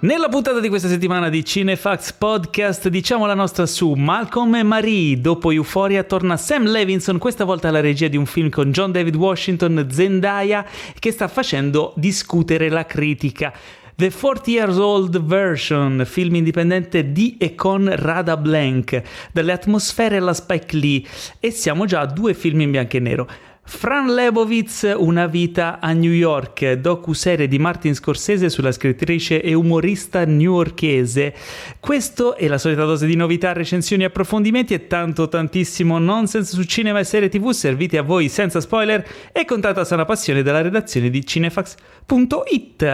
Nella puntata di questa settimana di Cinefax Podcast diciamo la nostra su Malcolm e Marie. Dopo Euphoria torna Sam Levinson, questa volta alla regia di un film con John David Washington, Zendaya, che sta facendo discutere la critica. The 40 Years Old Version, film indipendente di e con Rada Blank, dalle atmosfere alla Spike Lee, e siamo già a due film in bianco e nero. Fran Lebowitz, Una vita a New York, docu-serie di Martin Scorsese sulla scrittrice e umorista newyorkese. Questo è la solita dose di novità, recensioni, approfondimenti e tanto tantissimo nonsense su cinema e serie tv serviti a voi senza spoiler e con tanta sana passione dalla redazione di cinefax.it.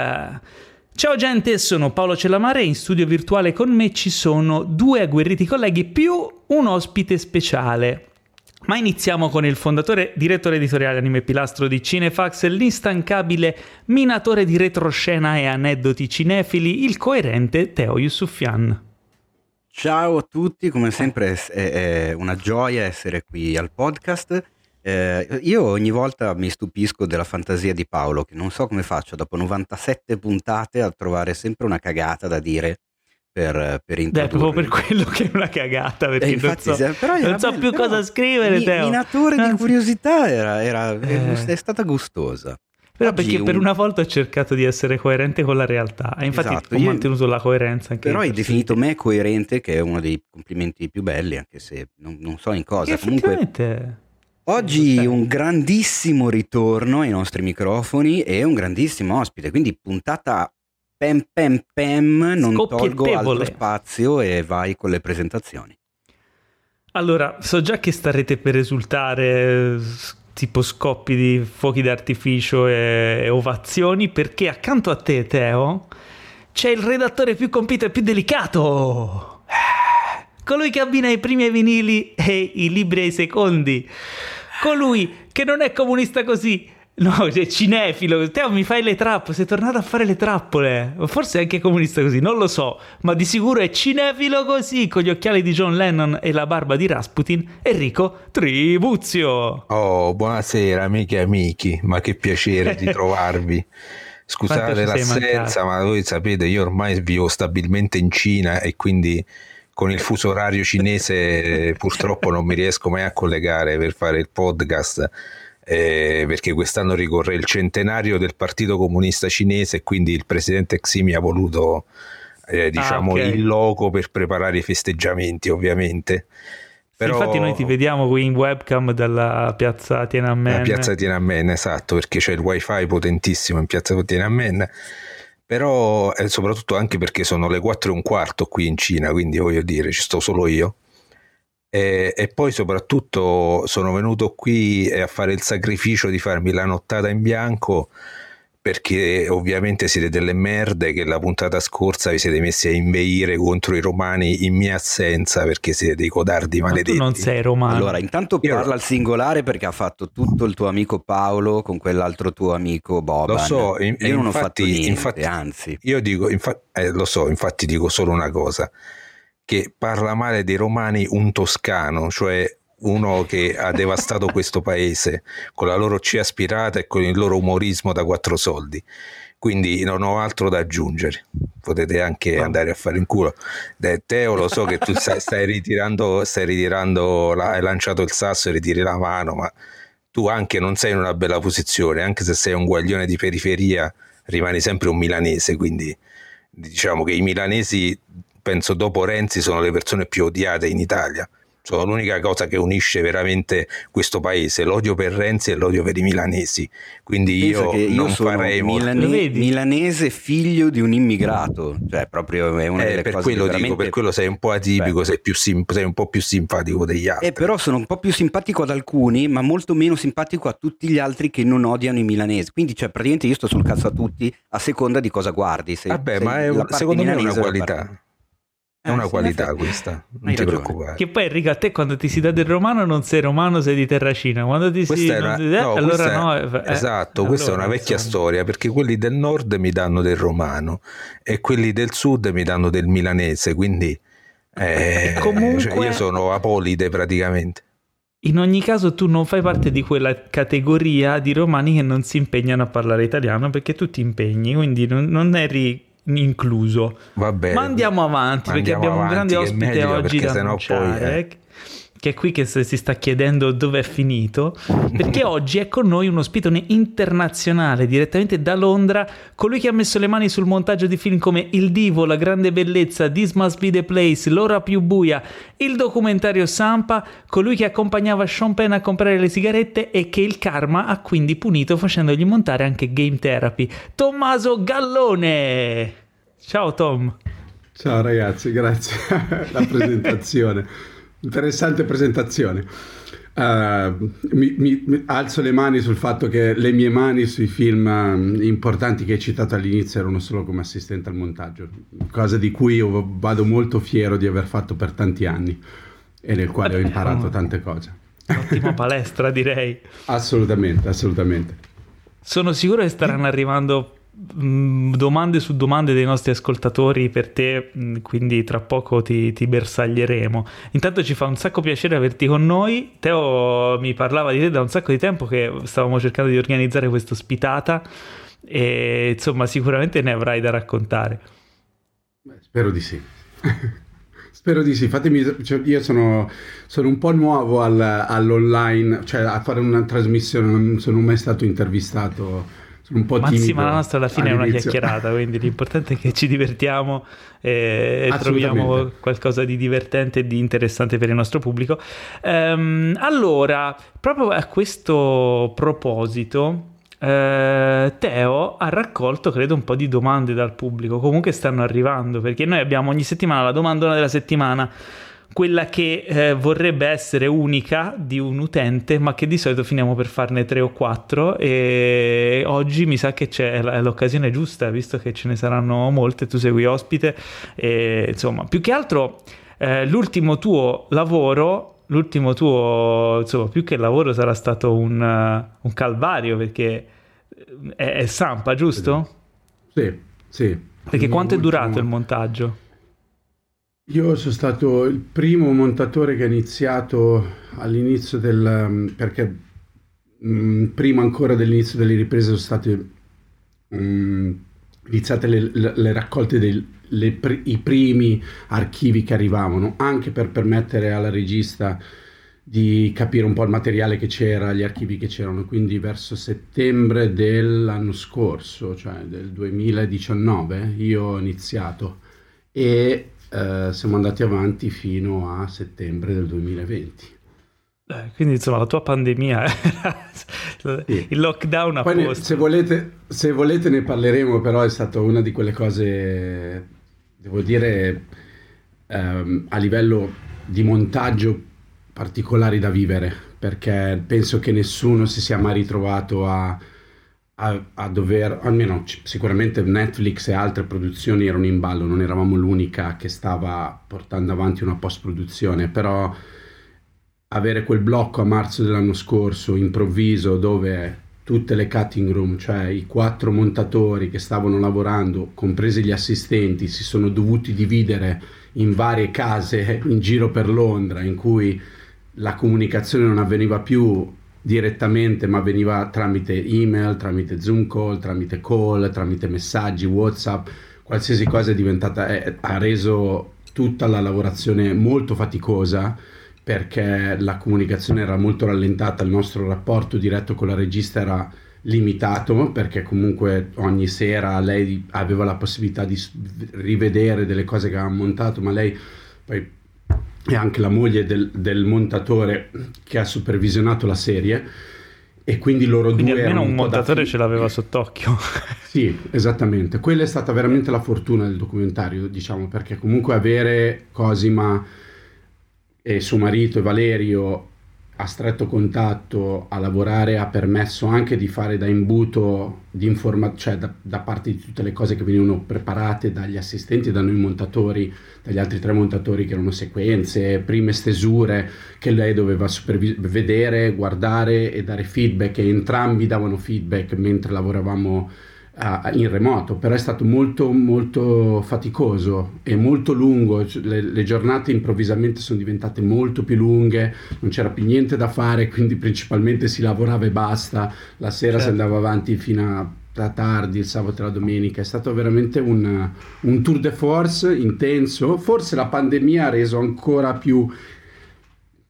Ciao gente, sono Paolo Cellamare e in studio virtuale con me ci sono due agguerriti colleghi più un ospite speciale. Ma iniziamo con il fondatore, direttore editoriale anime pilastro di Cinefax, l'instancabile minatore di retroscena e aneddoti cinefili, il coerente Teo Yusufian. Ciao a tutti, come sempre è, una gioia essere qui al podcast. Eh, io ogni volta mi stupisco della fantasia di Paolo, che non so come faccio dopo 97 puntate a trovare sempre una cagata da dire per, per introdurre. Beh, proprio per quello che è una cagata, perché eh, infatti, non so, non so bello, più cosa scrivere, mi, Teo. Minatore di curiosità era, era, eh. è stata gustosa. Però Oggi perché un... per una volta ho cercato di essere coerente con la realtà e infatti esatto, ho mantenuto la coerenza anche Però hai definito me coerente che è uno dei complimenti più belli anche se non, non so in cosa. Comunque Oggi un grandissimo ritorno ai nostri microfoni e un grandissimo ospite, quindi puntata pem pem pem, non tolgo altro spazio e vai con le presentazioni. Allora, so già che starete per risultare tipo scoppi di fuochi d'artificio e, e ovazioni perché accanto a te, Teo, c'è il redattore più compito e più delicato. Colui che abbina i primi ai vinili e i libri ai secondi. Colui che non è comunista così, No, cinefilo. Teo, mi fai le trappole. Sei tornato a fare le trappole. Forse è anche comunista così, non lo so. Ma di sicuro è cinefilo così, con gli occhiali di John Lennon e la barba di Rasputin. Enrico Tribuzio. Oh, buonasera, amiche e amici. Ma che piacere di trovarvi. Scusate l'assenza, ma voi sapete, io ormai vivo stabilmente in Cina e quindi con il fuso orario cinese purtroppo non mi riesco mai a collegare per fare il podcast eh, perché quest'anno ricorre il centenario del Partito Comunista Cinese e quindi il presidente Xi mi ha voluto eh, diciamo ah, okay. il logo per preparare i festeggiamenti ovviamente. Però... Infatti noi ti vediamo qui in webcam dalla piazza Tiananmen. La piazza Tiananmen, esatto, perché c'è il wifi potentissimo in piazza Tiananmen però eh, soprattutto anche perché sono le 4 e un quarto qui in Cina, quindi voglio dire, ci sto solo io. E, e, poi soprattutto sono venuto qui a fare il sacrificio di farmi la nottata in bianco perché ovviamente siete delle merde che la puntata scorsa vi siete messi a inveire contro i romani in mia assenza perché siete dei codardi maledetti. Ma tu non sei romano. Allora, intanto io... parla al singolare perché ha fatto tutto il tuo amico Paolo con quell'altro tuo amico Bob. Lo so, in, io non infatti, ho fatto niente, infatti, anzi. Io dico, infa- eh, lo so, infatti dico solo una cosa che parla male dei romani un toscano, cioè uno che ha devastato questo paese con la loro C aspirata e con il loro umorismo da quattro soldi. Quindi non ho altro da aggiungere. Potete anche oh. andare a fare in culo. Teo, lo so che tu stai, stai ritirando, stai ritirando la, hai lanciato il sasso e ritiri la mano, ma tu anche non sei in una bella posizione, anche se sei un guaglione di periferia, rimani sempre un milanese. Quindi diciamo che i milanesi penso dopo Renzi sono le persone più odiate in Italia. Sono l'unica cosa che unisce veramente questo paese, l'odio per Renzi e l'odio per i milanesi. Quindi io, io non farei milane- milanese figlio di un immigrato, cioè proprio è una eh, delle per cose quello veramente... dico, per quello sei un po' atipico, sei, sim- sei, un po' più simpatico degli altri. Eh, però sono un po' più simpatico ad alcuni, ma molto meno simpatico a tutti gli altri che non odiano i milanesi. Quindi cioè, praticamente io sto sul cazzo a tutti a seconda di cosa guardi. Se, Vabbè, ma è, secondo me è una qualità. È una eh, qualità questa, non ti preoccupare. Che poi Enrico, a te quando ti si dà del romano non sei romano, sei di Terracina. Quando ti questa si una, ti no, allora è, no. Eh, esatto, allora, questa è una vecchia insomma. storia perché quelli del nord mi danno del romano e quelli del sud mi danno del milanese, quindi eh, Comunque... cioè io sono apolide praticamente. In ogni caso tu non fai parte di quella categoria di romani che non si impegnano a parlare italiano perché tu ti impegni, quindi non, non eri incluso. Va bene. Ma andiamo avanti Ma perché andiamo abbiamo un grande avanti, che è ospite oggi da sennò poi, annunciare. eh. Che è qui che si sta chiedendo dove è finito, perché oggi è con noi un ospitone internazionale direttamente da Londra, colui che ha messo le mani sul montaggio di film come Il Divo, La Grande Bellezza, This Must Be the Place, L'Ora più buia, il documentario Sampa, colui che accompagnava Sean Penn a comprare le sigarette e che il karma ha quindi punito facendogli montare anche Game Therapy. Tommaso Gallone! Ciao Tom! Ciao ragazzi, grazie la presentazione. Interessante presentazione. Uh, mi, mi- alzo le mani sul fatto che le mie mani sui film um, importanti che hai citato all'inizio erano solo come assistente al montaggio, cosa di cui io vado molto fiero di aver fatto per tanti anni e nel quale ho imparato tante cose. Ottima palestra direi. Assolutamente, assolutamente. Sono sicuro che staranno arrivando domande su domande dei nostri ascoltatori per te, mh, quindi tra poco ti, ti bersaglieremo. Intanto ci fa un sacco piacere averti con noi. Teo mi parlava di te da un sacco di tempo che stavamo cercando di organizzare questa ospitata e insomma sicuramente ne avrai da raccontare. Beh, spero di sì. Spero di sì. Fatemi, cioè, io sono, sono un po' nuovo al- all'online, cioè a fare una trasmissione, non sono mai stato intervistato. Sono un po' timido. sì, ma la nostra alla fine è una all'inizio. chiacchierata, quindi l'importante è che ci divertiamo e, troviamo qualcosa di divertente e di interessante per il nostro pubblico. Ehm, allora, proprio a questo proposito, eh, Teo ha raccolto, credo, un po' di domande dal pubblico. Comunque stanno arrivando, perché noi abbiamo ogni settimana la domandona della settimana quella che eh, vorrebbe essere unica di un utente, ma che di solito finiamo per farne tre o quattro. E oggi mi sa che c'è l- l'occasione giusta, visto che ce ne saranno molte. Tu sei qui ospite, e, insomma, più che altro eh, l'ultimo tuo lavoro. L'ultimo tuo, insomma, più che lavoro sarà stato un, eh, un calvario perché è, è Sampa, giusto? Sì, sì. Perché quanto è durato il montaggio? Io sono stato il primo montatore che ha iniziato all'inizio del... um, perché mm, prima ancora dell'inizio delle riprese sono state mm, iniziate le, le- le raccolte dei le i primi archivi che arrivavano, anche per permettere alla regista di capire un po' il materiale che c'era, gli archivi che c'erano. Quindi verso settembre dell'anno scorso, cioè del 2019, io ho iniziato e eh, siamo andati avanti fino a settembre del 2020. Eh, quindi insomma la tua pandemia era Sì. il lockdown Poi ne- se, volete, se volete ne parleremo, però è stata una di quelle cose, devo dire, ehm, a livello di montaggio particolari da vivere, perché penso che nessuno si sia mai ritrovato a, a- a dover, almeno sicuramente Netflix e altre produzioni erano in ballo, non eravamo l'unica che stava portando avanti una post-produzione, però avere quel blocco a marzo dell'anno scorso improvviso dove tutte le cutting room, cioè i quattro montatori che stavano lavorando, compresi gli assistenti, si sono dovuti dividere in varie case in giro per Londra in cui la comunicazione non avveniva più direttamente ma avveniva tramite email, tramite Zoom call, tramite call, tramite messaggi, WhatsApp, qualsiasi cosa è diventata, è- ha reso tutta la lavorazione molto faticosa perché la comunicazione era molto rallentata, il nostro rapporto diretto con la regista era limitato perché comunque ogni sera lei aveva la possibilità di rivedere delle cose che avevamo montato, ma lei poi è anche la moglie del, del montatore che ha supervisionato la serie e quindi loro Quindi due almeno un da montatore ce l'aveva sott'occhio. sì, esattamente. Quella è stata veramente la fortuna del documentario, diciamo, perché comunque avere Cosima e suo marito e Valerio a stretto contatto a lavorare ha permesso anche di fare da imbuto di informazione, cioè da, da parte di tutte le cose che venivano preparate dagli assistenti, da noi montatori, dagli altri tre montatori che erano sequenze, prime stesure che lei doveva supervi- vedere, guardare e dare feedback e entrambi davano feedback mentre lavoravamo a- in remoto, però è stato molto molto faticoso e molto lungo, Cioè, le, le giornate improvvisamente sono diventate molto più lunghe, non c'era più niente da fare, quindi principalmente si lavorava e basta, la sera si Certo. andava avanti fino a da tardi, il sabato e la domenica, è stato veramente un, un tour de force intenso, forse la pandemia ha reso ancora più,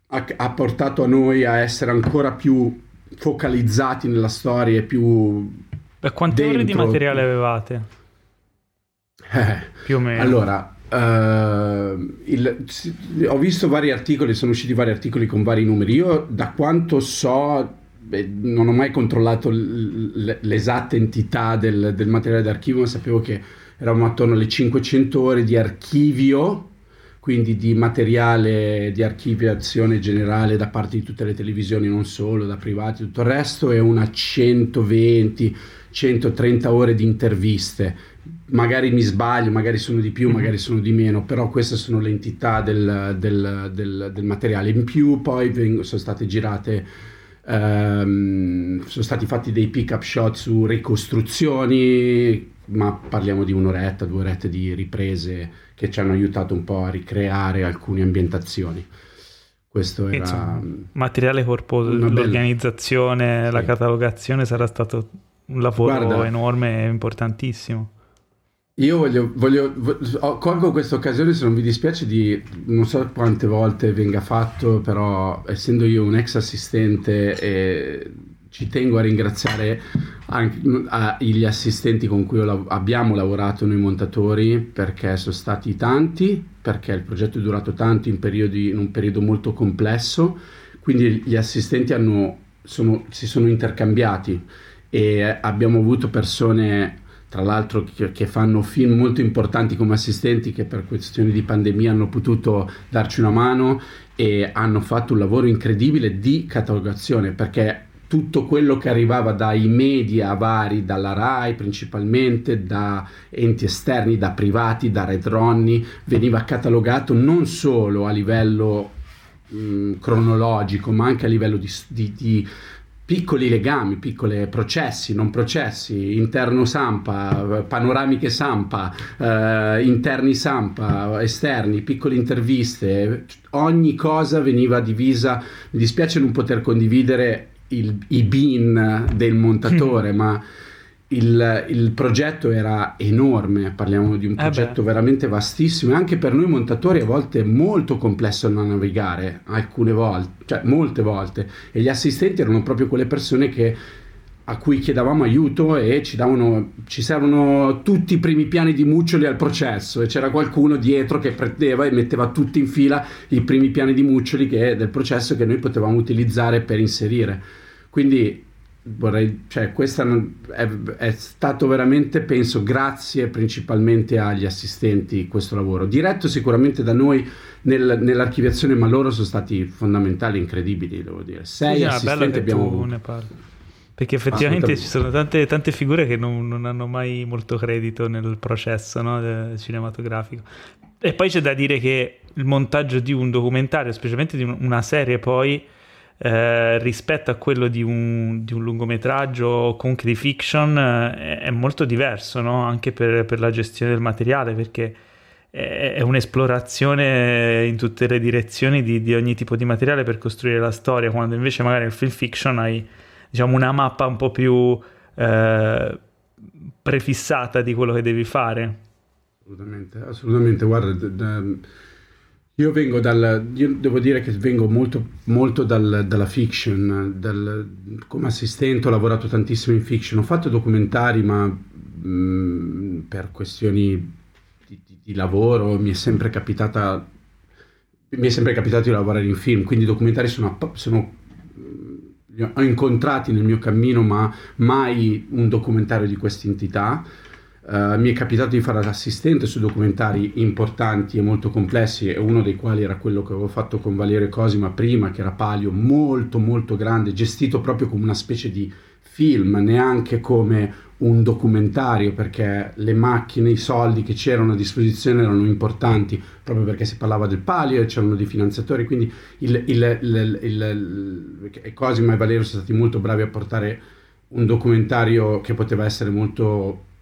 ha, ha portato a noi a essere ancora più focalizzati nella storia e più... Per quante dentro. ore di materiale avevate? Eh, Più o meno. Allora, eh, il- ho visto vari articoli, sono usciti vari articoli con vari numeri. Io, da quanto so, beh, non ho mai controllato l'esatta entità del, del materiale d'archivio, ma sapevo che eravamo attorno alle 500 ore di archivio, quindi di materiale di archiviazione generale da parte di tutte le televisioni, non solo, da privati, tutto il resto, e una 120, 130 ore di interviste magari mi sbaglio, magari sono di più, Mhm. magari sono di meno, però queste sono le entità del, del- del- del materiale. In più poi veng- sono state girate, ehm, sono stati fatti dei pick-up shot su ricostruzioni, ma parliamo di un'oretta, due orette di riprese che ci hanno aiutato un po' a ricreare alcune ambientazioni. Questo era... Insomma, materiale corposo, l'organizzazione, la Sì. catalogazione sarà stato un lavoro Guarda. enorme e importantissimo. Io voglio, voglio, vo- ho- colgo questa occasione se non vi dispiace di, non so quante volte venga fatto, però essendo io un ex assistente eh, ci tengo a ringraziare anche a- gli assistenti con cui lav- abbiamo lavorato noi montatori perché sono stati tanti, perché il progetto è durato tanto in, periodi, in un periodo molto complesso, quindi gli assistenti hanno, sono- si sono intercambiati e abbiamo avuto persone tra l'altro che, fanno film molto importanti come assistenti che per questioni di pandemia hanno potuto darci una mano e hanno fatto un lavoro incredibile di catalogazione perché tutto quello che arrivava dai media vari, dalla RAI principalmente, da enti esterni, da privati, da Red Ronnie, veniva catalogato non solo a livello mh, cronologico ma anche a livello di, di- di piccoli legami, piccoli processi, non processi, interno Sampa, panoramiche Sampa, eh, interni Sampa, esterni, piccole interviste, ogni cosa veniva divisa. Mi dispiace non poter condividere il- i bin del montatore, ma il, il progetto era enorme, parliamo di un Eh progetto veramente vastissimo e anche per noi montatori a volte molto complesso da navigare, alcune volte, cioè molte volte, e gli assistenti erano proprio quelle persone che a cui chiedavamo aiuto e ci davano ci servono tutti i primi piani di Muccioli al processo e c'era qualcuno dietro che prendeva e metteva tutti in fila i primi piani di Muccioli che, del processo che noi potevamo utilizzare per inserire. Quindi vorrei, cioè, questa è, è stato veramente, penso, grazie principalmente agli assistenti questo lavoro. Diretto sicuramente da noi nel- nell'archiviazione, ma loro sono stati fondamentali, incredibili, devo dire. Sei Sì, assistenti abbiamo avuto. Perché effettivamente ci sono tante, tante figure che non, non hanno mai molto credito nel processo no, cinematografico. E poi c'è da dire che il montaggio di un documentario, specialmente di un- una serie, poi eh, rispetto a quello di un, di un lungometraggio di fiction, eh, è, è molto diverso, no? anche per, per la gestione del materiale, perché è, è un'esplorazione in tutte le direzioni di, di ogni tipo di materiale per costruire la storia, quando invece magari nel film fiction hai diciamo una mappa un po' più eh, prefissata di quello che devi fare. Assolutamente, assolutamente. Guarda, d- d- io vengo dal, io devo dire che vengo molto, molto dal- dalla fiction, dal- come assistente ho lavorato tantissimo in fiction, ho fatto documentari, ma mh, per questioni di, di- di lavoro mi è sempre capitata, mi è sempre capitato di lavorare in film, quindi i documentari sono, sono ho incontrati nel mio cammino, ma mai un documentario di questa entità. Eh, mi è capitato di fare l'assistente su documentari importanti e molto complessi, e uno dei quali era quello che avevo fatto con Valerio Cosima prima, che era Palio, molto molto grande, gestito proprio come una specie di film, neanche come un documentario, perché le macchine, i soldi che c'erano a disposizione erano importanti, proprio perché si parlava del Palio e c'erano dei finanziatori, quindi il, il, il, il- Cosima e Valerio sono stati molto bravi a portare un documentario che poteva essere molto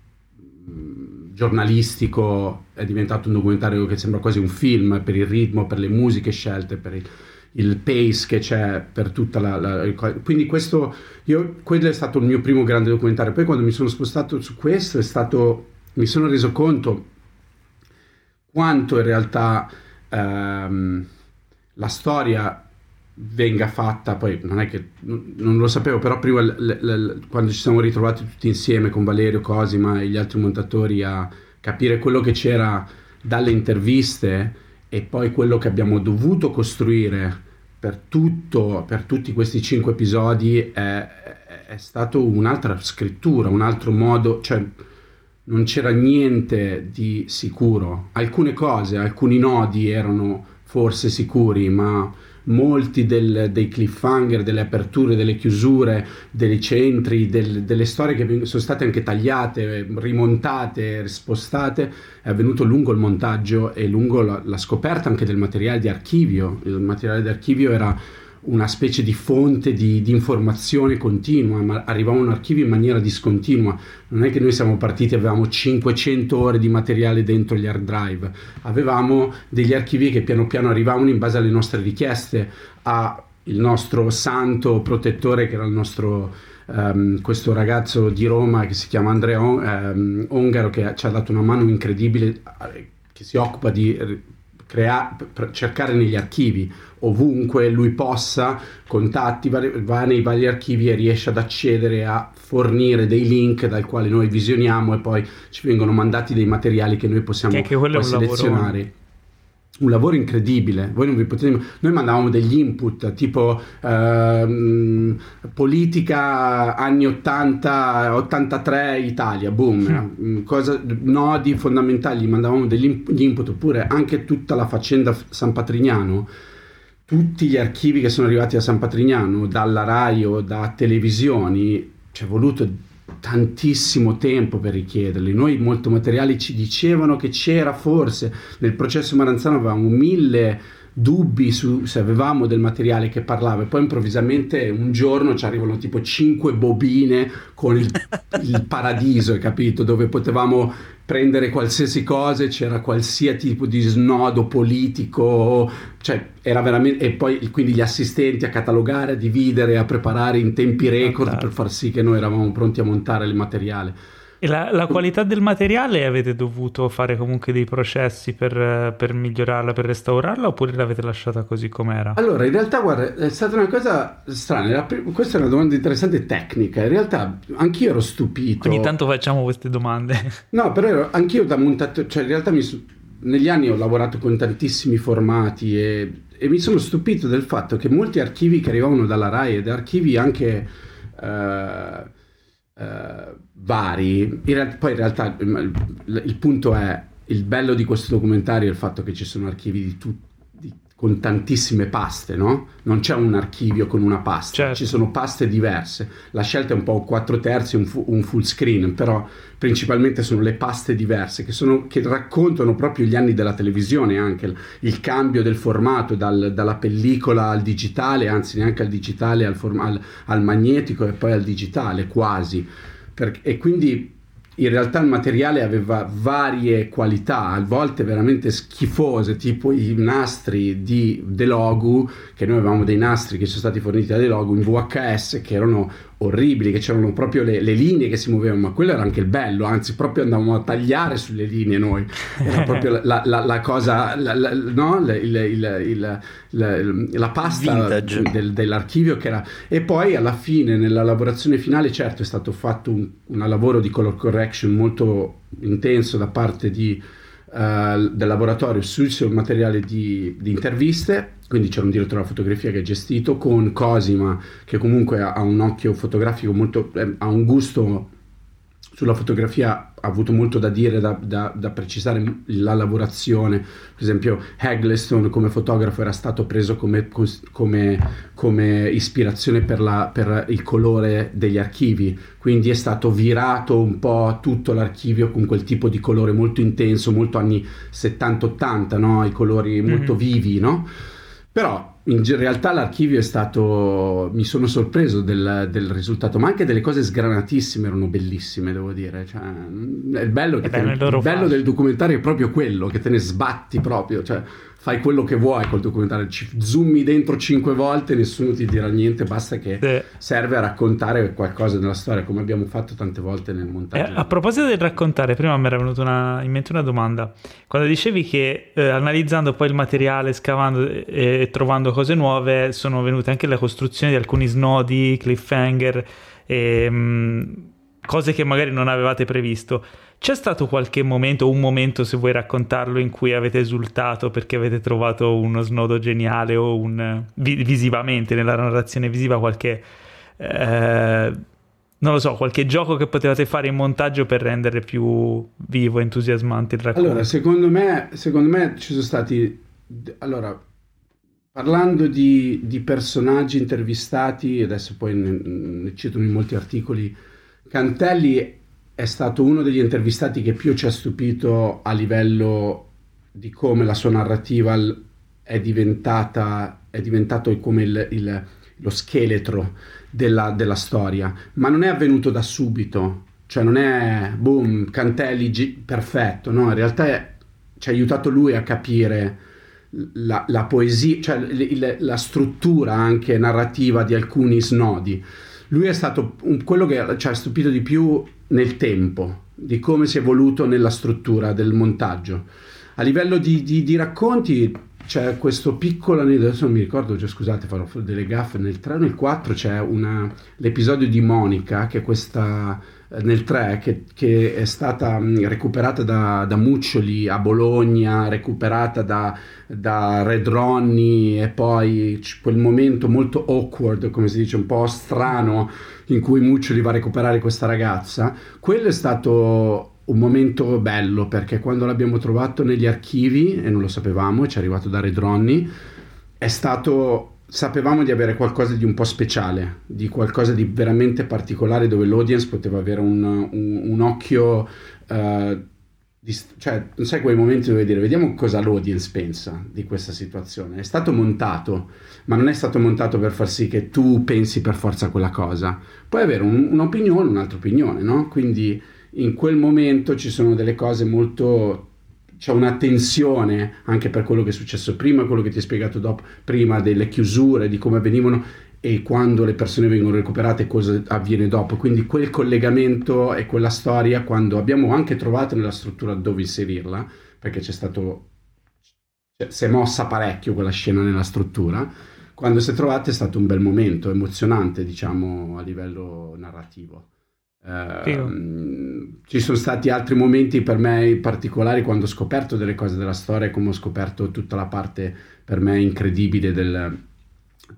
giornalistico, è diventato un documentario che sembra quasi un film per il ritmo, per le musiche scelte, per il, il pace che c'è per tutta la... la quindi questo, io, quello è stato il mio primo grande documentario. Poi quando mi sono spostato su questo è stato, mi sono reso conto quanto in realtà ehm, la storia venga fatta, poi non è che non lo sapevo, però prima l, l, l, quando ci siamo ritrovati tutti insieme con Valerio, Cosima e gli altri montatori a capire quello che c'era dalle interviste e poi quello che abbiamo dovuto costruire per, tutto, per tutti questi cinque episodi è, è, stato un'altra scrittura, un altro modo, cioè non c'era niente di sicuro. Alcune cose, alcuni nodi erano forse sicuri, ma molti del, dei cliffhanger, delle aperture, delle chiusure, dei centri, del, delle storie che sono state anche tagliate, rimontate, spostate, è avvenuto lungo il montaggio e lungo la, la scoperta anche del materiale di archivio. Il materiale di archivio era una specie di fonte di, di, informazione continua, ma arrivava un archivio in maniera discontinua. Non è che noi siamo partiti e avevamo 500 ore di materiale dentro gli hard drive, avevamo degli archivi che piano piano arrivavano in base alle nostre richieste a il nostro santo protettore che era il nostro um, questo ragazzo di Roma che si chiama Andrea um, Ongaro che ci ha dato una mano incredibile eh, che si occupa di crea- cercare negli archivi ovunque lui possa, contatti, va nei vari archivi e riesce ad accedere a fornire dei link dal quale noi visioniamo e poi ci vengono mandati dei materiali che noi possiamo che poi selezionare. Lavoro un lavoro incredibile. Voi non vi potete... Noi mandavamo degli input tipo ehm, politica anni 80, 83 Italia, boom, mm. cosa, nodi fondamentali, mandavamo degli input, oppure anche tutta la faccenda San Patrignano, tutti gli archivi che sono arrivati a San Patrignano, dalla RAI o da televisioni, ci è voluto tantissimo tempo per richiederli. Noi molto materiali ci dicevano che c'era forse nel processo Maranzano avevamo mille dubbi su se avevamo del materiale che parlava e poi improvvisamente un giorno ci arrivano tipo cinque bobine con il, il paradiso, capito? Dove potevamo prendere qualsiasi cosa, c'era qualsiasi tipo di snodo politico, cioè era veramente e poi quindi gli assistenti a catalogare, a dividere, a preparare in tempi record per far sì che noi eravamo pronti a montare il materiale. E la, la, qualità del materiale avete dovuto fare comunque dei processi per, per, migliorarla, per restaurarla, oppure l'avete lasciata così com'era? Allora, in realtà, guarda, è stata una cosa strana. Questa è una domanda interessante e tecnica. In realtà, anch'io ero stupito. Ogni tanto facciamo queste domande. No, però ero, anch'io da montato, cioè in realtà mi, negli anni ho lavorato con tantissimi formati e, e, mi sono stupito del fatto che molti archivi che arrivavano dalla RAI ed archivi anche. Uh, eh, vari. In realtà, poi in realtà il, il, punto è il bello di questo documentario è il fatto che ci sono archivi di tutti con tantissime paste, no? Non c'è un archivio con una pasta, certo. ci sono paste diverse. La scelta è un po' 4 terzi, un, fu- un full screen, però principalmente sono le paste diverse che, sono, che, raccontano proprio gli anni della televisione, anche il, il cambio del formato dal, dalla pellicola al digitale, anzi neanche al digitale, al, form- al, al magnetico e poi al digitale quasi. Per, e quindi in realtà il materiale aveva varie qualità, a volte veramente schifose, tipo i nastri di Delogu, che noi avevamo dei nastri che sono stati forniti da Delogu in VHS, che erano orribili, che c'erano proprio le, le, linee che si muovevano, ma quello era anche il bello, anzi proprio andavamo a tagliare sulle linee noi, era proprio la, la, la cosa, la, no? il, il, il, la pasta del, dell'archivio che era... E poi alla fine, nella lavorazione finale, certo è stato fatto un, un lavoro di color correction molto intenso da parte di uh, del laboratorio sul materiale di, di, interviste, quindi c'era un direttore della fotografia che ha gestito, con Cosima che comunque ha, ha un occhio fotografico molto, eh, ha un gusto sulla fotografia ha avuto molto da dire, da, da, da, precisare la lavorazione. Per esempio, Hagleston come fotografo era stato preso come, come, come ispirazione per, la, per, il colore degli archivi, quindi è stato virato un po' tutto l'archivio con quel tipo di colore molto intenso, molto anni 70-80, no? i colori molto mm-hmm. vivi, no? Però in realtà l'archivio è stato, mi sono sorpreso del, del, risultato, ma anche delle cose sgranatissime erano bellissime, devo dire. Cioè, il bello, te, il bello del documentario è proprio quello, che te ne sbatti proprio. Cioè, fai quello che vuoi col documentario, ci zoomi dentro cinque volte, nessuno ti dirà niente, basta che Sì. serve a raccontare qualcosa della storia, come abbiamo fatto tante volte nel Eh, montaggio. a proposito del raccontare, prima mi era venuta una- in mente una domanda. Quando dicevi che eh, analizzando poi il materiale, scavando e, e trovando cose nuove, sono venute anche le costruzioni di alcuni snodi, cliffhanger, e, mm, cose che magari non avevate previsto. C'è stato qualche momento, un momento se vuoi raccontarlo, in cui avete esultato perché avete trovato uno snodo geniale o un, vi- visivamente nella narrazione visiva qualche... eh, non lo so, qualche gioco che potevate fare in montaggio per rendere più vivo, entusiasmante il racconto. Allora, secondo me, secondo me ci sono stati... Allora, parlando di, di personaggi intervistati, adesso poi ne, ne citano in molti articoli, Cantelli è stato uno degli intervistati che più ci ha stupito a livello di come la sua narrativa è diventata, è diventato come il- il- lo scheletro della, della storia, ma non è avvenuto da subito, cioè non è boom, Cantelli gi- perfetto, no? In realtà è- ci ha aiutato lui a capire la, la poesia, cioè il- la struttura anche narrativa di alcuni snodi. Lui è stato quello che ci ha stupito di più nel tempo, di come si è evoluto nella struttura del montaggio. A livello di, di- di racconti c'è questo piccolo adesso non mi ricordo, cioè, scusate, farò delle gaffe, nel 3 o nel 4 c'è una- l'episodio di Monica, che è questa nel 3, che, che è stata mh, recuperata da, da Muccioli a Bologna, recuperata da, da Red Ronnie e poi quel momento molto awkward, come si dice, un po' strano, in cui Muccioli va a recuperare questa ragazza. Quello è stato un momento bello perché quando l'abbiamo trovato negli archivi e non lo sapevamo, ci è arrivato da Red Ronnie, è stato sapevamo di avere qualcosa di un po' speciale, di qualcosa di veramente particolare dove l'audience poteva avere un, un- un occhio, eh, di- cioè non sai quei momenti dove dire vediamo cosa l'audience pensa di questa situazione. È stato montato, ma non è stato montato per far sì che tu pensi per forza quella cosa. Puoi avere un- un'opinione, un'altra opinione, no? Quindi in quel momento ci sono delle cose molto c'è una tensione anche per quello che è successo prima, quello che ti ho spiegato dopo, prima delle chiusure, di come avvenivano e quando le persone vengono recuperate cosa avviene dopo. Quindi quel collegamento e quella storia, quando abbiamo anche trovato nella struttura dove inserirla, perché c'è stato, cioè, si è mossa parecchio quella scena nella struttura, quando si è trovata è stato un bel momento, emozionante, diciamo, a livello narrativo. Eh, mh, ci sono stati altri momenti per me particolari quando ho scoperto delle cose della storia, come ho scoperto tutta la parte per me incredibile del,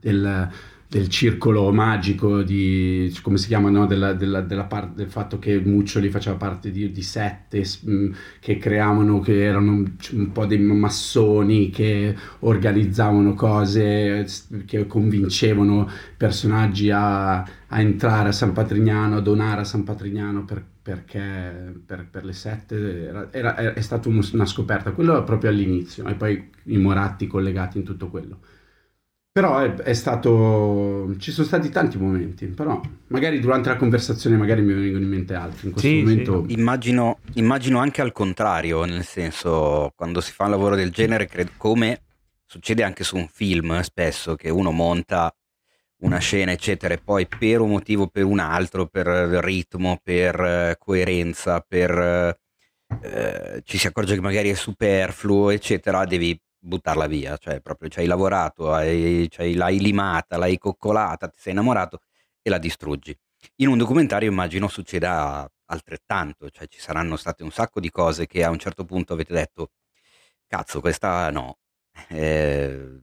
del- del circolo magico, di, come si chiama, no? della, della- della parte, del fatto che Muccioli faceva parte di, di sette mh, che creavano, che erano un po' dei massoni, che organizzavano cose, che convincevano personaggi a, a entrare a San Patrignano, a donare a San Patrignano per- perché per, per le sette era, era- è stata una scoperta, quello proprio all'inizio e poi i Moratti collegati in tutto quello. Però è, è stato, ci sono stati tanti momenti, però magari durante la conversazione magari mi vengono in mente altri. In questo Sì, momento Immagino, immagino anche al contrario, nel senso, quando si fa un lavoro del genere, credo, come succede anche su un film eh, spesso, che uno monta una scena, eccetera, e poi per un motivo o per un altro, per ritmo, per eh, coerenza, per eh, ci si accorge che magari è superfluo, eccetera, devi buttarla via, cioè proprio ci hai lavorato, hai- ci hai- l'hai limata, l'hai coccolata, ti sei innamorato e la distruggi. In un documentario immagino succeda altrettanto, cioè ci saranno state un sacco di cose che a un certo punto avete detto, cazzo, questa no. Eh,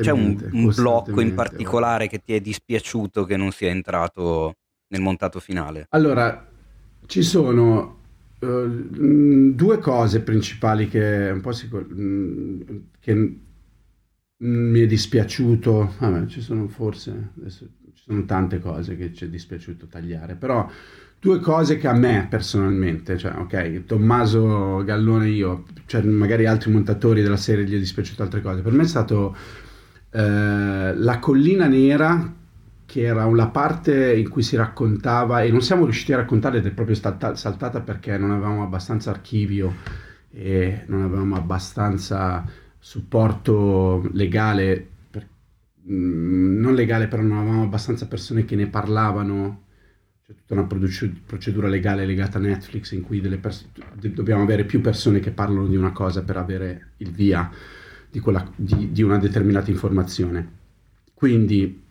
c'è un, un blocco in costantemente, particolare che ti è dispiaciuto che non sia entrato nel montato finale? Allora, ci sono eh, due cose principali che un po' si, mh, che mi è dispiaciuto, vabbè, ci sono forse, adesso ci sono tante cose che ci è dispiaciuto tagliare, però due cose che a me personalmente, cioè ok, Tommaso Gallone e io, cioè magari altri montatori della serie gli è dispiaciuto altre cose, per me è stato eh, La collina nera che era una parte in cui si raccontava e non siamo riusciti a raccontare ed è proprio stata saltata perché non avevamo abbastanza archivio e non avevamo abbastanza supporto legale, per, mh, non legale però non avevamo abbastanza persone che ne parlavano, c'è tutta una procedura legale legata a Netflix in cui pers- dobbiamo avere più persone che parlano di una cosa per avere il via di, quella, di, di una determinata informazione. Quindi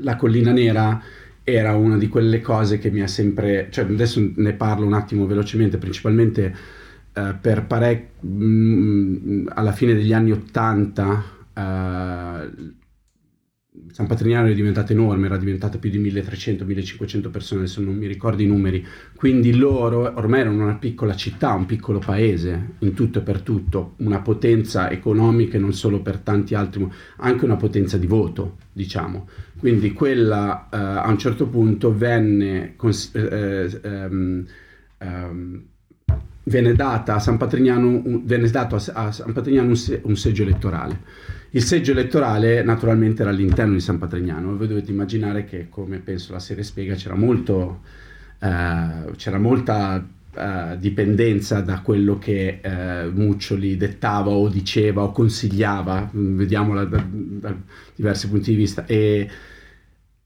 la collina nera era una di quelle cose che mi ha sempre, cioè adesso ne parlo un attimo velocemente, principalmente eh, per parecchi, mm, alla fine degli anni Ottanta eh, San Patrignano è diventata enorme, era diventata più di 1300-1500 persone, adesso non mi ricordo i numeri, quindi loro ormai erano una piccola città, un piccolo paese, in tutto e per tutto, una potenza economica e non solo per tanti altri, anche una potenza di voto, diciamo. Quindi quella eh, a un certo punto venne, cons- eh, ehm, ehm, venne data a San Patrignano, un, venne dato a, a San Patrignano un, se- un seggio elettorale il seggio elettorale naturalmente era all'interno di San Patrignano. Voi dovete immaginare che, come penso la serie spiega, c'era, molto, eh, c'era molta eh, dipendenza da quello che eh, Muccioli dettava o diceva o consigliava, vediamola da, da diversi punti di vista. E,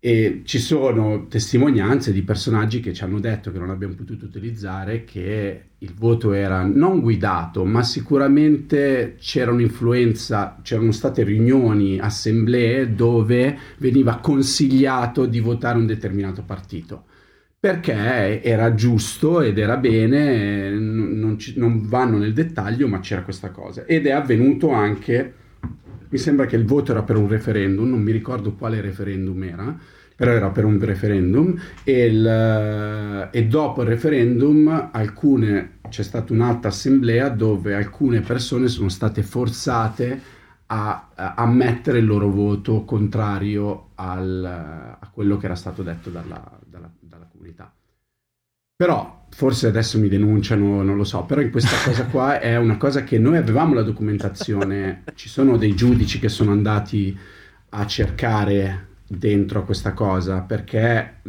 e ci sono testimonianze di personaggi che ci hanno detto che non abbiamo potuto utilizzare, che il voto era non guidato, ma sicuramente c'era un'influenza, c'erano state riunioni, assemblee dove veniva consigliato di votare un determinato partito. Perché era giusto ed era bene, non, ci, non vanno nel dettaglio, ma c'era questa cosa. Ed è avvenuto anche mi sembra che il voto era per un referendum, non mi ricordo quale referendum era, però era per un referendum e, il, e dopo il referendum alcune, c'è stata un'altra assemblea dove alcune persone sono state forzate a, a ammettere il loro voto contrario al, a quello che era stato detto dalla, dalla, dalla comunità. Però forse adesso mi denunciano, non lo so, però in questa cosa qua è una cosa che noi avevamo la documentazione, ci sono dei giudici che sono andati a cercare dentro a questa cosa perché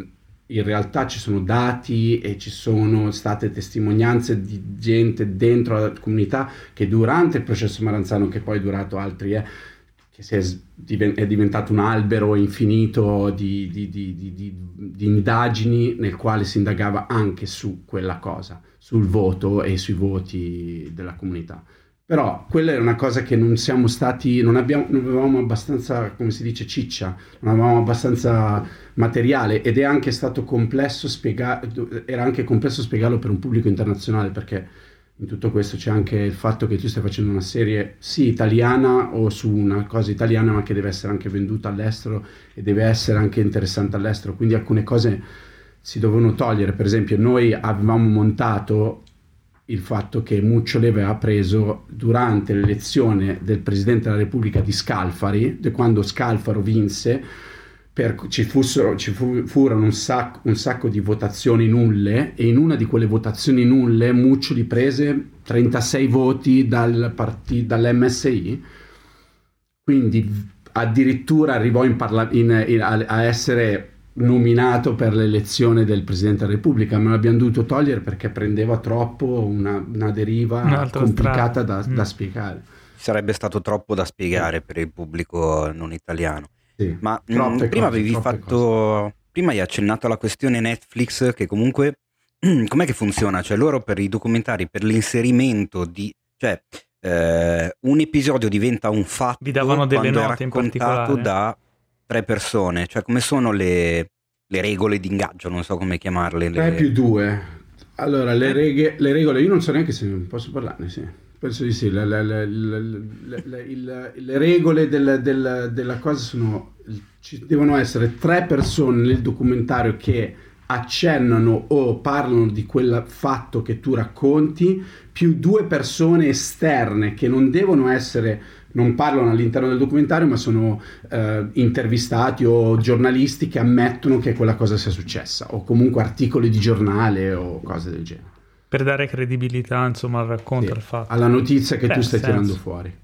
in realtà ci sono dati e ci sono state testimonianze di gente dentro la comunità che durante il processo Maranzano, che poi è durato altri, eh, che è, diventato un albero infinito di, di, di, di, indagini nel quale si indagava anche su quella cosa, sul voto e sui voti della comunità. Però quella è una cosa che non siamo stati, non, abbiamo, non avevamo abbastanza, come si dice, ciccia, non avevamo abbastanza materiale ed è anche stato complesso spiegare, era anche complesso spiegarlo per un pubblico internazionale perché in tutto questo c'è anche il fatto che tu stai facendo una serie sì italiana o su una cosa italiana ma che deve essere anche venduta all'estero e deve essere anche interessante all'estero. Quindi alcune cose si dovevano togliere. Per esempio noi avevamo montato il fatto che Muccioli aveva preso durante l'elezione del Presidente della Repubblica di Scalfari quando Scalfaro vinse per, ci, fussero, ci fu, furono un sacco, un sacco, di votazioni nulle e in una di quelle votazioni nulle Muccioli prese 36 voti dal partì, dall'MSI, quindi addirittura arrivò in parla- in, in, a, a, essere nominato per l'elezione del Presidente della Repubblica, ma l'abbiamo dovuto togliere perché prendeva troppo una, una deriva complicata da, mm. da spiegare. Sarebbe stato troppo da spiegare per il pubblico non italiano. Sì, Ma mh, mm, prima avevi fatto. Cose. Prima hai accennato alla questione Netflix, che comunque. Com'è che funziona? Cioè, loro per i documentari, per l'inserimento di. Cioè, eh, un episodio diventa un fatto. Vi davano delle note in particolare. da tre persone. Cioè, come sono le, le regole di ingaggio? Non so come chiamarle. Le... 3 più 2. Allora, le, reghe, le regole, io non so neanche se posso parlarne, sì. Penso di sì, le, le, le, le regole del, del, della cosa sono, ci devono essere tre persone nel documentario che accennano o parlano di quel fatto che tu racconti, più due persone esterne che non devono essere, non parlano all'interno del documentario, ma sono eh, intervistati o giornalisti che ammettono che quella cosa sia successa, o comunque articoli di giornale o cose del genere per dare credibilità insomma al racconto, sì, al fatto. Alla notizia che Beh, tu stai tirando fuori.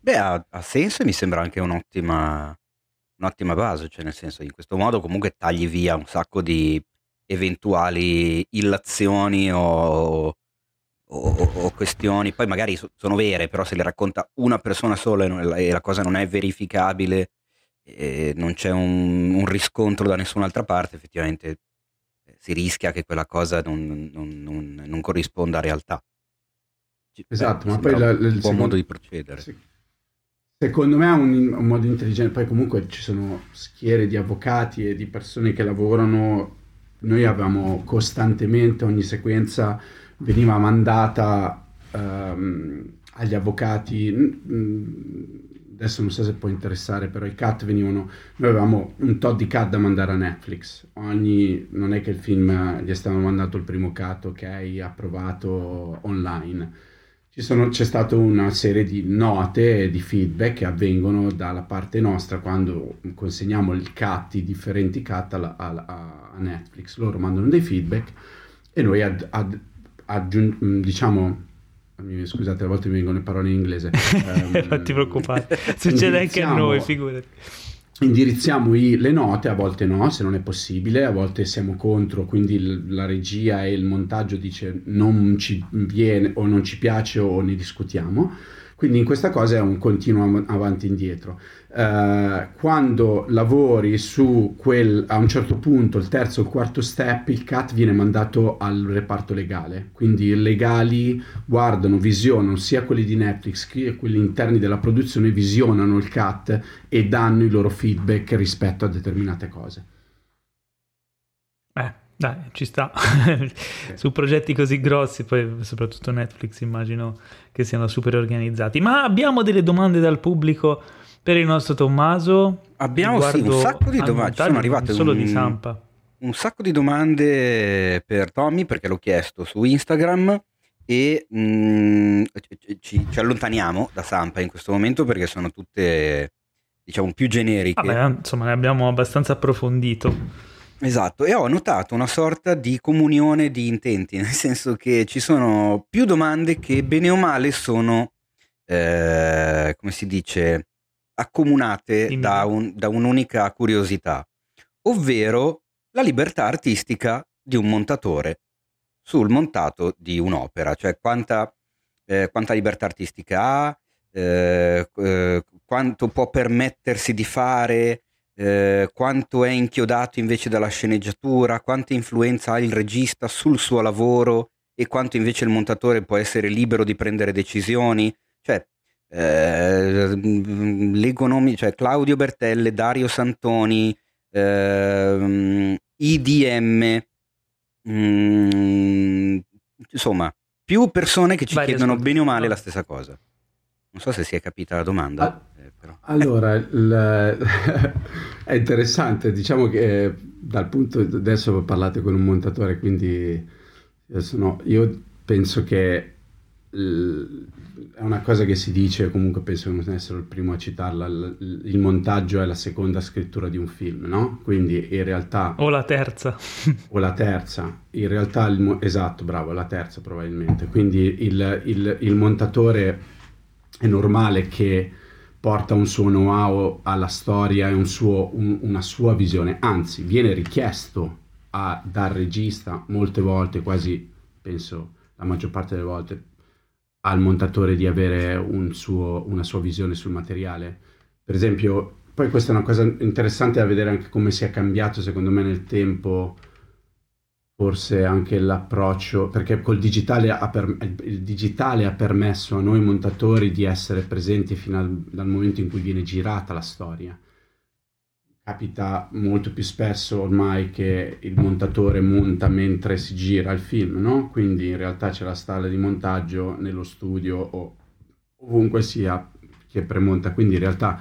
Beh, ha, ha, senso e mi sembra anche un'ottima, un'ottima base, cioè nel senso in questo modo comunque tagli via un sacco di eventuali illazioni o, o, o, questioni, poi magari sono vere, però se le racconta una persona sola e, la cosa non è verificabile e non c'è un, un riscontro da nessun'altra parte, effettivamente eh, si rischia che quella cosa non, non, non, non corrisponda a realtà. Esatto, Beh, ma poi la, la, un buon modo di procedere. Sì. Secondo me è un, un, modo intelligente, poi comunque ci sono schiere di avvocati e di persone che lavorano, noi avevamo costantemente ogni sequenza veniva mandata um, agli avvocati, adesso non so se può interessare, però i cut venivano, noi avevamo un tot di cut da mandare a Netflix, ogni, non è che il film gli è stato mandato il primo cut, ok, approvato online. Sono, c'è stata una serie di note e di feedback che avvengono dalla parte nostra quando consegniamo il cut, i differenti cut a, a, a Netflix. Loro mandano dei feedback e noi ad, ad, aggiung- mm, diciamo scusate a volte mi vengono le parole in inglese um, non ti preoccupare succede anche a noi figurati indirizziamo i, le note, a volte no, se non è possibile, a volte siamo contro, quindi il, la regia e il montaggio dice non ci viene o non ci piace o ne discutiamo. Quindi in questa cosa è un continuo avanti e indietro. Uh, quando lavori su quel, a un certo punto, il terzo o il quarto step, il CAT viene mandato al reparto legale. Quindi i legali guardano, visionano sia quelli di Netflix che quelli interni della produzione, visionano il CAT e danno i loro feedback rispetto a determinate cose. Eh, dai, ci sta. Su progetti così grossi, poi soprattutto Netflix immagino che siano super organizzati. Ma abbiamo delle domande dal pubblico per il nostro Tommaso? Abbiamo sì, un sacco di domande, sono arrivate solo un, di Sampa. Un sacco di domande per Tommy perché l'ho chiesto su Instagram e mh, mm, ci, ci, allontaniamo da Sampa in questo momento perché sono tutte diciamo più generiche. Vabbè, insomma, ne abbiamo abbastanza approfondito. Esatto, e ho notato una sorta di comunione di intenti, nel senso che ci sono più domande che bene o male sono, eh, come si dice, accomunate da, un, da, un'unica curiosità, ovvero la libertà artistica di un montatore sul montato di un'opera, cioè quanta, eh, quanta libertà artistica ha, eh, eh quanto può permettersi di fare eh, quanto è inchiodato invece dalla sceneggiatura, quanta influenza ha il regista sul suo lavoro e quanto invece il montatore può essere libero di prendere decisioni. Cioè, eh, l'economia, cioè Claudio Bertelle, Dario Santoni, eh, IDM, mh, mm, insomma, più persone che ci Vai, chiedono bene o male la stessa cosa. Non so se si è capita la domanda. Ah, però. Allora, il, è interessante, diciamo che eh, dal punto adesso parlate con un montatore, quindi adesso no, io penso che è una cosa che si dice, comunque penso che non essere il primo a citarla, il, il, montaggio è la seconda scrittura di un film, no? Quindi in realtà... O la terza. o la terza. In realtà, il, esatto, bravo, la terza probabilmente. Quindi il, il, il montatore è normale che porta un suo know-how alla storia e un un, una sua visione, anzi viene richiesto a, dal regista molte volte, quasi penso la maggior parte delle volte, al montatore di avere un suo, una sua visione sul materiale. Per esempio, poi questa è una cosa interessante da vedere anche come si è cambiato secondo me nel tempo forse anche l'approccio, perché col digitale per, il digitale ha permesso a noi montatori di essere presenti fino al, dal momento in cui viene girata la storia. Capita molto più spesso ormai che il montatore monta mentre si gira il film, no? Quindi in realtà c'è la stalla di montaggio nello studio o ovunque sia che premonta, quindi in realtà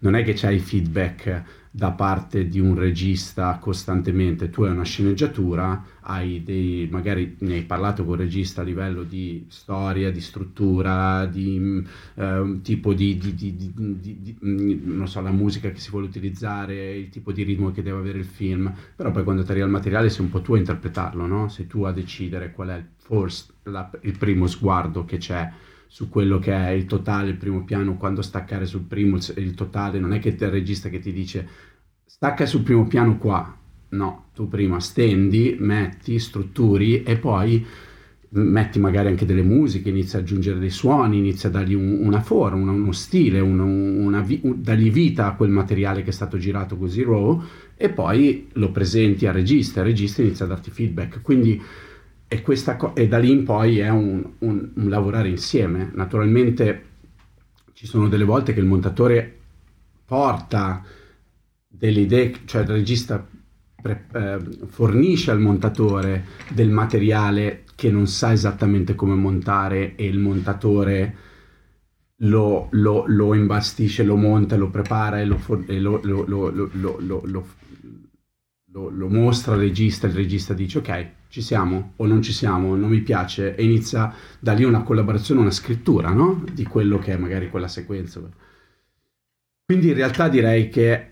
non è che c'hai feedback da parte di un regista costantemente, tu hai una sceneggiatura, hai dei, magari ne hai parlato con il regista a livello di storia, di struttura, di eh, tipo di, di, di, di, non so, la musica che si vuole utilizzare, il tipo di ritmo che deve avere il film, però poi quando ti arriva il materiale sei un po' tu a interpretarlo, no? Sei tu a decidere qual è forse la, il primo sguardo che c'è su quello che è il totale, il primo piano, quando staccare sul primo, il, totale, non è che il regista che ti dice stacca sul primo piano qua, no, tu prima stendi, metti, strutturi e poi metti magari anche delle musiche, inizi ad aggiungere dei suoni, inizi a dargli un, una forma, uno stile, una, una, un, dargli vita a quel materiale che è stato girato così raw e poi lo presenti al regista, il regista inizia a darti feedback. Quindi e, co- e da lì in poi è un, un, un lavorare insieme. Naturalmente ci sono delle volte che il montatore porta delle idee, cioè il regista pre- eh, fornisce al montatore del materiale che non sa esattamente come montare e il montatore lo, lo, lo imbastisce, lo monta, lo prepara e lo, for- e lo, lo mostra al regista, il regista dice ok, ci siamo o non ci siamo, non mi piace e inizia da lì una collaborazione, una scrittura no? di quello che è magari quella sequenza. Quindi in realtà direi che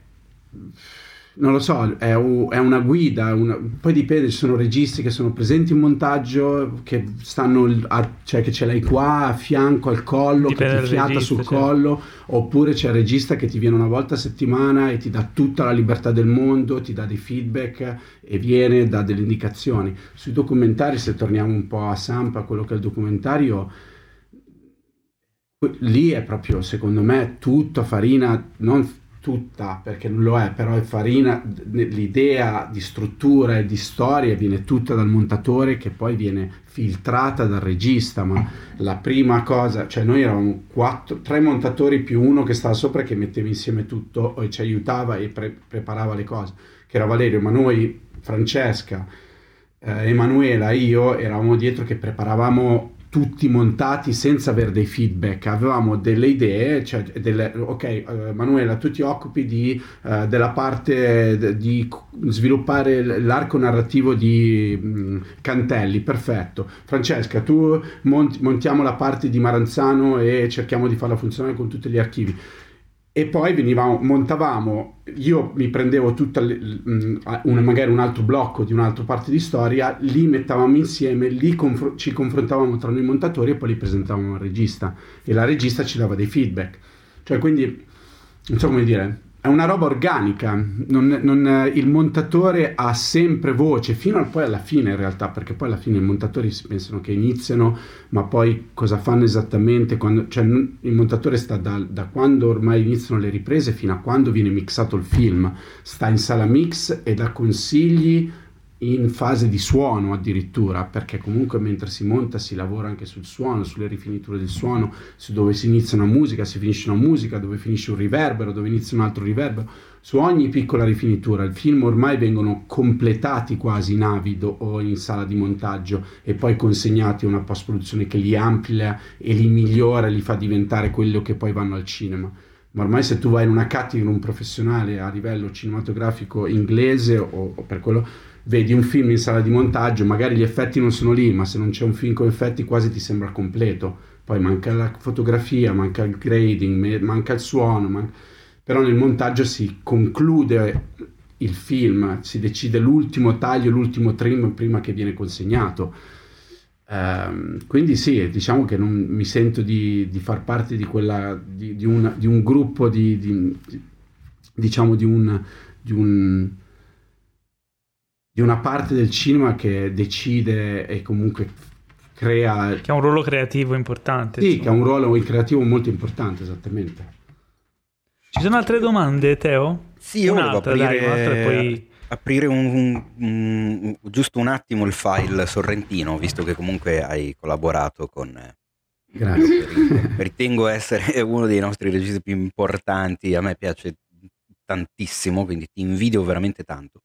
non lo so, è, è una guida, una, poi dipende, ci sono registi che sono presenti in montaggio, che stanno, a, cioè che ce l'hai qua a fianco al collo, dipende che ti fiata regista, sul cioè. collo, oppure c'è il regista che ti viene una volta a settimana e ti dà tutta la libertà del mondo, ti dà dei feedback e viene, dà delle indicazioni. Sui documentari, se torniamo un po' a Sampa, quello che è il documentario, lì è proprio, secondo me, tutto farina, non tutta, perché non lo è, però è farina, l'idea di struttura e di storia viene tutta dal montatore che poi viene filtrata dal regista, ma la prima cosa, cioè noi eravamo quattro, tre montatori più uno che stava sopra che metteva insieme tutto e ci aiutava e pre- preparava le cose, che era Valerio, ma noi, Francesca, eh, Emanuela, io eravamo dietro che preparavamo tutti montati senza avere dei feedback, avevamo delle idee, cioè delle, ok uh, Manuela tu ti occupi di, uh, della parte di sviluppare l'arco narrativo di um, Cantelli, perfetto, Francesca tu monti, montiamo la parte di Maranzano e cerchiamo di farla funzionare con tutti gli archivi e poi venivamo, montavamo, io mi prendevo tutta mm, un, magari un altro blocco di un'altra parte di storia, li mettavamo insieme, lì confr- ci confrontavamo tra noi montatori e poi li presentavamo al regista e la regista ci dava dei feedback. Cioè quindi, non so come dire, è una roba organica, non, non, il montatore ha sempre voce, fino a poi alla fine in realtà, perché poi alla fine i montatori si pensano che iniziano, ma poi cosa fanno esattamente, quando, cioè il montatore sta da, da, quando ormai iniziano le riprese fino a quando viene mixato il film, sta in sala mix e dà consigli in fase di suono addirittura, perché comunque mentre si monta si lavora anche sul suono, sulle rifiniture del suono, su dove si inizia una musica, si finisce una musica, dove finisce un riverbero, dove inizia un altro riverbero, su ogni piccola rifinitura. Il film ormai vengono completati quasi in avido o in sala di montaggio e poi consegnati a una post-produzione che li amplia e li migliora, li fa diventare quello che poi vanno al cinema. Ma ormai se tu vai in una in un professionale a livello cinematografico inglese o, o per quello vedi un film in sala di montaggio, magari gli effetti non sono lì, ma se non c'è un film con effetti quasi ti sembra completo. Poi manca la fotografia, manca il grading, manca il suono, man... però nel montaggio si conclude il film, si decide l'ultimo taglio, l'ultimo trim prima che viene consegnato. Um, quindi sì, diciamo che non mi sento di, di far parte di, quella, di, di, una, di un gruppo di, diciamo di un, di un di una parte del cinema che decide e comunque crea... Che ha un ruolo creativo importante. Sì, insomma. che ha un ruolo creativo molto importante, esattamente. Ci sono altre domande, Teo? Sì, io volevo aprire, dai, poi... aprire un, un, un, giusto un attimo il file sorrentino, visto che comunque hai collaborato con... Grazie. Ritengo essere uno dei nostri registi più importanti, a me piace tantissimo, quindi ti invidio veramente tanto.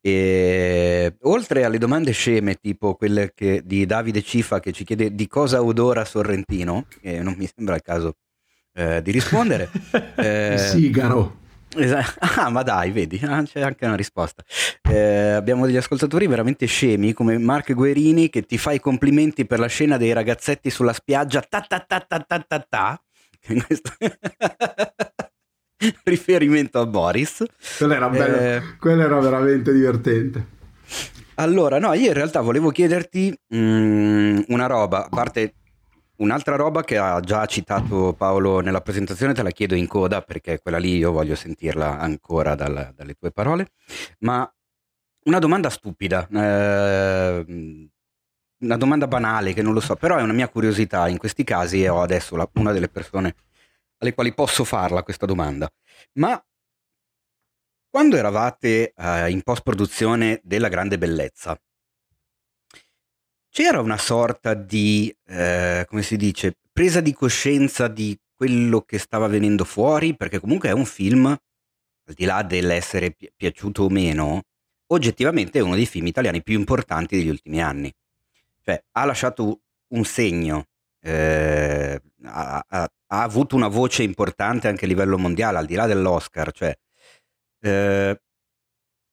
E, oltre alle domande sceme, tipo quelle che, di Davide Cifa che ci chiede di cosa odora Sorrentino, e non mi sembra il caso eh, di rispondere. eh, Sigaro. Ah, ma dai, vedi, ah, c'è anche una risposta. Eh, abbiamo degli ascoltatori veramente scemi come Mark Guerini che ti fa i complimenti per la scena dei ragazzetti sulla spiaggia. Ta ta ta ta ta ta ta. riferimento a Boris. Quello era, bello, eh, quello era veramente divertente. Allora, no, io in realtà volevo chiederti mh, mm, una roba, a parte un'altra roba che ha già citato Paolo nella presentazione, te la chiedo in coda perché quella lì io voglio sentirla ancora dal, dalle tue parole, ma una domanda stupida. Eh, una domanda banale che non lo so, però è una mia curiosità in questi casi e ho adesso la, una delle persone alle quali posso farla questa domanda. Ma quando eravate uh, in post-produzione della grande bellezza, c'era una sorta di, eh, come si dice, presa di coscienza di quello che stava venendo fuori? Perché comunque è un film, al di là dell'essere pi- piaciuto o meno, oggettivamente è uno dei film italiani più importanti degli ultimi anni. Cioè, ha lasciato un segno, eh, ha, ha, ha, avuto una voce importante anche a livello mondiale, al di là dell'Oscar. Cioè, eh,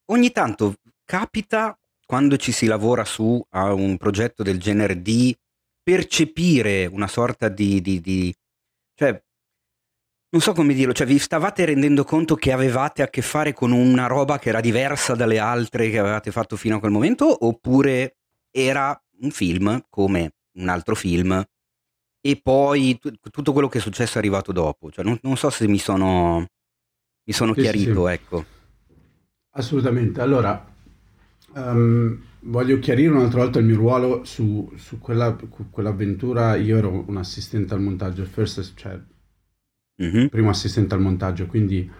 ogni tanto capita, quando ci si lavora su a un progetto del genere, di percepire una sorta di, di, di cioè, non so come dirlo, cioè vi stavate rendendo conto che avevate a che fare con una roba che era diversa dalle altre che avevate fatto fino a quel momento oppure era un film come un altro film e poi t- tutto quello che è successo è arrivato dopo. Cioè, non, non so se mi sono, mi sono sì, chiarito, sì. ecco. Assolutamente. Allora, um, voglio chiarire un'altra volta il mio ruolo su, su quella, quell'avventura. Io ero un assistente al montaggio, first, cioè mm-hmm. primo assistente al montaggio, quindi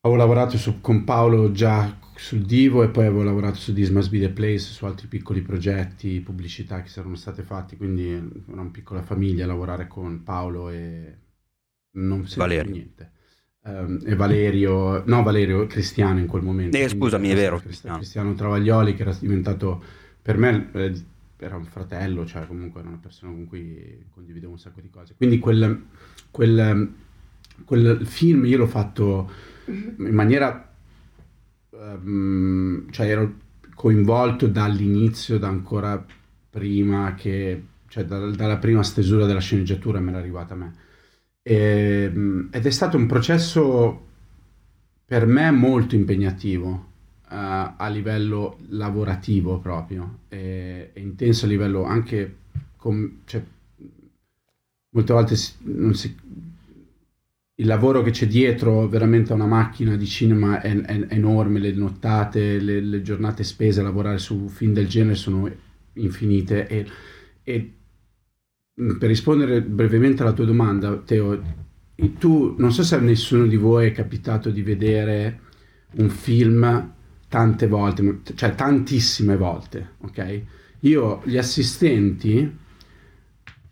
avevo lavorato su, con Paolo già sul Divo e poi avevo lavorato su This Must Be The Place, su altri piccoli progetti, pubblicità che erano stati fatti, quindi era una piccola famiglia lavorare con Paolo e non Valerio. niente. Um, e Valerio, no Valerio, Cristiano in quel momento. Eh, scusami, è vero. Cristiano. Cristiano Travaglioli che era diventato per me eh, era un fratello, cioè comunque era una persona con cui condividevo un sacco di cose. Quindi quel, quel, quel film io l'ho fatto in maniera, um, cioè ero coinvolto dall'inizio, da ancora prima che, cioè da, dalla prima stesura della sceneggiatura me l'è arrivata a me. E, ehm, ed è stato un processo per me molto impegnativo uh, a livello lavorativo proprio, e, e intenso a livello anche, com, cioè, molte volte si, si, il lavoro che c'è dietro veramente a una macchina di cinema è, è, enorme, le nottate, le, le, giornate spese a lavorare su film del genere sono infinite e, e per rispondere brevemente alla tua domanda, Teo, tu non so se a nessuno di voi è capitato di vedere un film tante volte, cioè tantissime volte, ok? Io, gli assistenti,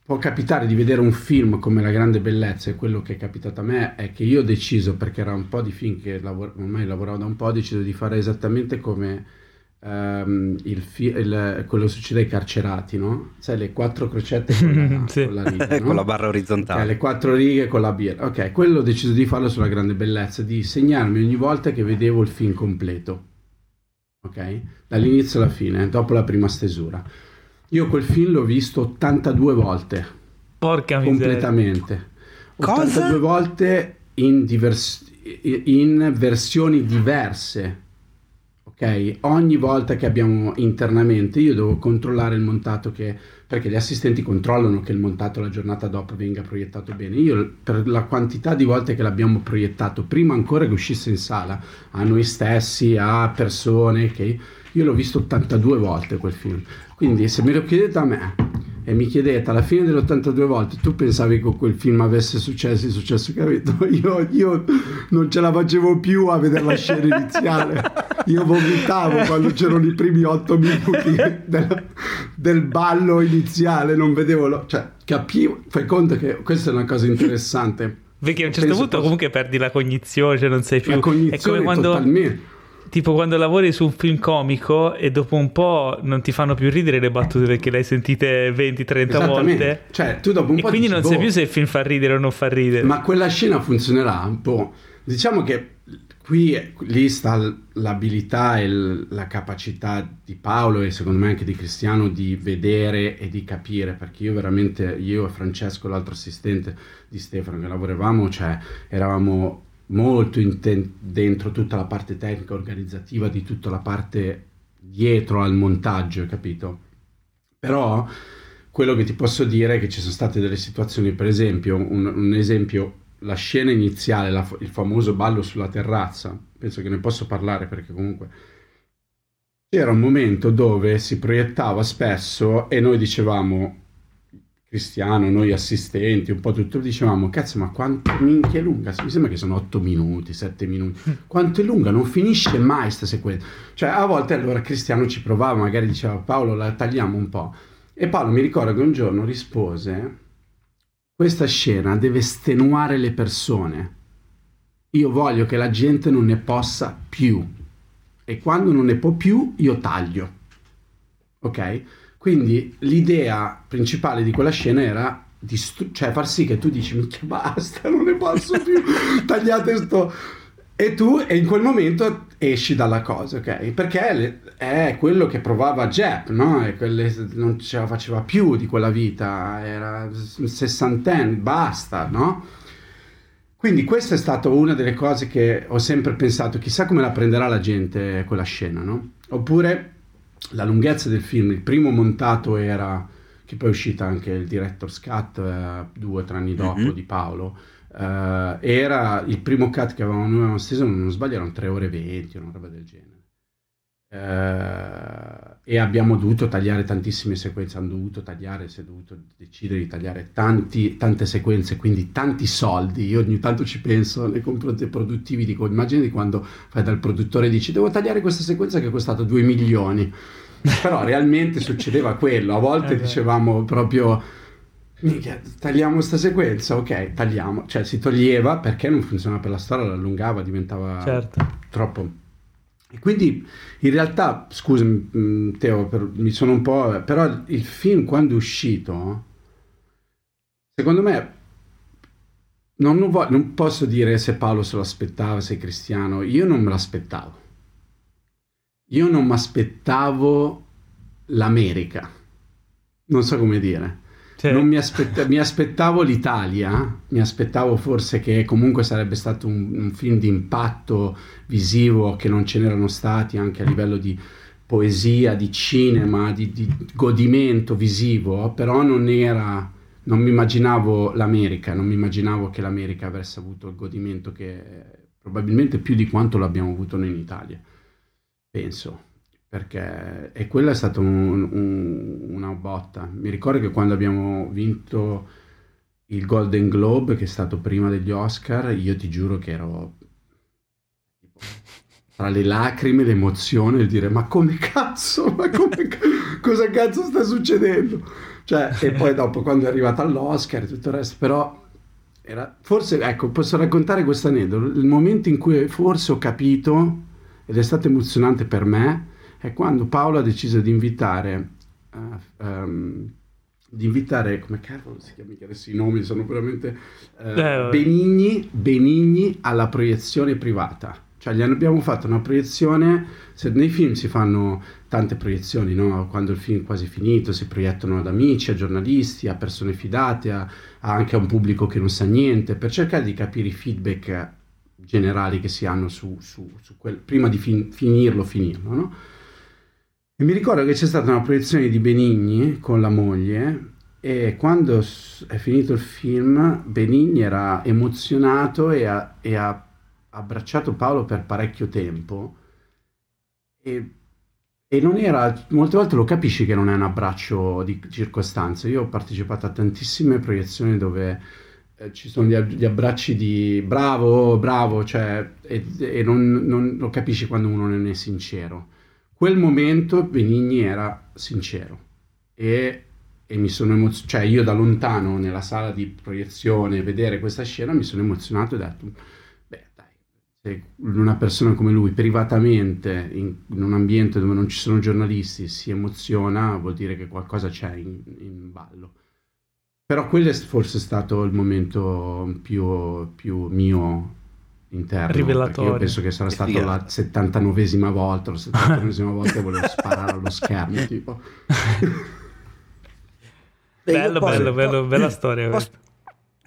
può capitare di vedere un film come La grande bellezza e quello che è capitato a me è che io ho deciso, perché era un po' di film che lavor- ormai lavoravo da un po', ho deciso di fare esattamente come um, il fi- il, quello che succede ai carcerati, no? Sai, le quattro crocette con la, sì. con la, riga, no? con la barra orizzontale. Okay, le quattro righe con la birra. Ok, quello ho deciso di farlo sulla grande bellezza, di segnarmi ogni volta che vedevo il film completo ok? Dall'inizio alla fine, dopo la prima stesura. Io quel film l'ho visto 82 volte. Porca miseria. Completamente. Cosa? 82 volte in, divers- in versioni diverse ok? Ogni volta che abbiamo internamente io devo controllare il montato che, perché gli assistenti controllano che il montato la giornata dopo venga proiettato bene. Io per la quantità di volte che l'abbiamo proiettato, prima ancora che uscisse in sala, a noi stessi, a persone, che io l'ho visto 82 volte quel film. Quindi se me lo chiedete a me, e mi chiedete alla fine delle 82 volte tu pensavi che quel film avesse successo il successo che avete io, io non ce la facevo più a vedere la scena iniziale. Io vomitavo quando c'erano i primi 8 minuti del, del ballo iniziale non vedevo lo, cioè capivo fai conto che questa è una cosa interessante. Perché a un certo Penso punto posso... comunque perdi la cognizione cioè non sei più la cognizione è come quando totalmente tipo quando lavori su un film comico e dopo un po' non ti fanno più ridere le battute perché le hai sentite 20-30 volte. Cioè, tu dopo un e po' quindi dici, non boh, sai più se il film fa ridere o non fa ridere. Ma quella scena funzionerà? Boh. Diciamo che qui lì sta l'abilità e la capacità di Paolo e secondo me anche di Cristiano di vedere e di capire perché io veramente io e Francesco l'altro assistente di Stefano che lavoravamo cioè eravamo molto inten- dentro tutta la parte tecnica organizzativa di tutta la parte dietro al montaggio, capito? Però quello che ti posso dire è che ci sono state delle situazioni, per esempio, un, un esempio, la scena iniziale, la, il famoso ballo sulla terrazza, penso che ne posso parlare perché comunque c'era un momento dove si proiettava spesso e noi dicevamo Cristiano, noi assistenti, un po' tutto, dicevamo, cazzo, ma quanto minchia è lunga? Mi sembra che sono 8 minuti, 7 minuti. Quanto è lunga? Non finisce mai questa sequenza. Cioè, a volte allora Cristiano ci provava, magari diceva, Paolo, la tagliamo un po'. E Paolo mi ricordo che un giorno rispose, questa scena deve stenuare le persone. Io voglio che la gente non ne possa più. E quando non ne può più, io taglio. Ok? Quindi l'idea principale di quella scena era distru- cioè far sì che tu dici minchia basta, non ne posso più, tagliate sto... E tu e in quel momento esci dalla cosa, ok? Perché è quello che provava Jep, no? E quelle, non ce la faceva più di quella vita, era sessantenne, basta, no? Quindi questa è stata una delle cose che ho sempre pensato, chissà come la prenderà la gente quella scena, no? Oppure la lunghezza del film, il primo montato era, che poi è uscita anche il director's cut eh, due o tre anni dopo mm-hmm. di Paolo, eh, era il primo cut che avevamo, noi steso, non sbaglio, erano 3 ore e 20, una roba del genere. Eh, e abbiamo dovuto tagliare tantissime sequenze, hanno dovuto tagliare, si è dovuto decidere di tagliare tanti, tante sequenze, quindi tanti soldi. Io ogni tanto ci penso nei confronti produttivi, dico, immagini quando fai dal produttore e dici devo tagliare questa sequenza che è costata 2 milioni. Però realmente succedeva quello, a volte eh dicevamo proprio Minchia, tagliamo questa sequenza, ok, tagliamo, cioè si toglieva perché non funzionava per la storia, l'allungava, diventava certo. troppo e quindi in realtà, scusami mm, Teo, per, mi sono un po'... però il film quando è uscito, secondo me, non, non, voglio, non posso dire se Paolo se lo aspettava, se è cristiano, io non me l'aspettavo. Io non mi aspettavo l'America, non so come dire. Mi, aspetta- mi, aspettavo l'Italia, mi aspettavo forse che comunque sarebbe stato un, un, film di impatto visivo che non ce n'erano stati anche a livello di poesia, di cinema, di, di godimento visivo, però non era, non mi immaginavo l'America, non mi immaginavo che l'America avesse avuto il godimento che probabilmente più di quanto l'abbiamo avuto noi in Italia, penso perché e quella è stata un, un, una botta. Mi ricordo che quando abbiamo vinto il Golden Globe, che è stato prima degli Oscar, io ti giuro che ero tra le lacrime, l'emozione, il dire ma come cazzo, ma come, cosa cazzo sta succedendo? Cioè, e poi dopo quando è arrivata all'Oscar e tutto il resto, però era, forse, ecco, posso raccontare questo aneddoto, il momento in cui forse ho capito, ed è stato emozionante per me, è quando Paolo ha deciso di invitare, uh, um, di invitare, come cavolo si chiama, adesso i nomi sono veramente, uh, eh, Benigni, Benigni alla proiezione privata. Cioè gli abbiamo fatto una proiezione, se nei film si fanno tante proiezioni, no? quando il film è quasi finito si proiettano ad amici, a giornalisti, a persone fidate, a, a anche a un pubblico che non sa niente, per cercare di capire i feedback generali che si hanno su, su, su quel, prima di fin, finirlo, finirlo. No? E mi ricordo che c'è stata una proiezione di Benigni con la moglie e quando è finito il film Benigni era emozionato e ha, e ha abbracciato Paolo per parecchio tempo e, e, non era, molte volte lo capisci che non è un abbraccio di circostanza. Io ho partecipato a tantissime proiezioni dove eh, ci sono gli, gli, abbracci di bravo, bravo, cioè, e, e non, non, lo capisci quando uno non è sincero quel momento Benigni era sincero e, e mi sono emozionato, cioè io da lontano nella sala di proiezione vedere questa scena mi sono emozionato e ho detto, beh dai, se una persona come lui privatamente in, in un ambiente dove non ci sono giornalisti si emoziona vuol dire che qualcosa c'è in, in ballo. Però quello è forse stato il momento più, più mio interno. Rivelatorio. Io penso che sarà stata la 79esima volta, la 79esima volta che volevo sparare allo schermo, tipo. bello, posso, bello, bello, bella storia posso,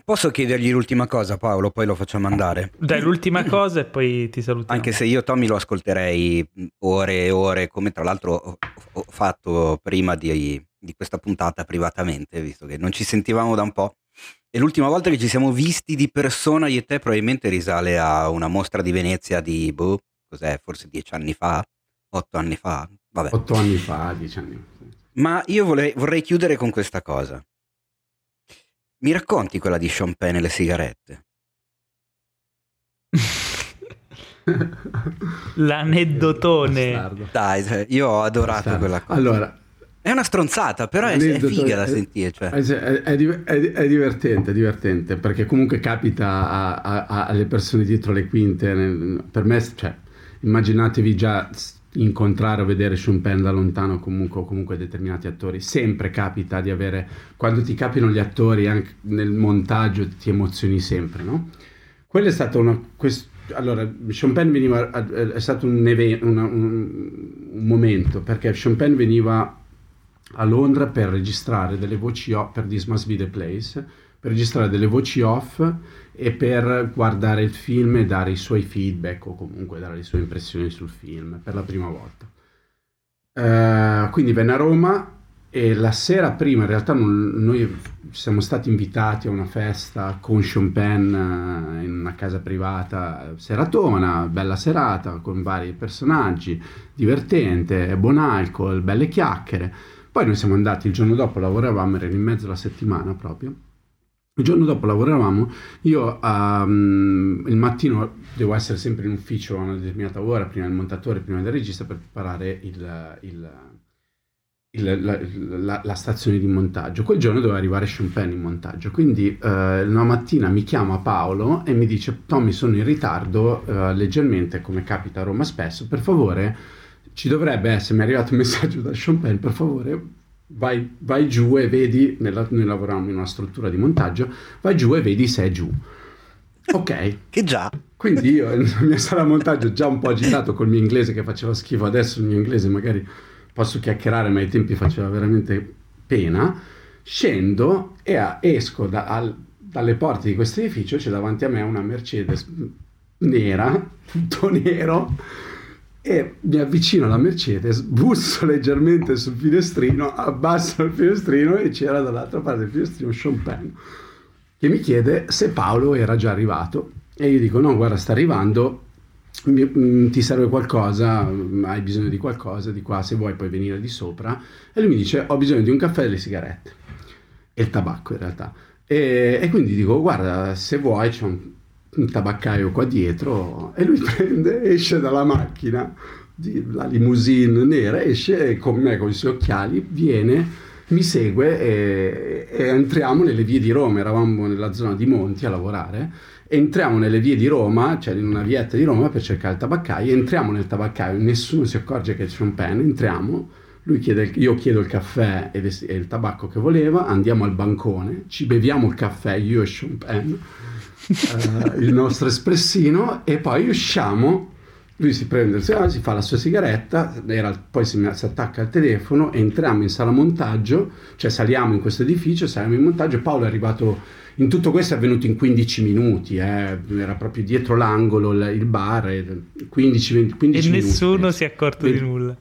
posso, chiedergli l'ultima cosa, Paolo, poi lo facciamo andare? Dai, l'ultima cosa e poi ti salutiamo. Anche se io Tommy lo ascolterei ore e ore, come tra l'altro ho, ho fatto prima di, di questa puntata privatamente, visto che non ci sentivamo da un po'. E l'ultima volta che ci siamo visti di persona io e te probabilmente risale a una mostra di Venezia di, boh, cos'è, forse dieci anni fa, otto anni fa, Vabbè. Otto anni fa, dieci anni fa. Ma io vorrei, vorrei chiudere con questa cosa. Mi racconti quella di Sean Penn e le sigarette? L'aneddotone. Bastardo. Dai, io ho adorato Bastardo. quella cosa. Allora, È una stronzata, però è, è figa da sentire. Cioè. È, è- è div- è- è divertente, è divertente, perché comunque capita a- a- a- alle persone dietro le quinte. per me, cioè, immaginatevi già incontrare o vedere Sean Penn da lontano comunque, o comunque determinati attori. Sempre capita di avere, quando ti capitano gli attori anche nel montaggio ti emozioni sempre, no? Quello è stato una... quest- allora, Sean Penn veniva, è stato un, eve- una- un, un momento, perché Sean Penn veniva a Londra per registrare delle voci off per This Must Be the Place, per registrare delle voci off e per guardare il film e dare i suoi feedback o comunque dare le sue impressioni sul film per la prima volta. Eh, quindi venne a Roma e la sera prima, in realtà non- noi siamo stati invitati a una festa con Penn eh, in una casa privata, seratona, bella serata con vari personaggi, divertente, buon alcol, belle chiacchiere. Poi noi siamo andati il giorno dopo, lavoravamo, era in mezzo alla settimana proprio. Il giorno dopo lavoravamo, io ehm, il mattino devo essere sempre in ufficio a una determinata ora, prima del montatore, prima del regista, per preparare il- il- la, la- la stazione di montaggio. Quel giorno doveva arrivare Penn in montaggio, quindi eh, una mattina mi chiama Paolo e mi dice Tommy sono in ritardo eh, leggermente, come capita a Roma spesso, per favore ci dovrebbe essere, mi è arrivato un messaggio da Penn, per favore vai, vai giù e vedi, nella- noi lavoriamo in una struttura di montaggio, vai giù e vedi se è giù. Ok, Che già. quindi io nella mia sala montaggio già un po' agitato col mio inglese che faceva schifo, adesso il mio inglese magari posso chiacchierare, ma ai tempi faceva veramente pena. Scendo e a- esco da- al- dalle porte di questo edificio, c'è davanti a me una Mercedes nera, tutto nero, e mi avvicino alla Mercedes, busso leggermente sul finestrino, abbasso il finestrino e c'era dall'altra parte del finestrino Sean Penn che mi chiede se Paolo era già arrivato. E io dico no guarda sta arrivando mm, ti serve qualcosa mm, hai bisogno di qualcosa di qua se vuoi puoi venire di sopra. E lui mi dice ho bisogno di un caffè e delle sigarette. E il tabacco in realtà. E, e quindi dico guarda se vuoi c'è un, un tabaccaio qua dietro e lui prende esce dalla macchina la limousine nera esce con me con i suoi occhiali viene mi segue e, e entriamo nelle vie di Roma, eravamo nella zona di Monti a lavorare, entriamo nelle vie di Roma, cioè in una vietta di Roma per cercare il tabaccaio, entriamo nel tabaccaio, nessuno si accorge che c'è un pen, entriamo, chiede, io chiedo il caffè e il tabacco che voleva, andiamo al bancone, ci beviamo il caffè, io e Sean Penn, eh, il nostro espressino e poi usciamo lui si prende, si si fa la sua sigaretta, era- poi si, si attacca al telefono, entriamo in sala montaggio, cioè saliamo in questo edificio, saliamo in montaggio, Paolo è arrivato, in tutto questo è avvenuto in 15 minuti, eh, era proprio dietro l'angolo il, il bar, e 15, 20, 15 E minuti. nessuno si è accorto di Vedi- nulla.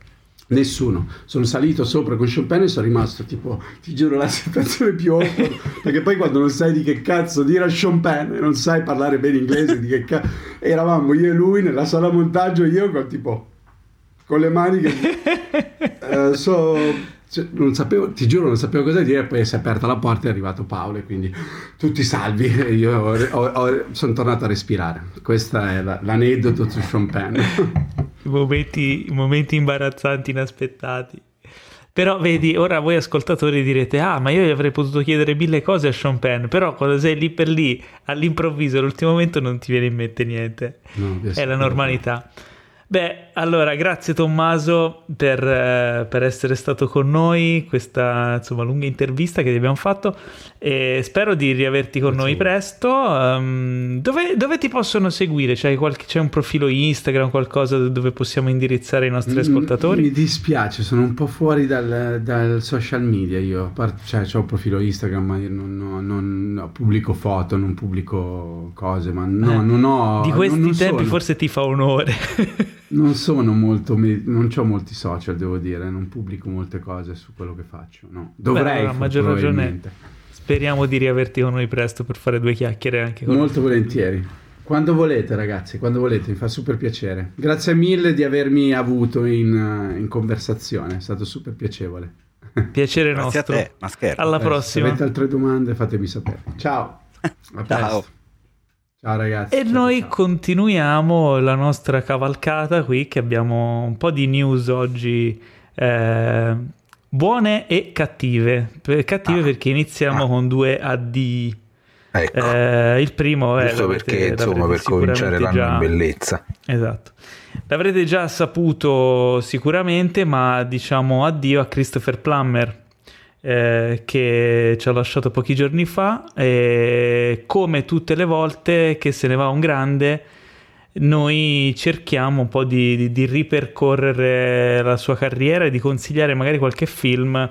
Nessuno. Sono salito sopra con Penn e sono rimasto tipo, ti giuro, la situazione più awkward. perché poi quando non sai di che cazzo dire a Penn e non sai parlare bene inglese, di che cazzo... Eravamo io e lui nella sala montaggio, io con tipo, con le mani che... eh, so... cioè, non sapevo, ti giuro, non sapevo cosa dire. Poi si è aperta la porta e è arrivato Paolo, e quindi tutti salvi. E io ho- ho- ho- sono tornato a respirare. Questo è la- l'aneddoto su. I momenti, i momenti imbarazzanti, inaspettati. Però vedi, ora voi ascoltatori direte, ah, ma io gli avrei potuto chiedere mille cose a Sean Penn, però quando sei lì per lì, all'improvviso, all'ultimo momento non ti viene in mente niente. No, È la normalità. Beh, allora, grazie Tommaso per, eh, per essere stato con noi, questa insomma lunga intervista che ti abbiamo fatto e spero di riaverti con Grazie noi presto. Um, dove, dove ti possono seguire? C'hai, qualche- c'è un profilo Instagram, qualcosa dove possiamo indirizzare i nostri ascoltatori? Mi dispiace, sono un po' fuori dal, dal social media io, cioè ho un profilo Instagram, ma io non, non- non- no, pubblico foto, non pubblico cose, ma no, Eh, non ho... Di questi tempi sono, forse ti fa onore. Non sono molto, me- non ho molti social, devo dire, non pubblico molte cose su quello che faccio, no. Dovrei, allora, a maggior ragione. probabilmente. Speriamo di riaverti con noi presto per fare due chiacchiere anche con Molto volentieri. Quando volete ragazzi, quando volete, mi fa super piacere. Grazie mille di avermi avuto in, in conversazione, è stato super piacevole. Piacere Grazie nostro. a te, ma scherzo. Alla Eh, prossima. Se avete altre domande fatemi sapere. Ciao. A Ciao. presto. Ciao ragazzi. E Ciao, noi ciao. continuiamo la nostra cavalcata qui che abbiamo un po' di news oggi eh, buone e cattive. Cattive Ah. perché iniziamo Ah. con due AD. Ecco, Eh, il primo è giusto perché insomma per cominciare l'anno in bellezza. Esatto. L'avrete già saputo sicuramente, ma diciamo addio a Christopher Plummer eh, che ci ha lasciato pochi giorni fa e come tutte le volte che se ne va un grande noi cerchiamo un po' di, di- di ripercorrere la sua carriera e di consigliare magari qualche film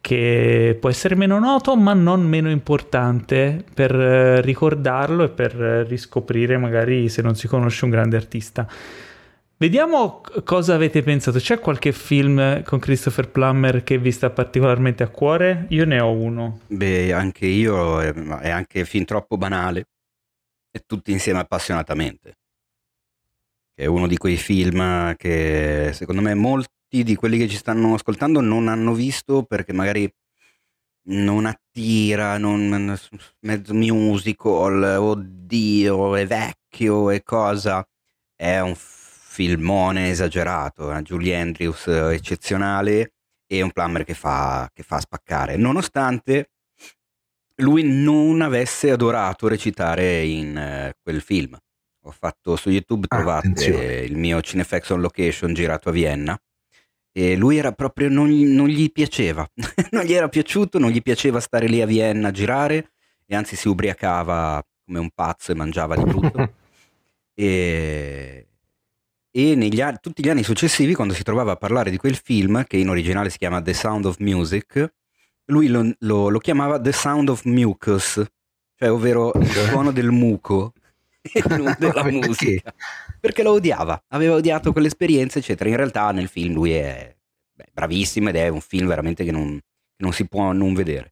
che può essere meno noto ma non meno importante per eh, ricordarlo e per eh, riscoprire magari se non si conosce un grande artista. Vediamo cosa avete pensato. C'è qualche film con Christopher Plummer che vi sta particolarmente a cuore? Io ne ho uno. Beh, anche io, è, è anche fin troppo banale, e tutti insieme appassionatamente. È uno di quei film che secondo me molti di quelli che ci stanno ascoltando non hanno visto perché magari non attira, non, mezzo musical, oddio, è vecchio e cosa. È un filmone esagerato, eh, Julie Andrews eh, eccezionale e un Plummer che fa, che fa spaccare, nonostante lui non avesse adorato recitare in eh, quel film. Ho fatto su YouTube, Ah, trovate attenzione. il mio Cinefx on location girato a Vienna e lui era proprio, non, gli- non gli piaceva, non gli era piaciuto, non gli piaceva stare lì a Vienna a girare e anzi si ubriacava come un pazzo e mangiava di brutto. e, e negli anni, tutti gli anni successivi, quando si trovava a parlare di quel film, che in originale si chiama The Sound of Music, lui lo, lo- lo chiamava The Sound of Mucus, cioè ovvero il suono del muco e non della musica. Perché lo odiava, aveva odiato quell'esperienza, eccetera. In realtà nel film lui è beh, bravissimo ed è un film veramente che non, che non si può non vedere.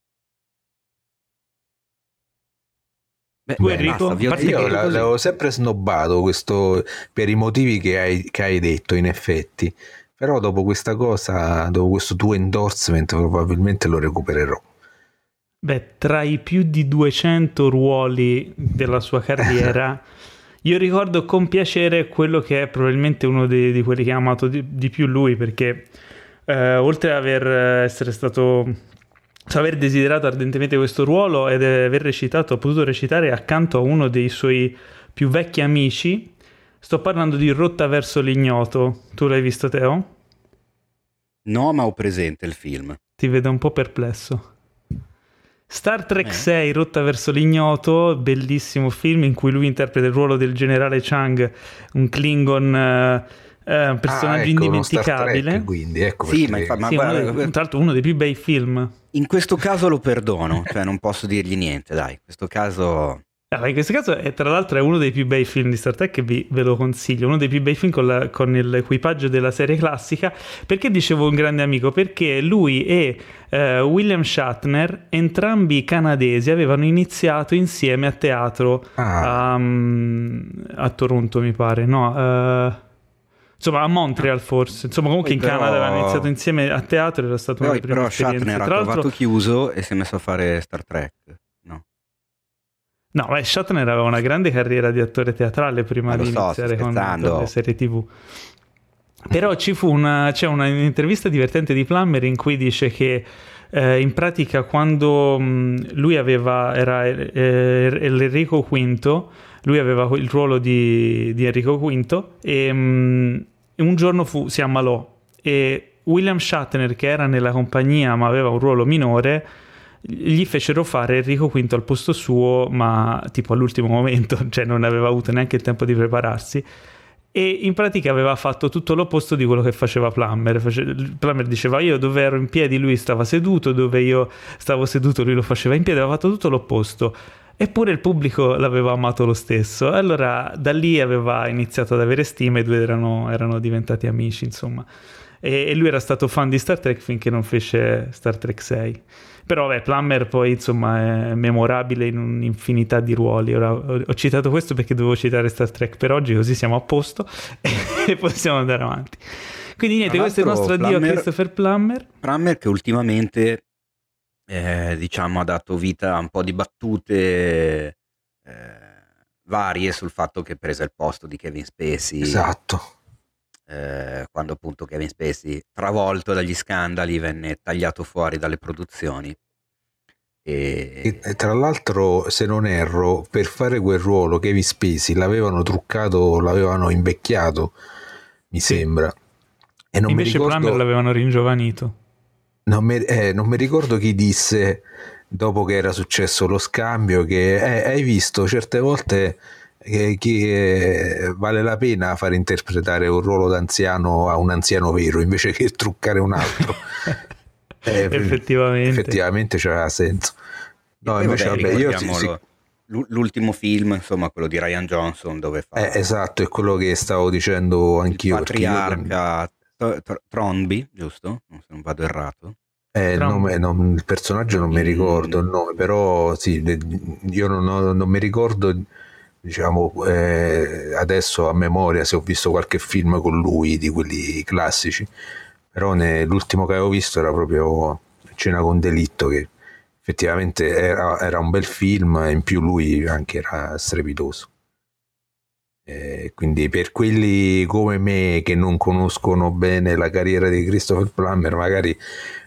Beh, Tu, Enrico? basta, Io l'avevo sempre snobbato questo per i motivi che hai, che hai detto, in effetti. Però dopo questa cosa, dopo questo tuo endorsement, probabilmente lo recupererò. Beh, tra i più di 200 ruoli della sua carriera, io ricordo con piacere quello che è probabilmente uno di, di quelli che ha amato di, di più lui, perché eh, oltre ad aver, eh, essere stato, aver desiderato ardentemente questo ruolo ed aver recitato, potuto recitare accanto a uno dei suoi più vecchi amici, sto parlando di Rotta verso l'ignoto. Tu l'hai visto, Teo? No, ma ho presente il film. Ti vedo un po' perplesso. Star Trek Eh. 6, Rotta verso l'ignoto, bellissimo film in cui lui interpreta il ruolo del generale Chang, un Klingon, eh, eh, un personaggio Ah, ecco, indimenticabile. Trek, quindi, ecco Sì, perché- ma infa- ma Sì, guarda, uno dei- tra l'altro uno dei più bei film. in questo caso lo perdono, cioè non posso dirgli niente, dai. In questo caso Allora, in questo caso, è, tra l'altro, è uno dei più bei film di Star Trek che vi, ve lo consiglio. Uno dei più bei film con, la- con l'equipaggio della serie classica. Perché dicevo un grande amico? Perché lui e eh, William Shatner, entrambi canadesi, avevano iniziato insieme a teatro Ah. a, mm, a Toronto, mi pare. No, eh, insomma, a Montreal forse. Insomma, comunque Poi in però- Canada avevano iniziato insieme a teatro. Era stata una delle prime però esperienze. Shatner ha l'altro, trovato chiuso e si è messo a fare Star Trek. No. No, beh, Shatner aveva una grande carriera di attore teatrale prima Ma lo di so, iniziare con, le serie TV. Però ci fu una, c'è una intervista divertente di Plummer in cui dice che eh, in pratica quando mh, lui aveva, era eh, l'Enrico V, lui aveva il ruolo di, di Enrico V e mh, un giorno fu- si ammalò e William Shatner che era nella compagnia ma aveva un ruolo minore gli fecero fare Enrico V al posto suo, ma tipo all'ultimo momento, cioè non aveva avuto neanche il tempo di prepararsi. E in pratica aveva fatto tutto l'opposto di quello che faceva Plummer. Plummer diceva io dove ero in piedi, lui stava seduto, dove io stavo seduto, lui lo faceva in piedi, aveva fatto tutto l'opposto. Eppure il pubblico l'aveva amato lo stesso. Allora da lì aveva iniziato ad avere stima e i due erano, erano diventati amici, insomma. E, e, lui era stato fan di Star Trek finché non fece Star Trek 6. Però beh, Plummer poi insomma è memorabile in un'infinità di ruoli. Ora ho, ho citato questo perché dovevo citare Star Trek per oggi, così siamo a posto e possiamo andare avanti. Quindi niente, questo è il nostro addio a Christopher Plummer. Plummer che ultimamente eh, diciamo, ha dato vita a un po' di battute eh, varie sul fatto che prese il posto di Kevin Spacey. Esatto. Eh, quando appunto Kevin Spacey, travolto dagli scandali, venne tagliato fuori dalle produzioni. E... E, tra l'altro, se non erro, per fare quel ruolo Kevin Spacey l'avevano truccato, l'avevano invecchiato, mi sì. sembra. E non Invece mi ricordo... Plummer l'avevano ringiovanito. Non mi, eh, non mi ricordo chi disse dopo che era successo lo scambio che eh, hai visto certe volte che, che eh, vale la pena far interpretare un ruolo d'anziano a un anziano vero invece che truccare un altro. eh, effettivamente. Effettivamente c'aveva senso. No, invece vabbè, vabbè io sì, sì. L'ultimo film, insomma, quello di Ryan Johnson, dove fa. Eh, esatto, è quello che stavo dicendo anch'io. Il patriarca Tronby, giusto? Se non vado errato. Eh, il, nome, non, il, personaggio non mi ricordo il nome, però sì, io non, ho, non mi ricordo, diciamo, eh, adesso a memoria se ho visto qualche film con lui di quelli classici, però ne, l'ultimo che avevo visto era proprio Cena con delitto, che effettivamente era, era un bel film e in più lui anche era strepitoso. Eh, quindi per quelli come me che non conoscono bene la carriera di Christopher Plummer, magari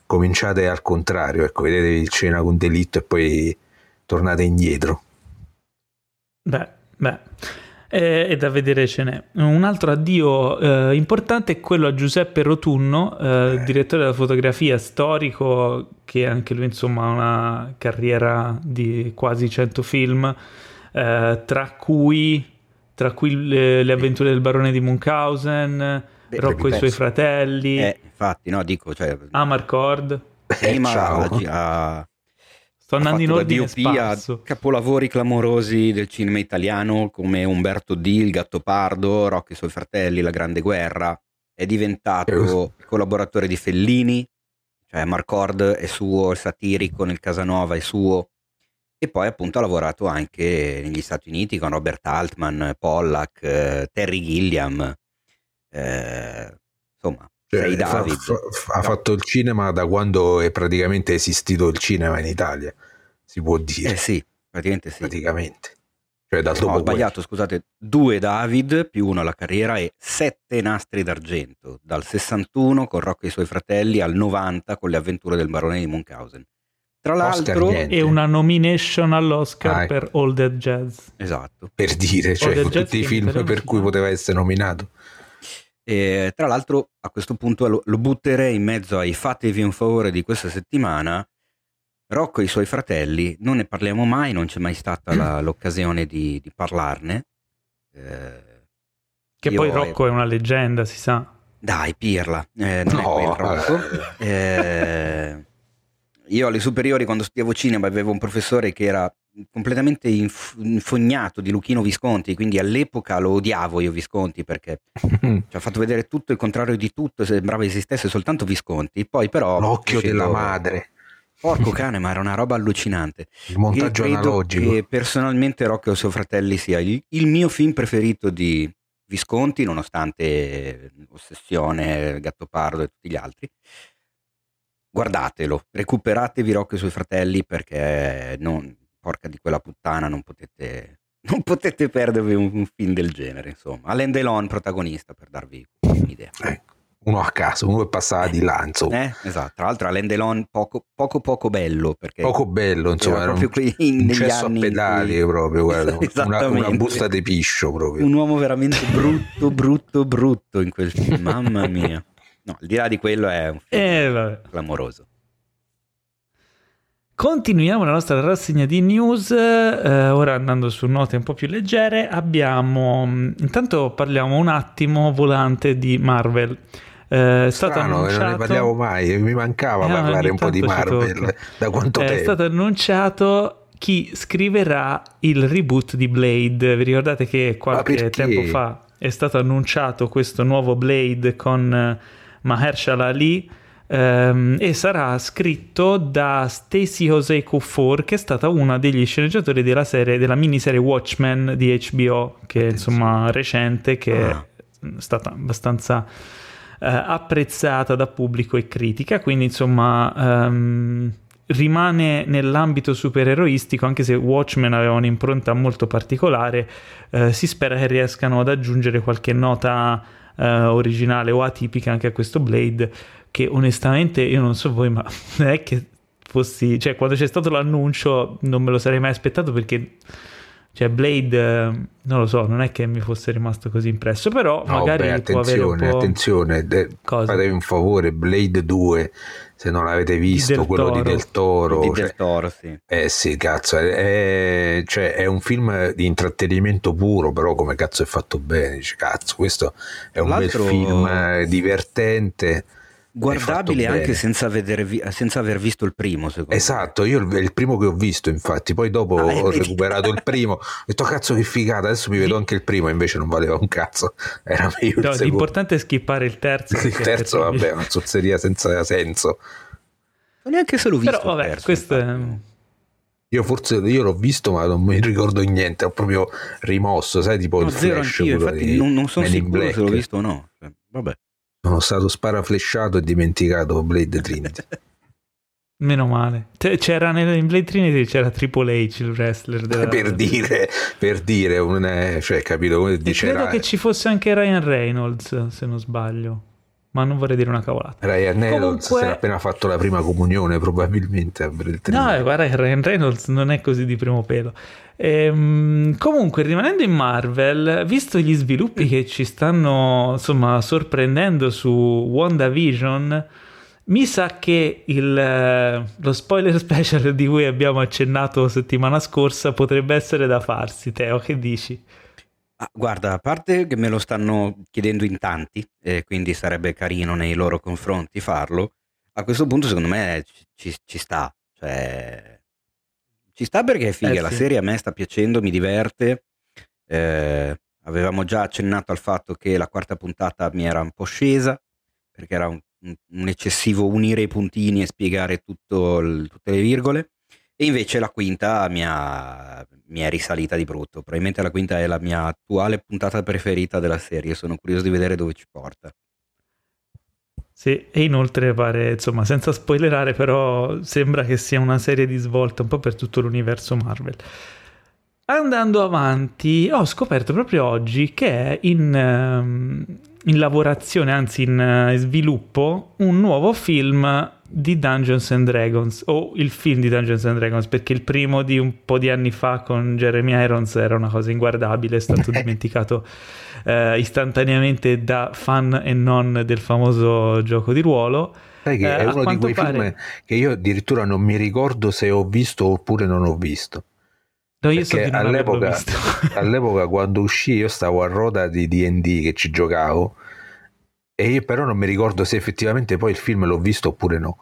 cominciate al contrario, ecco, vedetevi il cena con delitto e poi tornate indietro. Beh, beh. Eh, è da vedere ce n'è. Un altro addio eh, importante è quello a Giuseppe Rotunno, eh, eh. direttore della fotografia storico, che anche lui insomma ha una carriera di quasi 100 film, eh, tra cui, tra cui le, le, avventure del barone di Munchausen, Beh, Rocco e i suoi fratelli. Eh, infatti, no, dico, cioè... Amarcord. Prima eh, a, Sto andando in ordine a capolavori clamorosi del cinema italiano come Umberto D, Il Gattopardo, Rocco e i suoi fratelli, La Grande Guerra. È diventato collaboratore di Fellini, cioè Marcord è suo, il satirico nel Casanova è suo. E poi appunto ha lavorato anche negli Stati Uniti con Robert Altman, Pollack, eh, Terry Gilliam. Eh, insomma, cioè, fa, fa, ha fatto il cinema da quando è praticamente esistito il cinema in Italia, si può dire. Eh sì, praticamente sì. Praticamente. Cioè, dal no, ho sbagliato, scusate, due David più uno alla carriera e sette nastri d'argento, dal 61 con Rocco e i suoi fratelli al 90 con le avventure del barone di Munchausen. Tra l'altro, e una nomination all'Oscar ah, ecco. per All Dead Jazz. Esatto. Per dire, cioè, tutti i film per cui poteva essere nominato. E, tra l'altro, a questo punto lo, lo butterei in mezzo ai fatevi un favore di questa settimana. Rocco e i suoi fratelli, non ne parliamo mai, non c'è mai stata la, l'occasione di, di parlarne. Eh, che poi Rocco è... è una leggenda, si sa. Dai, pirla, eh, non no, è quel Rocco. Eh, io alle superiori, quando studiavo cinema, avevo un professore che era completamente inf- infognato di Luchino Visconti, quindi all'epoca lo odiavo io Visconti perché ci ha fatto vedere tutto il contrario di tutto, sembrava esistesse soltanto Visconti, poi però... L'occhio della madre. Porco cane, ma era una roba allucinante. Il montaggio credo analogico. Che personalmente Rocchio e suo fratelli sia il, il mio film preferito di Visconti, nonostante Ossessione, Gattopardo e tutti gli altri guardatelo, recuperatevi Rocco e i suoi fratelli perché non, porca di quella puttana, non potete, non potete perdervi un, un, film del genere, insomma. Alain Delon protagonista, per darvi un'idea. Eh, uno a caso, uno è passato di là, insomma. Eh, esatto, tra l'altro Alain Delon poco, poco, poco bello, perché... Poco bello, insomma, era, era proprio un, un cesso a pedali cui... proprio, guarda, una, una, busta di piscio proprio. Un uomo veramente brutto, brutto, brutto in quel film, mamma mia. No, al di là di quello è un film eh, clamoroso. Continuiamo la nostra rassegna di news, eh, ora andando su note un po' più leggere, abbiamo, mm, intanto parliamo un attimo volante di Marvel. Eh, è stato Strano, annunciato... non ne parliamo mai, mi mancava eh, parlare un po' di Marvel, da quanto è tempo? È stato annunciato chi scriverà il reboot di Blade. Vi ricordate che qualche tempo fa è stato annunciato questo nuovo Blade con eh, Mahershala Ali ehm, e sarà scritto da Stacy Jose Kufor che è stata una degli sceneggiatori della serie della miniserie Watchmen di HBO che è insomma recente che ah. è stata abbastanza eh, apprezzata da pubblico e critica quindi insomma ehm, rimane nell'ambito supereroistico, anche se Watchmen aveva un'impronta molto particolare, eh, si spera che riescano ad aggiungere qualche nota eh, originale o atipica anche a questo Blade, che onestamente io non so voi, ma non è che fossi, cioè quando c'è stato l'annuncio non me lo sarei mai aspettato perché cioè Blade, non lo so, non è che mi fosse rimasto così impresso, però no, magari beh, può avere un po'... Attenzione, de- fatevi un favore, Blade 2, se non l'avete visto, di quello Toro. di Del Toro. Di cioè, Del Toro, sì. Eh sì, cazzo, è, è, cioè, è, un film di intrattenimento puro, però come cazzo è fatto bene, dice, cazzo, questo è un L'altro... bel film divertente guardabile anche senza, vi- senza, aver visto il primo secondo esatto io è il primo che ho visto infatti poi dopo ah, ho recuperato il primo. Ho detto cazzo che figata adesso mi vedo anche il primo invece non valeva un cazzo. Era meglio no, l'importante è skippare il terzo il terzo vabbè una zozzeria senza senso. Non neanche se l'ho visto però vabbè terzo, questo è... io forse io l'ho visto ma non mi ricordo niente ho proprio rimosso sai tipo no, il flash infatti non, non sono sicuro se l'ho visto o no. Cioè, vabbè sono stato sparaflesciato e dimenticato Blade Trinity. Meno male. C'era in Blade Trinity c'era Triple H, il wrestler. Della... Per dire, per dire, un, cioè, capito come dice. Credo che ci fosse anche Ryan Reynolds, se non sbaglio. Ma non vorrei dire una cavolata. Ryan Reynolds Comunque... si è appena fatto la prima comunione, probabilmente. No, guarda che Ryan Reynolds non è così di primo pelo. Ehm, comunque, rimanendo in Marvel, visto gli sviluppi che ci stanno insomma sorprendendo su WandaVision, mi sa che il, lo spoiler special di cui abbiamo accennato settimana scorsa potrebbe essere da farsi. Teo, che dici? Ah, guarda, a parte che me lo stanno chiedendo in tanti, e quindi sarebbe carino nei loro confronti farlo, a questo punto secondo me ci, ci, sta. Cioè, ci sta perché è figa, eh, la sì. serie a me sta piacendo, mi diverte. Eh, avevamo già accennato al fatto che la quarta puntata mi era un po' scesa, perché era un, un eccessivo unire i puntini e spiegare tutto il, tutte le virgole. E invece la quinta mi, ha, mi è risalita di brutto. Probabilmente la quinta è la mia attuale puntata preferita della serie. Sono curioso di vedere dove ci porta. Sì, e inoltre pare, insomma, senza spoilerare, però sembra che sia una serie di svolte un po' per tutto l'universo Marvel. Andando avanti, ho scoperto proprio oggi che è in, ehm, in lavorazione, anzi in uh, sviluppo, un nuovo film di Dungeons and Dragons, o il film di Dungeons and Dragons, perché il primo di un po' di anni fa con Jeremy Irons era una cosa inguardabile, è stato dimenticato eh, istantaneamente da fan e non del famoso gioco di ruolo. Sai che eh, è uno di quei pare... film che io addirittura non mi ricordo se ho visto oppure non ho visto. No, io so all'epoca, all'epoca quando uscì io stavo a roda di D&D che ci giocavo e io però non mi ricordo se effettivamente poi il film l'ho visto oppure no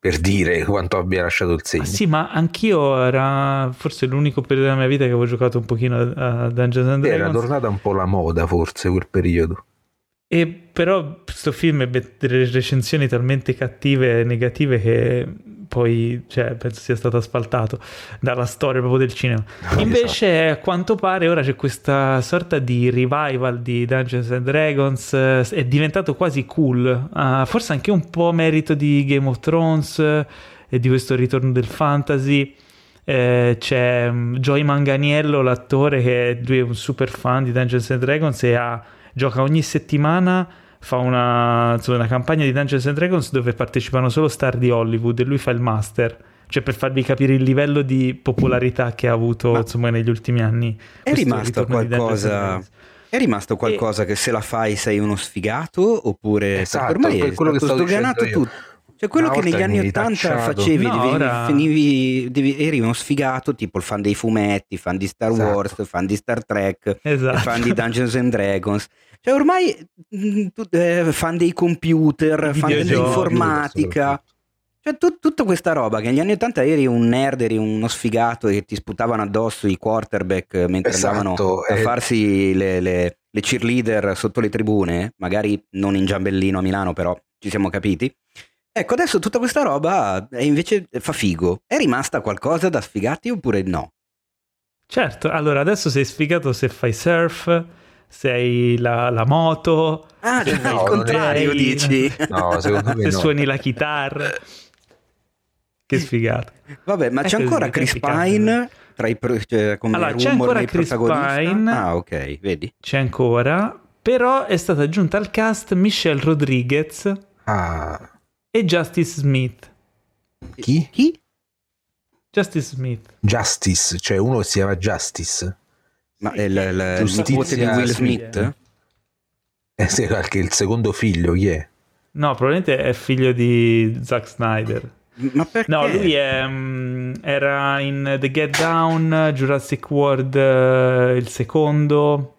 per dire quanto abbia lasciato il segno. Ah, sì, ma anch'io era forse l'unico periodo della mia vita che avevo giocato un pochino a Dungeons and Dragons. Era tornata un po' la moda forse quel periodo. E però questo film ebbe delle recensioni talmente cattive e negative che poi cioè, penso sia stato asfaltato dalla storia proprio del cinema. Invece, esatto. a quanto pare, ora c'è questa sorta di revival di Dungeons and Dragons. È diventato quasi cool. Uh, forse anche un po' merito di Game of Thrones e di questo ritorno del fantasy. Eh, c'è um, Joy Manganiello, l'attore che lui è un super fan di Dungeons and Dragons e ha, gioca ogni settimana fa una, insomma, una campagna di Dungeons and Dragons dove partecipano solo star di Hollywood e lui fa il master cioè per farvi capire il livello di popolarità che ha avuto Ma insomma negli ultimi anni è rimasto qualcosa è rimasto qualcosa e... che se la fai sei uno sfigato oppure esatto, ormai è quello che sto tutto cioè quello che negli anni Ottanta facevi, no, devi, ora... finivi, devi, eri uno sfigato, tipo il fan dei fumetti, fan di Star esatto. Wars, fan di Star Trek, esatto. fan di Dungeons and Dragons. Cioè ormai mm, tu, eh, fan dei computer, fan dell'informatica. Cioè tu- tutta questa roba che negli anni 80 eri un nerd, eri uno sfigato e ti sputavano addosso i quarterback mentre Esatto, andavano a eh. farsi le, le- le cheerleader sotto le tribune, magari non in Giambellino a Milano, però ci siamo capiti. Ecco, adesso tutta questa roba eh, invece fa figo. È rimasta qualcosa da sfigati oppure no? Certo, allora adesso sei sfigato se fai surf, se hai la, la moto, Ah, se cioè, il no, non è- contrario, sei- dici? No, secondo me se no. suoni la chitarra. Che sfigata. Vabbè, ma È c'è ancora Chris. Pine tra i pro- cioè, come Allora, c'è ancora Chris? Pine. Ah, ok, vedi. C'è ancora, però è stata aggiunta al cast Michelle Rodriguez Ah, e Justice Smith. chi? Chi? Justice Smith. Justice, cioè uno che si chiama Justice. Ma è il, il, il nipote di Will Smith. Smith? Eh, sì, anche il secondo figlio, chi è? No, probabilmente è figlio di Zack Snyder. Ma perché? No, lui è, mm, era in The Get Down, Jurassic World, eh, il secondo.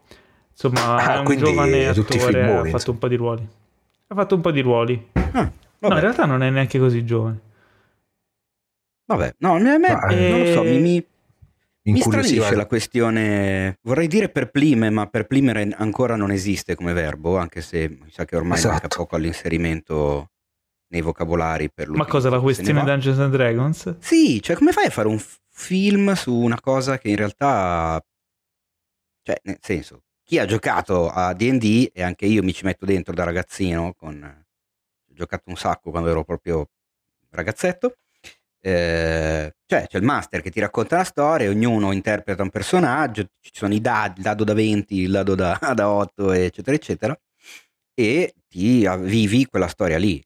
Insomma, Ah, è un giovane attore, ha fatto insomma. un po' di ruoli. Ha fatto un po' di ruoli. Ah, No, in realtà non è neanche così giovane. vabbè. No, a me, Ma, eh, non lo so, mi, mi, mi Incuriosiva- stranisce la questione. Vorrei dire perplime, ma perplimere ancora non esiste come verbo, anche se mi sa che ormai Esatto. manca poco all'inserimento nei vocabolari per Ma cosa, la questione. Dungeons and Dragons? Sì, cioè come fai a fare un f- film su una cosa che in realtà, cioè nel senso, chi ha giocato a D&D e anche io mi ci metto dentro da ragazzino, con, ho giocato un sacco quando ero proprio ragazzetto, eh, cioè c'è il master che ti racconta la storia, ognuno interpreta un personaggio, ci sono i dadi, il dado da 20, il dado da, da 8, eccetera, eccetera, e ti vivi quella storia lì.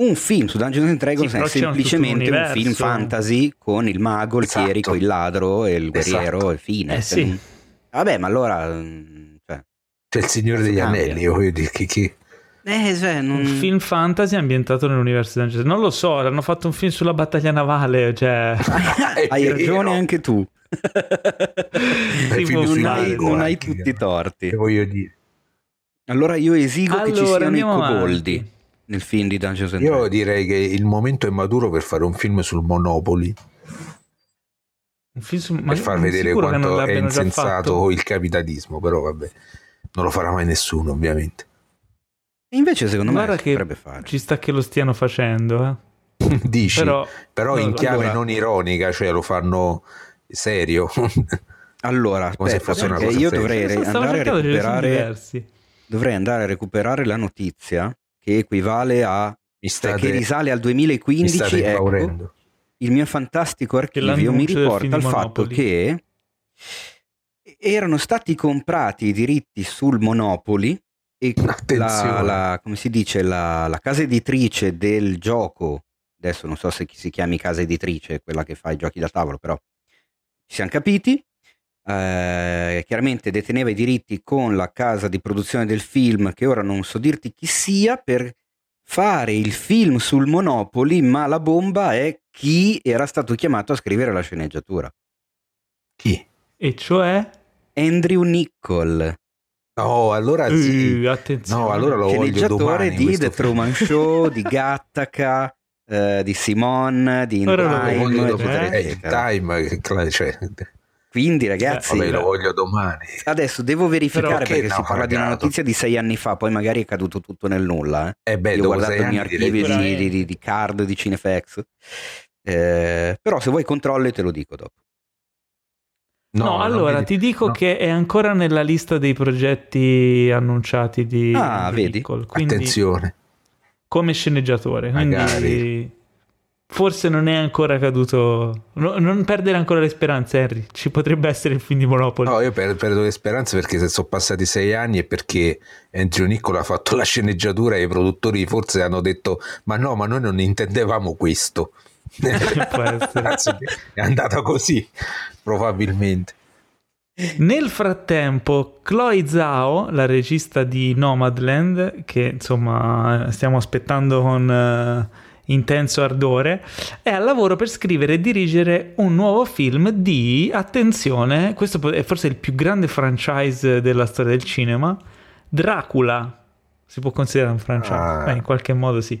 Un film su Dungeons and Dragons Sì, è un semplicemente un universo. film fantasy con il mago, il Esatto. chierico, il ladro e il guerriero Esatto. e fine. Eh Cioè, sì. non- Vabbè, ma allora... mm, Cioè, C'è il Signore degli Cambia. Anelli, voglio dire, chi, chi- eh, cioè, non- Un film fantasy ambientato nell'universo di Dungeons Non lo so, hanno fatto un film sulla battaglia navale, cioè... Hai ragione anche tu. Non hai, non hai tutti i torti. che voglio dire. Allora io esigo che ci Allora, siano i coboldi avanti. nel film di Dungeons and Io Dragons. direi che il momento è maturo per fare un film sul Monopoli, Un film su... ma per far vedere quanto è insensato il capitalismo, però vabbè, non lo farà mai nessuno ovviamente. E invece secondo me Guarda si che potrebbe fare. ci sta che lo stiano facendo, eh. Dici, però, Però... in no, chiave allora- non ironica, cioè lo fanno serio. Allora, Come se aspetta, fosse una perché cosa io dovrei Stavo andare a recuperare dovrei andare a recuperare la notizia che equivale a mi cioè, state, che risale al mi 2015 state ecco, il mio fantastico archivio mi riporta al fatto che erano stati comprati i diritti sul Monopoli e la, Attenzione. la- come si dice la, la casa editrice del gioco adesso non so se si chiami casa editrice quella che fa i giochi da tavolo però ci siamo capiti eh, chiaramente deteneva i diritti con la casa di produzione del film che ora non so dirti chi sia per fare il film sul Monopoli ma la bomba è chi era stato chiamato a scrivere la sceneggiatura Chi? E cioè... Andrew Nichol No, allora sì. Uh, attenzione. No, allora lo voglio domani di The Truman Show di Gattaca eh, di Simone di In Ora lo Lo Time, voglio Time, eh, time, cioè, quindi ragazzi vabbè, lo beh. voglio domani. adesso devo verificare Però che perché si parla di una notizia di sei anni fa poi magari è caduto tutto nel nulla eh. Eh beh, Io ho guardato archivio direi direi- di, di- di- di card di Cinefax Eh, però se vuoi controlli te lo dico dopo No, non allora ti dico no. che è ancora nella lista dei progetti annunciati di, Ah? Nicole, quindi Attenzione. come sceneggiatore. Quindi Magari. forse non è ancora caduto. no- non perdere ancora le speranze, Henry. Ci potrebbe essere il film di Monopoli. No, io per- perdo le speranze perché se sono passati sei anni è perché Andrew Niccolo ha fatto la sceneggiatura e i produttori forse hanno detto ma no, ma noi non intendevamo questo. Anzi, è andata così, probabilmente. Nel frattempo, Chloe Zhao, la regista di Nomadland, che insomma stiamo aspettando con eh, intenso ardore, è al lavoro per scrivere e dirigere un nuovo film di, attenzione, questo è forse il più grande franchise della storia del cinema, Dracula. Si può considerare un franchise? Ah. Beh, in qualche modo sì.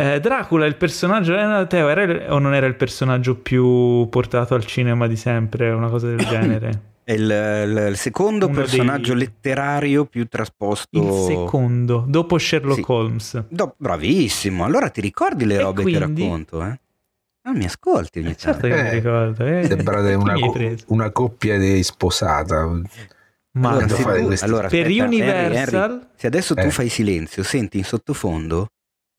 Eh, Dracula, il personaggio, eh, Teo, era il- o non era il personaggio più portato al cinema di sempre? Una cosa del genere? È il, il- il secondo Uno personaggio dei- letterario più trasposto. Il secondo, dopo Sherlock Sì. Holmes. Do- bravissimo, allora ti ricordi le E robe che quindi? racconto? Eh? Ah, mi ascolti ogni Eh, certo tanto. che mi Eh, ricordo. Eh, Sembrate chi una, co- una coppia di sposata. Ma Allora, se, tu- questi- allora, per aspetta, Universal... Henry, se adesso tu Eh. fai silenzio, senti in sottofondo,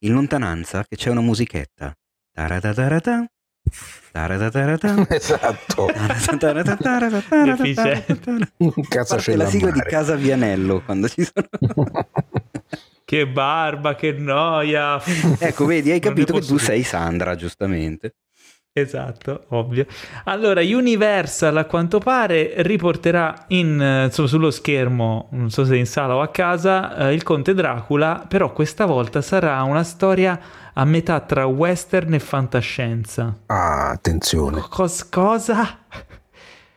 in lontananza, che c'è una musichetta. Taratataratà, taratataratà, esatto. Casa Parte c'è la la sigla di. Casa Vianello quando ci sono. Che barba, che noia. ecco, vedi, hai capito che tu dire. sei Sandra, giustamente. Esatto, ovvio. Allora, Universal a quanto pare riporterà in, insomma, sullo schermo, non so se in sala o a casa, eh, il Conte Dracula, però questa volta sarà una storia a metà tra western e fantascienza. Ah, attenzione. Cos- cosa?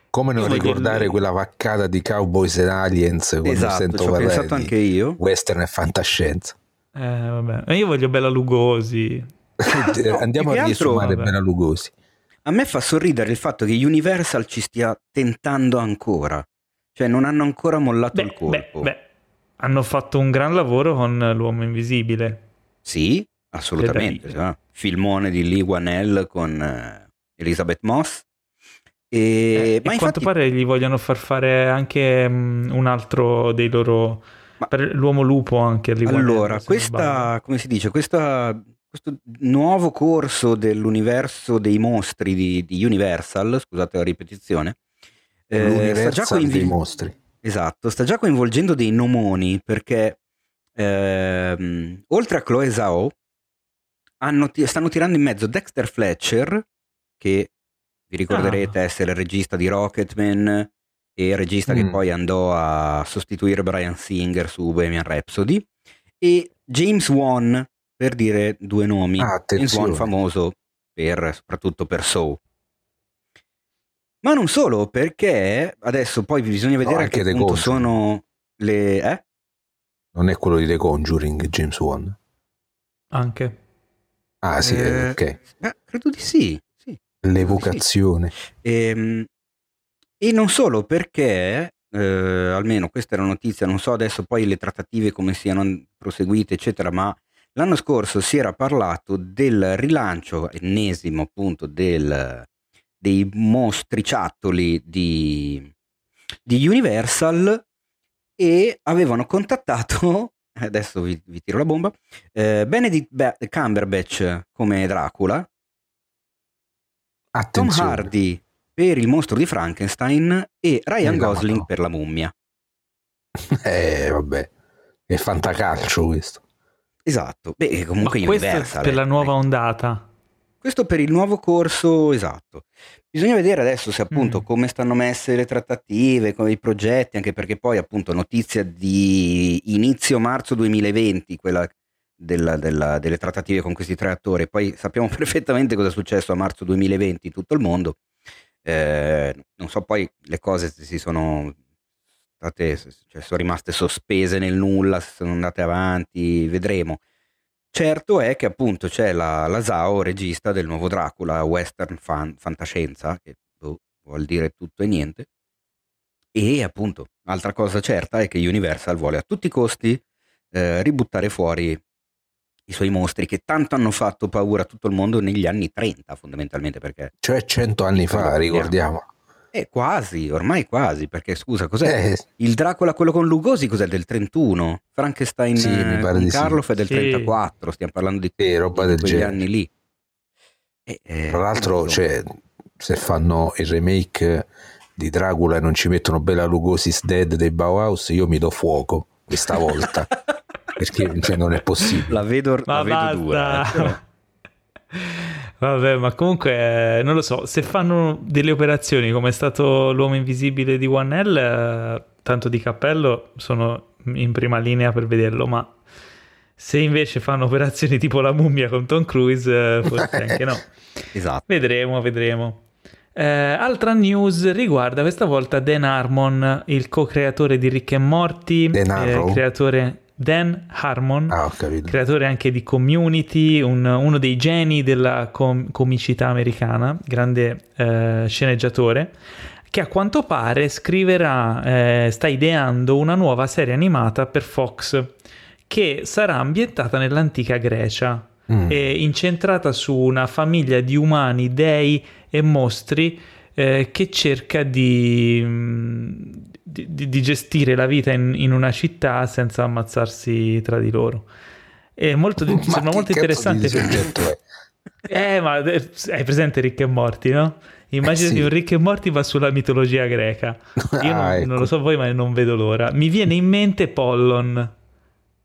Come non voglio ricordare dire- quella vaccata di Cowboys and Aliens quando esatto, sento ci ho parlare pensato di anche io. western e fantascienza. Eh, vabbè. Ma Io voglio Bella Lugosi. Andiamo più a vabbè. Bela Lugosi. A me fa sorridere il fatto che Universal ci stia tentando ancora. Cioè, non hanno ancora mollato il Beh, colpo. beh, beh, hanno fatto un gran lavoro con l'uomo invisibile. Sì, assolutamente. No? Filmone di Lee Wanell con eh, Elizabeth Moss. E, Eh, ma infatti, quanto pare gli vogliono far fare anche mm, un altro dei loro Ma- per l'uomo lupo anche a Liwanello, allora, questa, come si dice, questa- questo nuovo corso dell'universo dei mostri di, di Universal, scusate la ripetizione, eh, sta già coinvol- dei mostri. Esatto, sta già coinvolgendo dei nomoni perché ehm, oltre a Chloe Zhao hanno ti- stanno tirando in mezzo Dexter Fletcher che vi ricorderete Ah. essere il regista di Rocketman e il regista che Mm. poi andò a sostituire Brian Singer su Bohemian Rhapsody e James Wan per dire due nomi Ah, James Wan famoso per, soprattutto per Saw ma non solo perché adesso poi bisogna vedere anche che The appunto Conjuring. sono le eh? Non è quello di The Conjuring, James Wan. anche Ah, sì, Eh, ok. eh, credo di sì, sì. L'evocazione. Ehm, E, non solo perché, eh, almeno questa è la notizia, non so adesso poi le trattative come siano proseguite, eccetera, ma l'anno scorso si era parlato del rilancio ennesimo appunto del, dei mostriciattoli di, di Universal e avevano contattato, adesso vi, vi tiro la bomba, eh, Benedict Ba- Cumberbatch come Dracula, Tom Attenzione. Hardy per il mostro di Frankenstein e Ryan Gosling per la mummia. Eh, vabbè. È fantacalcio questo. Esatto, beh, comunque Ma questo per eh. la nuova ondata Questo per il nuovo corso, esatto. Bisogna vedere adesso se appunto Mm. come stanno messe le trattative, come i progetti, anche perché poi appunto notizia di inizio marzo 2020, quella della- della- delle trattative con questi tre attori, poi sappiamo perfettamente cosa è successo a marzo 2020 in tutto il mondo. Eh, non so poi le cose se si sono state, cioè sono rimaste sospese nel nulla, sono andate avanti, vedremo. Certo è che appunto c'è la, la Zhao, regista del nuovo Dracula, western fan- fantascienza, che boh, vuol dire tutto e niente. E appunto, altra cosa certa è che Universal vuole a tutti i costi eh, ributtare fuori i suoi mostri che tanto hanno fatto paura a tutto il mondo negli anni 30 fondamentalmente perché Cioè cento anni fa, ricordiamo. È quasi, ormai quasi, perché scusa, cos'è? Eh, Il Dracula, quello con Lugosi, cos'è? Del 31? Frankenstein Sì, mi eh, pare di sì. Karloff è del Sì. 34, stiamo parlando di, sì, roba di del quegli genere. anni lì. E, eh, Tra l'altro, cioè, se fanno il remake di Dracula e non ci mettono Bella Lugosi's Dead dei Bauhaus, io mi do fuoco questa volta. perché cioè, non è possibile. la vedo, la vedo dura. eh. Vabbè ma comunque eh, non lo so se fanno delle operazioni come è stato l'uomo invisibile di One L eh, tanto di cappello sono in prima linea per vederlo ma se invece fanno operazioni tipo la mummia con Tom Cruise eh, forse anche no Esatto. Vedremo, vedremo. Eh, altra news riguarda questa volta Dan Harmon, il co-creatore di Rick e Morty, Dan Harrow? creatore Dan Harmon, Ah, creatore anche di Community, un- uno dei geni della com- comicità americana, grande eh, sceneggiatore, che a quanto pare scriverà, eh, sta ideando una nuova serie animata per Fox che sarà ambientata nell'antica Grecia Mm. e incentrata su una famiglia di umani, dei e mostri eh, che cerca di, mm, di- di- gestire la vita in, in una città senza ammazzarsi tra di loro. È molto, Ma sembra che molto interessante. è? Eh, ma eh, hai presente Rick e Morty, no? Immaginati Eh, sì. un Rick e Morty ma sulla mitologia greca. Io non, Ah, ecco. non lo so voi, ma non vedo l'ora. Mi viene in mente Pollon.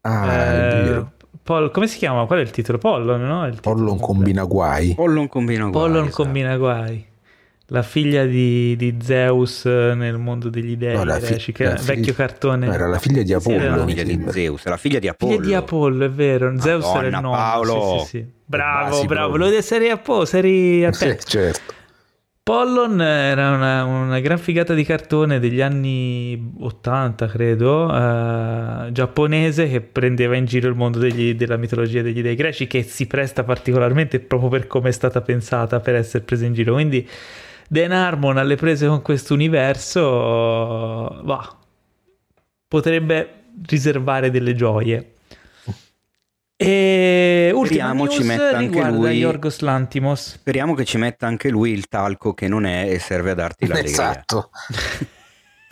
Ah, è Eh, vero. Pol- come si chiama? Qual è il titolo? Pollon, no? Il titolo Pollon combina guai. Pollon combina guai, Pollon esatto. combina guai. La figlia di, di Zeus eh, nel mondo degli dei No, la fi- greci, che era un vecchio cartone. No, era la figlia di Sì, Apollo. era La figlia di. Zeus, la figlia di Apollo. Figlia di Apollo, è vero. Zeus era il Madonna, nonno. Paolo. Sì, sì, sì. Bravo, basi bravo. Lo de serie a po', serie a Sì, pezzo. certo. Pollon era una, una gran figata di cartone degli anni 80, credo, eh, giapponese che prendeva in giro il mondo degli- della mitologia degli dei greci, che si presta particolarmente proprio per come è stata pensata per essere presa in giro. Quindi Dan Harmon alle prese con questo universo, va, potrebbe riservare delle gioie. E ultima Speriamo ci metta anche lui- Yorgos Lantimos. Speriamo che ci metta anche lui il talco che non è e serve a darti l'allegria. Esatto.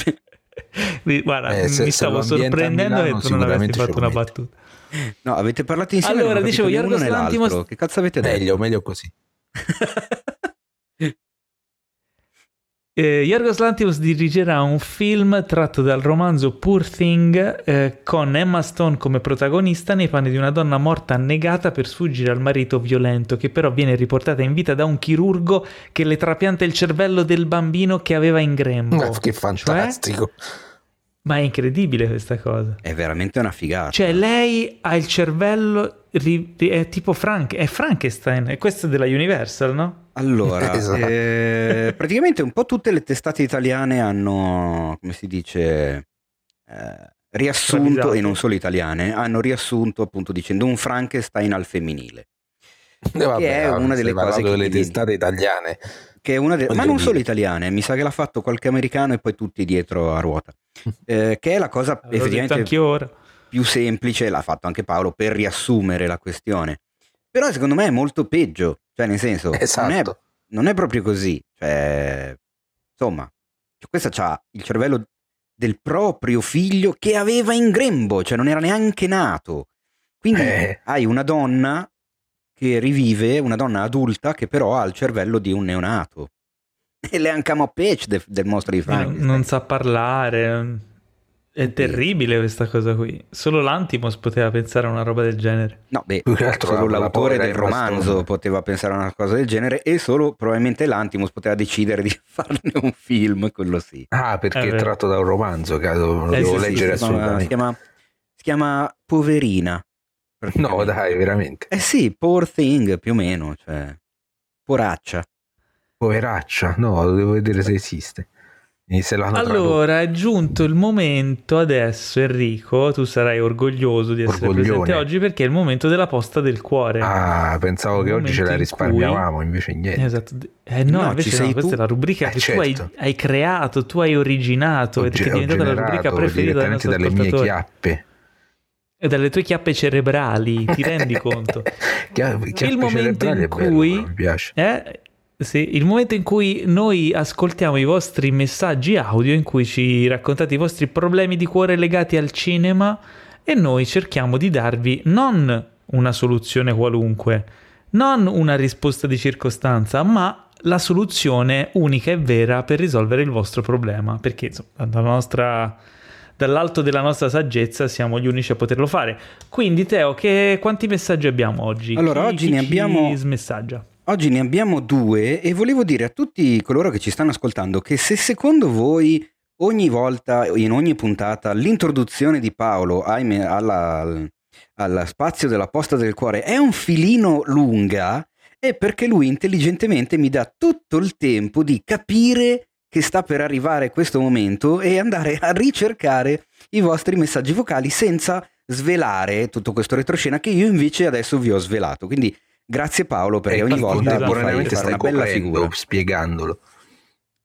Mi- Guarda, Eh, se- mi stavo sorprendendo Milano, tu non ce fatto una battuta. No, avete parlato insieme. Allora, dicevo, Yorgos l'altro. Che cazzo avete detto? Meglio, meglio così. Eh, Yorgos Lanthimos dirigerà un film tratto dal romanzo Poor Thing eh, con Emma Stone come protagonista nei panni di una donna morta annegata per sfuggire al marito violento che però viene riportata in vita da un chirurgo che le trapianta il cervello del bambino che aveva in grembo. Ma che fantastico. Ma è incredibile questa cosa. È veramente una figata. Cioè, lei ha il cervello. ri- ri- è tipo Frank, è Frankenstein. E questo è della Universal, no? Allora, Esatto. eh, praticamente un po' tutte le testate italiane hanno, come si dice, eh, riassunto, Travisato. e non solo italiane, hanno riassunto appunto dicendo un Frankenstein al femminile. Eh, vabbè, Che è una delle cose che delle testate italiane. Che è una de- ma non dire. solo italiane, mi sa che l'ha fatto qualche americano e poi tutti dietro a ruota. Eh, che è la cosa L'ho effettivamente più semplice, l'ha fatto anche Paolo per riassumere la questione. Però secondo me è molto peggio, cioè nel senso, non, è, Esatto. non è proprio così. Cioè, insomma, questa ha il cervello del proprio figlio che aveva in grembo, cioè non era neanche nato. Quindi Eh. hai una donna che rivive, una donna adulta che però ha il cervello di un neonato. E le come a page de- del mostro di Non, Frankenstein. non sa parlare. È terribile questa cosa qui. Solo l'Antimos poteva pensare a una roba del genere. No, beh, Più che altro solo la- la l'autore del romanzo poteva pensare a una cosa del genere e solo probabilmente l'Antimos poteva decidere di farne un film, quello sì. Ah, perché è tratto da un romanzo, che lo Eh, devo sì, sì, leggere si, chiama, si, assolutamente. chiama, si chiama Poverina. No, dai, veramente. Eh sì, Poor Thing più o meno, cioè poraccia. Poveraccia, no, devo vedere se esiste. Allora è giunto il momento adesso, Enrico. Tu sarai orgoglioso di essere Orgoglione. presente oggi perché è il momento della posta del cuore. Ah, pensavo Un che oggi ce la in risparmiavamo, invece niente. Esatto. Eh no, No, invece no, questa è la rubrica Eh, che certo. tu hai, hai creato, tu hai originato ed ge- è diventata la rubrica preferita del nostro dalle mie chiappe. E dalle tue chiappe cerebrali, ti rendi conto? Chia- il momento in bello, cui mi piace. Eh, sì, il momento in cui noi ascoltiamo i vostri messaggi audio, in cui ci raccontate i vostri problemi di cuore legati al cinema e noi cerchiamo di darvi non una soluzione qualunque, non una risposta di circostanza, ma la soluzione unica e vera per risolvere il vostro problema, perché insomma, dalla nostra- dall'alto della nostra saggezza siamo gli unici a poterlo fare. Quindi Teo, che, quanti messaggi abbiamo oggi? Allora, Chi- oggi ne abbiamo- smessaggia? Oggi ne abbiamo due e volevo dire a tutti coloro che ci stanno ascoltando che se secondo voi ogni volta, in ogni puntata, l'introduzione di Paolo alla- al, al spazio della posta del cuore è un filino lunga, è perché lui intelligentemente mi dà tutto il tempo di capire che sta per arrivare questo momento e andare a ricercare i vostri messaggi vocali senza svelare tutto questo retroscena che io invece adesso vi ho svelato. Quindi grazie Paolo perché e ogni volta contemporaneamente fai, stai una bella coprendo, figura. spiegandolo.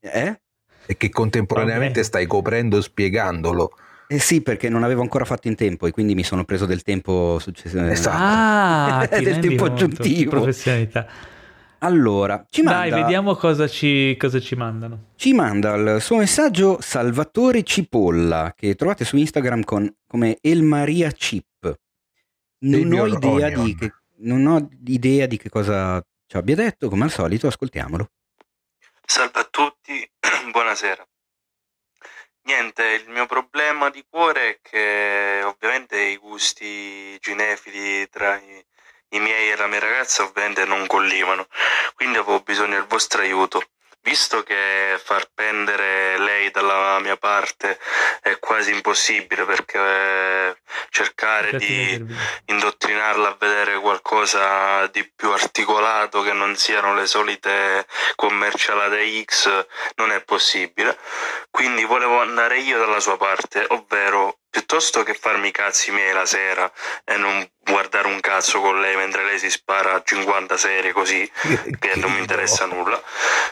Eh? E che contemporaneamente Vabbè. stai coprendo spiegandolo. Eh sì, perché non avevo ancora fatto in tempo e quindi mi sono preso del tempo successivo. Esatto. Ah, Del tempo conto? aggiuntivo. Professionalità. Allora, ci Dai, manda, vediamo cosa ci, cosa ci mandano. ci manda il suo messaggio Salvatore Cipolla, che trovate su Instagram con, come Elmaria Chip. Non ho, idea Onion. di che, non ho idea di che cosa ci abbia detto, come al solito, ascoltiamolo. Salve a tutti, buonasera. Niente, il mio problema di cuore è che ovviamente i gusti cinefili tra i, i miei e la mia ragazza ovviamente non collivano, quindi avevo bisogno del vostro aiuto. Visto che far pendere lei dalla mia parte è quasi impossibile perché eh, cercare di indottrinarla a vedere qualcosa di più articolato che non siano le solite commercialate X non è possibile. Quindi volevo andare io dalla sua parte, ovvero piuttosto che farmi i cazzi miei la sera e non guardare un cazzo con lei mentre lei si spara 50 serie così che non mi interessa nulla,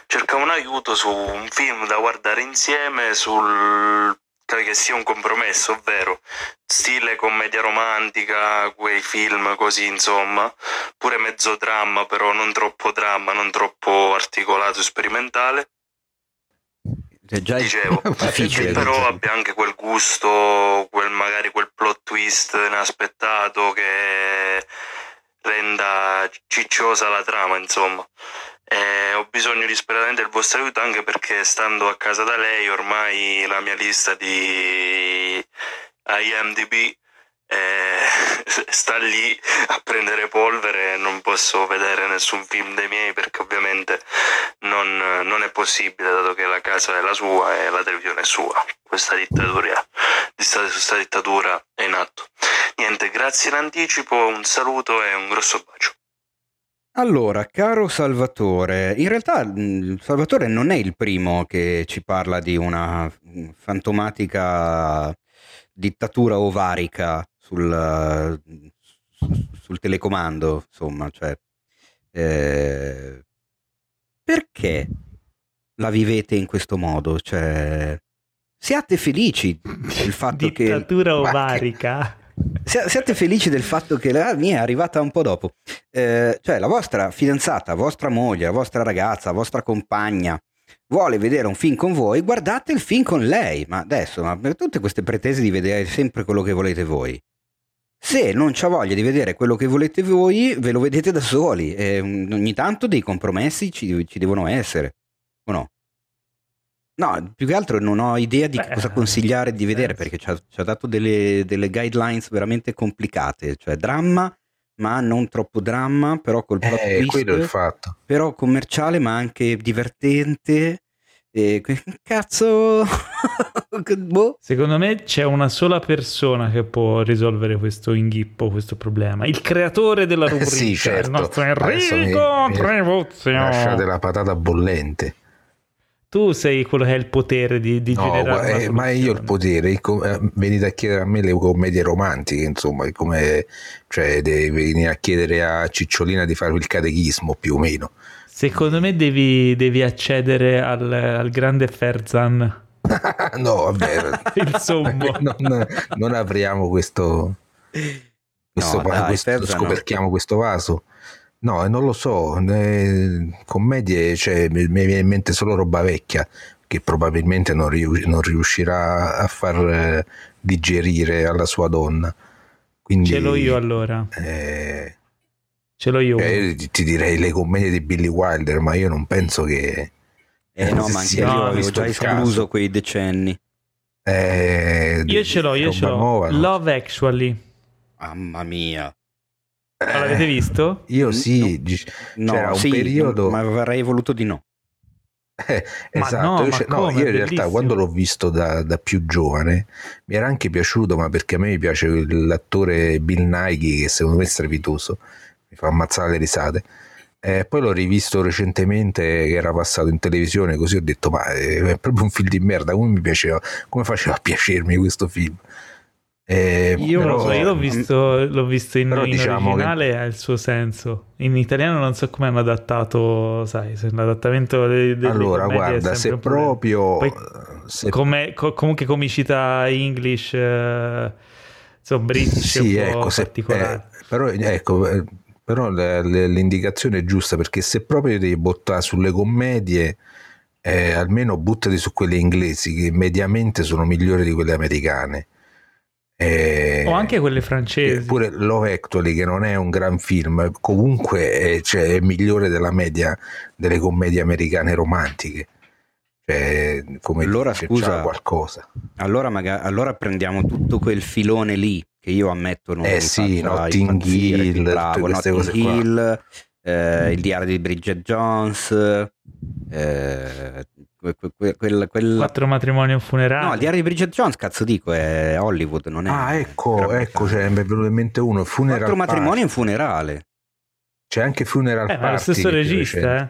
cercavo un aiuto su un film da guardare insieme sul che sia un compromesso, ovvero stile commedia romantica, quei film così insomma, pure mezzo dramma però non troppo dramma, non troppo articolato e sperimentale. È già Dicevo, difficile. che però abbia anche quel gusto, quel, magari quel plot twist inaspettato che renda cicciosa la trama, insomma. E ho bisogno disperatamente del vostro aiuto anche perché stando a casa da lei ormai la mia lista di IMDb eh, sta lì a prendere polvere non posso vedere nessun film dei miei perché ovviamente non, non è possibile dato che la casa è la sua e la televisione è sua. Questa dittatura, questa dittatura è in atto. Niente, grazie in anticipo, un saluto e un grosso bacio. Allora, caro Salvatore, in realtà mh, Salvatore non è il primo che ci parla di una mh, fantomatica dittatura ovarica sul, su- sul telecomando, insomma, cioè, eh, perché la vivete in questo modo? Cioè, siate felici del fatto che... Dittatura che- ovarica. Sia- Siate felici del fatto che la mia è arrivata un po' dopo. Eh, cioè, la vostra fidanzata, vostra moglie, la vostra ragazza, la vostra compagna vuole vedere un film con voi, guardate il film con lei. Ma adesso, ma per tutte queste pretese di vedere sempre quello che volete voi. Se non c'ha voglia di vedere quello che volete voi, ve lo vedete da soli. E mm, ogni tanto dei compromessi ci, ci devono essere. O no? No, più che altro non ho idea di Beh, cosa consigliare di vedere perché ci ha, ci ha dato delle, delle guidelines veramente complicate, cioè dramma, ma non troppo dramma, però col plot Eh, twist, però commerciale ma anche divertente. E che cazzo, boh. Secondo me c'è una sola persona che può risolvere questo inghippo, questo problema. Il creatore della rubrica, Sì, certo. il nostro mi- Enrico mi- Trevuzio. Lasciate la patata bollente. Tu sei quello che ha il potere di, di No, generare una eh, ma io il potere, eh, venite a chiedere a me le commedie romantiche, insomma, come, cioè venire a chiedere a Cicciolina di fare il catechismo più o meno. Secondo me devi, devi accedere al, al grande Ferzan, no, vabbè, il sommo. non, non apriamo questo, questo, No, dai, questo- Ferzan no. scoperchiamo questo vaso. No, non lo so, commedie, cioè, mi, mi viene in mente solo roba vecchia che probabilmente non, riu- non riuscirà a far eh, digerire alla sua donna. Quindi, Ce l'ho io allora, eh, ce l'ho io. eh, ti- ti direi le commedie di Billy Wilder, ma io non penso che... Eh no, ma anche io no, avevo visto già escluso quei decenni. eh, Io ce l'ho, io ce l'ho. nuova, no? Love Actually. Mamma mia. Ma l'avete visto? Io sì, no. dic- No, C'era un sì, periodo- ma avrei voluto di no. Eh, esatto, no, io, no, come? io in realtà quando l'ho visto da, da più giovane mi era anche piaciuto, ma perché a me mi piace l'attore Bill Nighy che secondo me è strepitoso, mi fa ammazzare le risate. Eh, poi l'ho rivisto recentemente che era passato in televisione, così ho detto: Ma eh, è proprio un film di merda. Come mi piaceva, come faceva a piacermi questo film? Eh, io, però, so, io l'ho visto, l'ho visto in, in diciamo originale che- ha il suo senso. In italiano non so come hanno adattato, sai, se l'adattamento delle, delle allora, guarda, se proprio... Poi- se- Come, co- comunque comicità English, eh, insomma, British sì, ecco, se, particolare. eh, però, ecco, eh, però le- le- l'indicazione è giusta perché se proprio devi buttare sulle commedie, eh, almeno buttati su quelle inglesi che mediamente sono migliori di quelle americane. Eh, o anche quelle eh, francesi. Pure Love Actually, che non è un gran film, comunque è, cioè, è migliore della media delle commedie americane romantiche. Cioè, come Allora, dice, scusa, qualcosa. Allora, maga- allora prendiamo tutto quel filone lì che io ammetto non Eh sì, Notting Hill, bravo, Notting cose qua. Hill, eh, il diario di Bridget Jones, eh, que- que- que- quel- Quattro matrimoni e un funerale. No, il diario di Bridget Jones, cazzo dico, è Hollywood, non è... Ah, ecco, ecco, cioè, mi è venuto in mente uno, Funeral Quattro matrimoni e Party. un funerale. C'è anche Funeral Eh, Party. ma lo stesso regista, eh.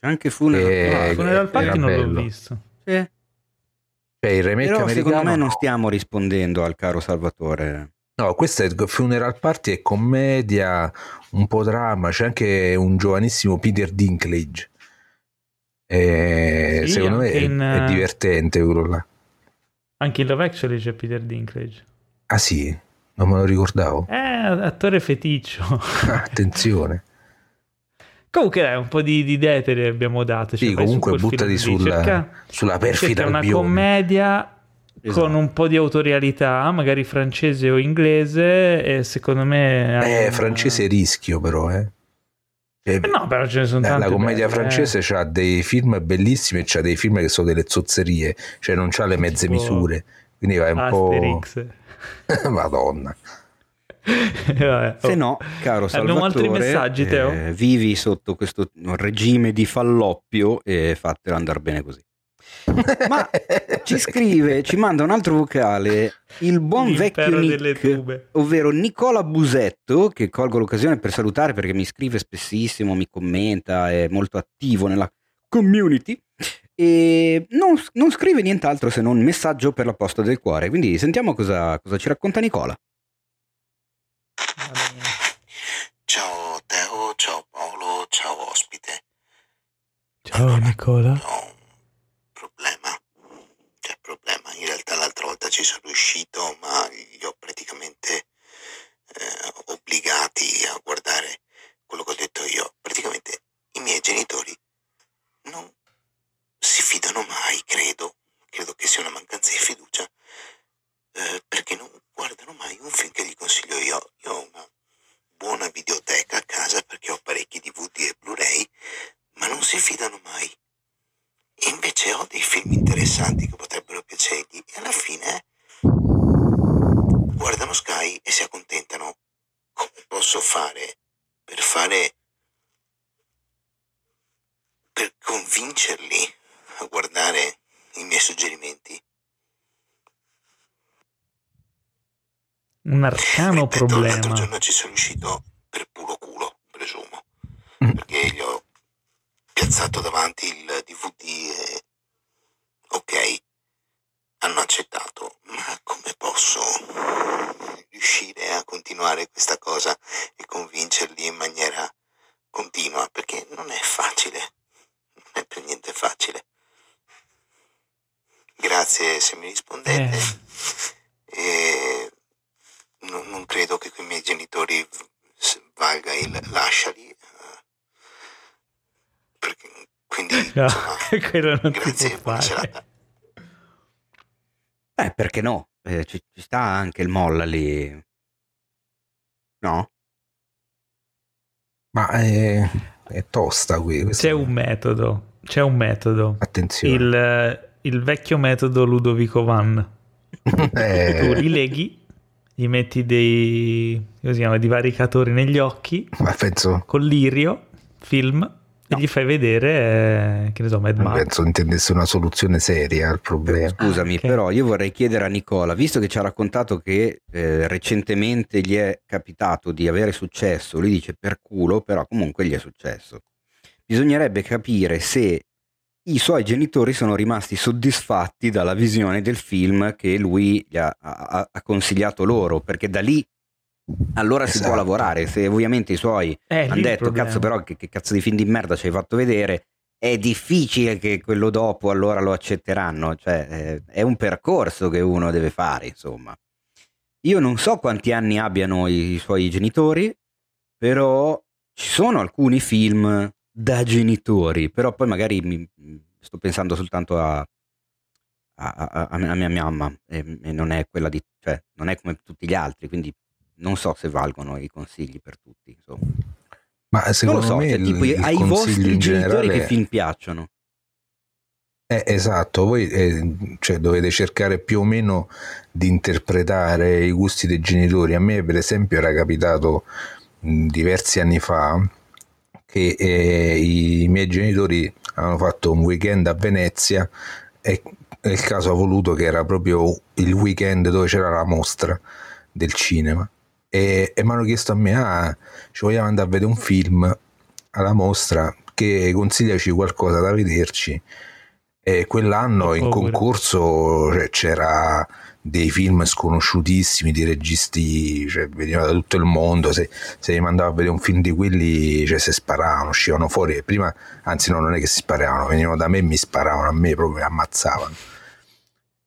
C'è anche funerale. Eh, No, Funeral era Party non l'ho bello. visto. Sì. Cioè, il remake Però americano. secondo me non no. stiamo rispondendo al caro Salvatore. No, questo è Funeral Party è commedia, un po' dramma, c'è anche un giovanissimo Peter Dinklage. Eh, Sì, secondo me anche è, in, è eh, divertente quello là. Anche in Love Actually c'è Peter Dinklage. Ah sì, non me lo ricordavo. Eh, attore feticcio. Attenzione. Comunque dai, un po' di, di idee te le abbiamo date. Sì, Cioè, su comunque quel buttati film sulla, cerca- sulla perfida una Albione. commedia Esatto. con un po' di autorialità, magari francese o inglese, e secondo me... ha Eh, un- francese rischio però, eh. Cioè, Eh no, però ce ne sono eh, tante la commedia belle, eh. francese ha dei film bellissimi e c'ha dei film che sono delle zozzerie, cioè non c'ha le mezze Tipo misure. Quindi vai un Asterix. po'... Madonna. Vabbè, oh. Se no, caro Salvatore, altri messaggi, Teo? eh, vivi sotto questo regime di falloppio e fatelo andare bene così. Ma ci scrive, ci manda un altro vocale il buon vecchio L'impero delle Nick, ovvero Nicola Busetto, che colgo l'occasione per salutare perché mi scrive spessissimo, mi commenta, è molto attivo nella community. E non, non scrive nient'altro se non messaggio per la posta del cuore. Quindi sentiamo cosa, cosa ci racconta Nicola. Va bene. Ciao Teo, ciao Paolo, ciao ospite. Ciao Nicola. Ho un problema. Cioè, problema. In realtà l'altra volta ci sono riuscito, ma li ho praticamente eh, obbligati a guardare quello che ho detto io. Praticamente i miei genitori non si fidano mai, credo. Credo che sia una mancanza di fiducia. eh, perché non guardano mai un film che gli consiglio io. Io ho una buona videoteca a casa perché ho parecchi DVD e Blu-ray, ma non si fidano mai. Invece ho dei film interessanti che potrebbero piacergli e alla fine guardano Sky e si accontentano. Come posso fare per fare per convincerli a guardare i miei suggerimenti? Un arcano Ripeto, L'altro problema. giorno ci sono riuscito per puro culo, presumo, Mm. perché gli ho piazzato davanti il DVD e ok, hanno accettato, ma come posso riuscire a continuare questa cosa e convincerli in maniera continua? Perché non è facile, non è per niente facile. Grazie se mi rispondete. Eh. E non, non credo che con i miei genitori valga il lasciali. eh, Perché, quindi, No, insomma, quello non grazie, può buona fare. serata. Eh, perché no? Eh, ci, ci sta anche il molla lì. No? Ma è, è tosta qui. questa- C'è un metodo. C'è un metodo. Attenzione. Il, il vecchio metodo Ludovico Van. Eh, Tu li leghi, gli metti dei come si chiama, divaricatori negli occhi, penso, con l'irio, film, e gli fai vedere, eh, che ne so, Mad Max. penso intendesse una soluzione seria al problema. Scusami, Anche. però io vorrei chiedere a Nicola, visto che ci ha raccontato che eh, recentemente gli è capitato di avere successo, lui dice per culo, però comunque gli è successo. Bisognerebbe capire se i suoi genitori sono rimasti soddisfatti dalla visione del film che lui gli ha, ha, ha consigliato loro, perché da lì allora esatto. si può esatto. lavorare. Se ovviamente i suoi eh, hanno detto, cazzo però che, che, cazzo di film di merda ci hai fatto vedere, è difficile che quello dopo allora lo accetteranno. Cioè, eh, è un percorso che uno deve fare, insomma. Io non so quanti anni abbiano i, i suoi genitori, però ci sono alcuni film da genitori, però poi magari mi, sto pensando soltanto a, a, a, a mia mamma e, e, non è quella di, cioè, non è come tutti gli altri, quindi non so se valgono i consigli per tutti. Insomma. Ma secondo so, me cioè, tipo, il ai vostri genitori che film piacciono. Eh, esatto, voi eh, cioè, dovete cercare più o meno di interpretare i gusti dei genitori. A me, per esempio, era capitato mh, diversi anni fa che eh, i miei genitori avevano fatto un weekend a Venezia e nel caso ha voluto che era proprio il weekend dove c'era la mostra del cinema. E, e mi hanno chiesto a me ah ci vogliamo andare a vedere un film alla mostra? Che consigliaci qualcosa da vederci? E quell'anno in concorso cioè, c'era dei film sconosciutissimi di registi, cioè, venivano da tutto il mondo, se, se gli mandavo a vedere un film di quelli cioè, si sparavano, uscivano fuori, prima, anzi no, non è che si sparavano, venivano da me e mi sparavano a me, proprio mi ammazzavano.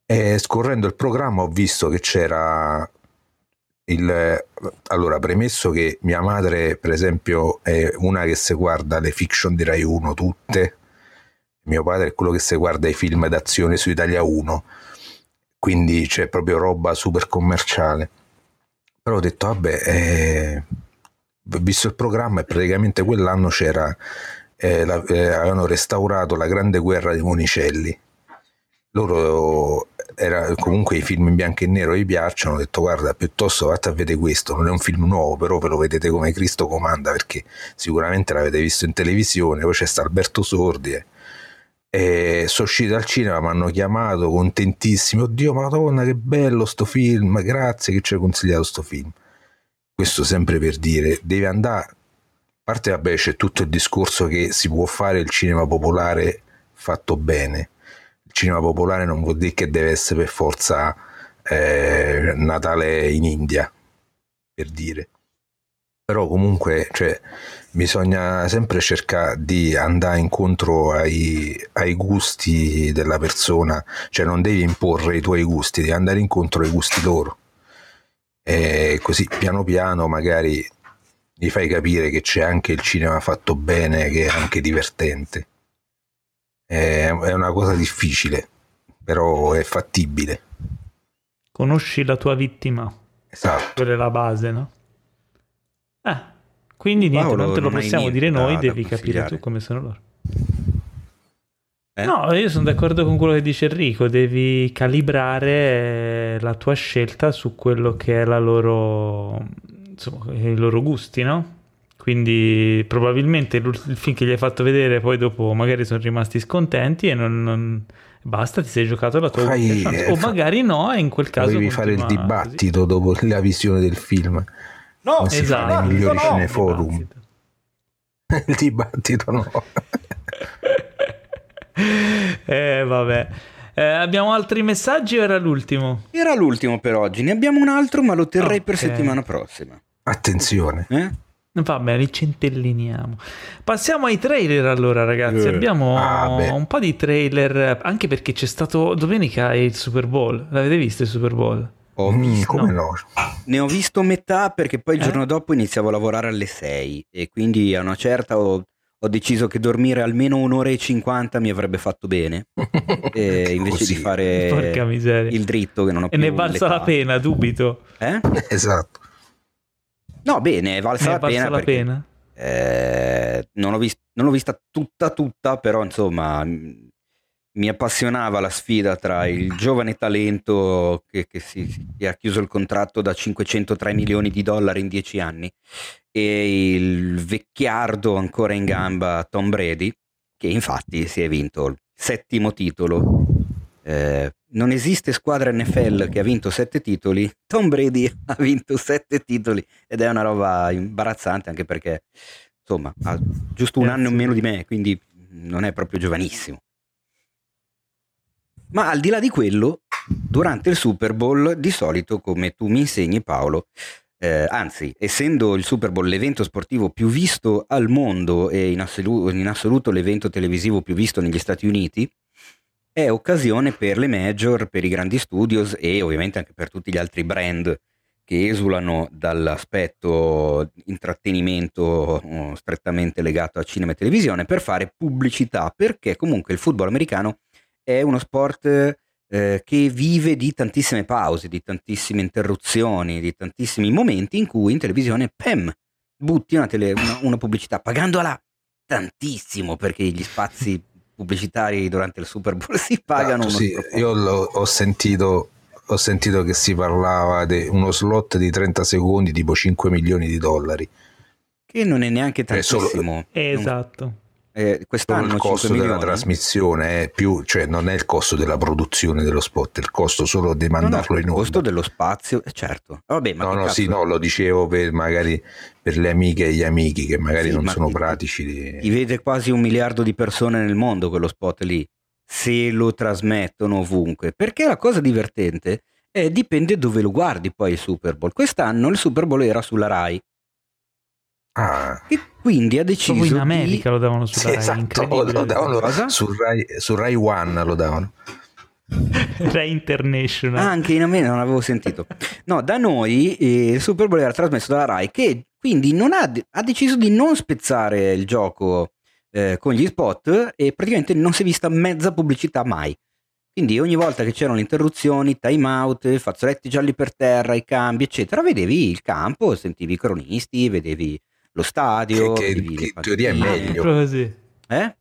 E scorrendo il programma ho visto che c'era il... Allora, premesso che mia madre, per esempio, è una che si guarda le fiction di Rai 1 tutte, mio padre è quello che si guarda i film d'azione su Italia 1 quindi c'è proprio roba super commerciale. Però ho detto, vabbè, eh, visto il programma e praticamente quell'anno c'era, eh, la, eh, avevano restaurato la grande guerra dei Monicelli. Loro era, comunque i film in bianco e nero gli piacciono, ho detto guarda piuttosto vate a vedere questo, non è un film nuovo però ve lo vedete come Cristo comanda perché sicuramente l'avete visto in televisione, poi c'è sta Alberto Sordi eh e sono uscito dal cinema, mi hanno chiamato contentissimi. Oddio, madonna, che bello sto film! Grazie che ci hai consigliato sto film. Questo sempre per dire, devi andare. A parte, vabbè, c'è tutto il discorso che si può fare il cinema popolare fatto bene. Il cinema popolare non vuol dire che deve essere per forza eh, Natale in India, per dire. Però comunque, cioè, bisogna sempre cercare di andare incontro ai, ai, gusti della persona, cioè non devi imporre i tuoi gusti, devi andare incontro ai gusti loro. E così piano piano magari gli fai capire che c'è anche il cinema fatto bene, che è anche divertente. È, è una cosa difficile, però è fattibile. Conosci la tua vittima. Esatto. Quella è la base, no? Eh, quindi niente, Paolo, non te lo possiamo dire noi, devi capire tu come sono loro. Eh? No, io sono d'accordo con quello che dice Enrico, devi calibrare la tua scelta su quello che è la loro, insomma, i loro gusti, no? Quindi probabilmente il film che gli hai fatto vedere poi dopo magari sono rimasti scontenti e non, non... basta, ti sei giocato la tua Fai, chance. O magari no, e in quel caso... Devi fare il dibattito così. dopo la visione del film. No, non si esatto. fa nei migliori no, cineforum. Il dibattito no. eh, vabbè. Eh, abbiamo altri messaggi o era l'ultimo? Era l'ultimo per oggi. Ne abbiamo un altro, ma lo terrei okay. per settimana prossima. Attenzione. Eh? Vabbè, li centelliniamo. Passiamo ai trailer allora, ragazzi. Eh. Abbiamo ah, un po' di trailer, anche perché c'è stato domenica il Super Bowl. L'avete visto il Super Bowl? Ho mm, visto, come no? Ne ho visto metà perché poi il eh? giorno dopo iniziavo a lavorare alle 6 e quindi a una certa ho, ho deciso che dormire almeno un'ora e 50 mi avrebbe fatto bene invece Così. di fare il dritto che non ho più E ne è valsa l'età. la pena, dubito. Eh? Esatto. No, bene, è valsa ne la è pena. La perché, pena. Eh, non, l'ho vist- non l'ho vista tutta tutta, però insomma mi appassionava la sfida tra il giovane talento che, che si, che ha chiuso il contratto da 503 milioni di dollari in 10 anni e il vecchiardo ancora in gamba Tom Brady, che infatti si è vinto il settimo titolo. Eh, non esiste squadra NFL che ha vinto sette titoli, Tom Brady ha vinto sette titoli ed è una roba imbarazzante anche perché insomma ha giusto un anno in meno di me, quindi non è proprio giovanissimo. Ma al di là di quello, durante il Super Bowl, di solito, come tu mi insegni Paolo, eh, anzi, essendo il Super Bowl l'evento sportivo più visto al mondo e in, assolu- in assoluto l'evento televisivo più visto negli Stati Uniti, è occasione per le major, per i grandi studios e ovviamente anche per tutti gli altri brand che esulano dall'aspetto intrattenimento uh, strettamente legato a cinema e televisione per fare pubblicità, perché comunque il football americano è uno sport eh, che vive di tantissime pause, di tantissime interruzioni, di tantissimi momenti in cui in televisione, pem, butti una, tele, una, una pubblicità pagandola tantissimo perché gli spazi pubblicitari durante il Super Bowl si pagano. Esatto, sì, io ho sentito ho sentito che si parlava di uno slot di 30 secondi tipo 5 milioni di dollari. Che non è neanche tantissimo. Solo, esatto. Eh, quest'anno il costo della trasmissione è più, cioè non è il costo della produzione dello spot, è il costo solo di mandarlo no, no, in onda. Il costo dello spazio, eh, certo. Vabbè, ma no, no, sì, no, lo dicevo per magari per le amiche e gli amici che magari sì, non sono ti, pratici. Di... Ti vede quasi un miliardo di persone nel mondo quello spot lì se lo trasmettono ovunque. Perché la cosa divertente è dipende dove lo guardi poi il Super Bowl. Quest'anno il Super Bowl era sulla Rai. Ah. E quindi ha deciso Proprio in America di... lo davano sulla sì, Rai, esatto, lo davano su Rai, su Rai One lo davano. Rai International. Ah, anche in America non avevo sentito. No, da noi eh, il Super Bowl era trasmesso dalla Rai che quindi ha, ha deciso di non spezzare il gioco eh, con gli spot e praticamente non si è vista mezza pubblicità mai. Quindi ogni volta che c'erano le interruzioni, time out, fazzoletti gialli per terra, i cambi, eccetera, vedevi il campo, sentivi i cronisti, vedevi lo stadio. Che, che, che in teoria è meglio. Così. Eh?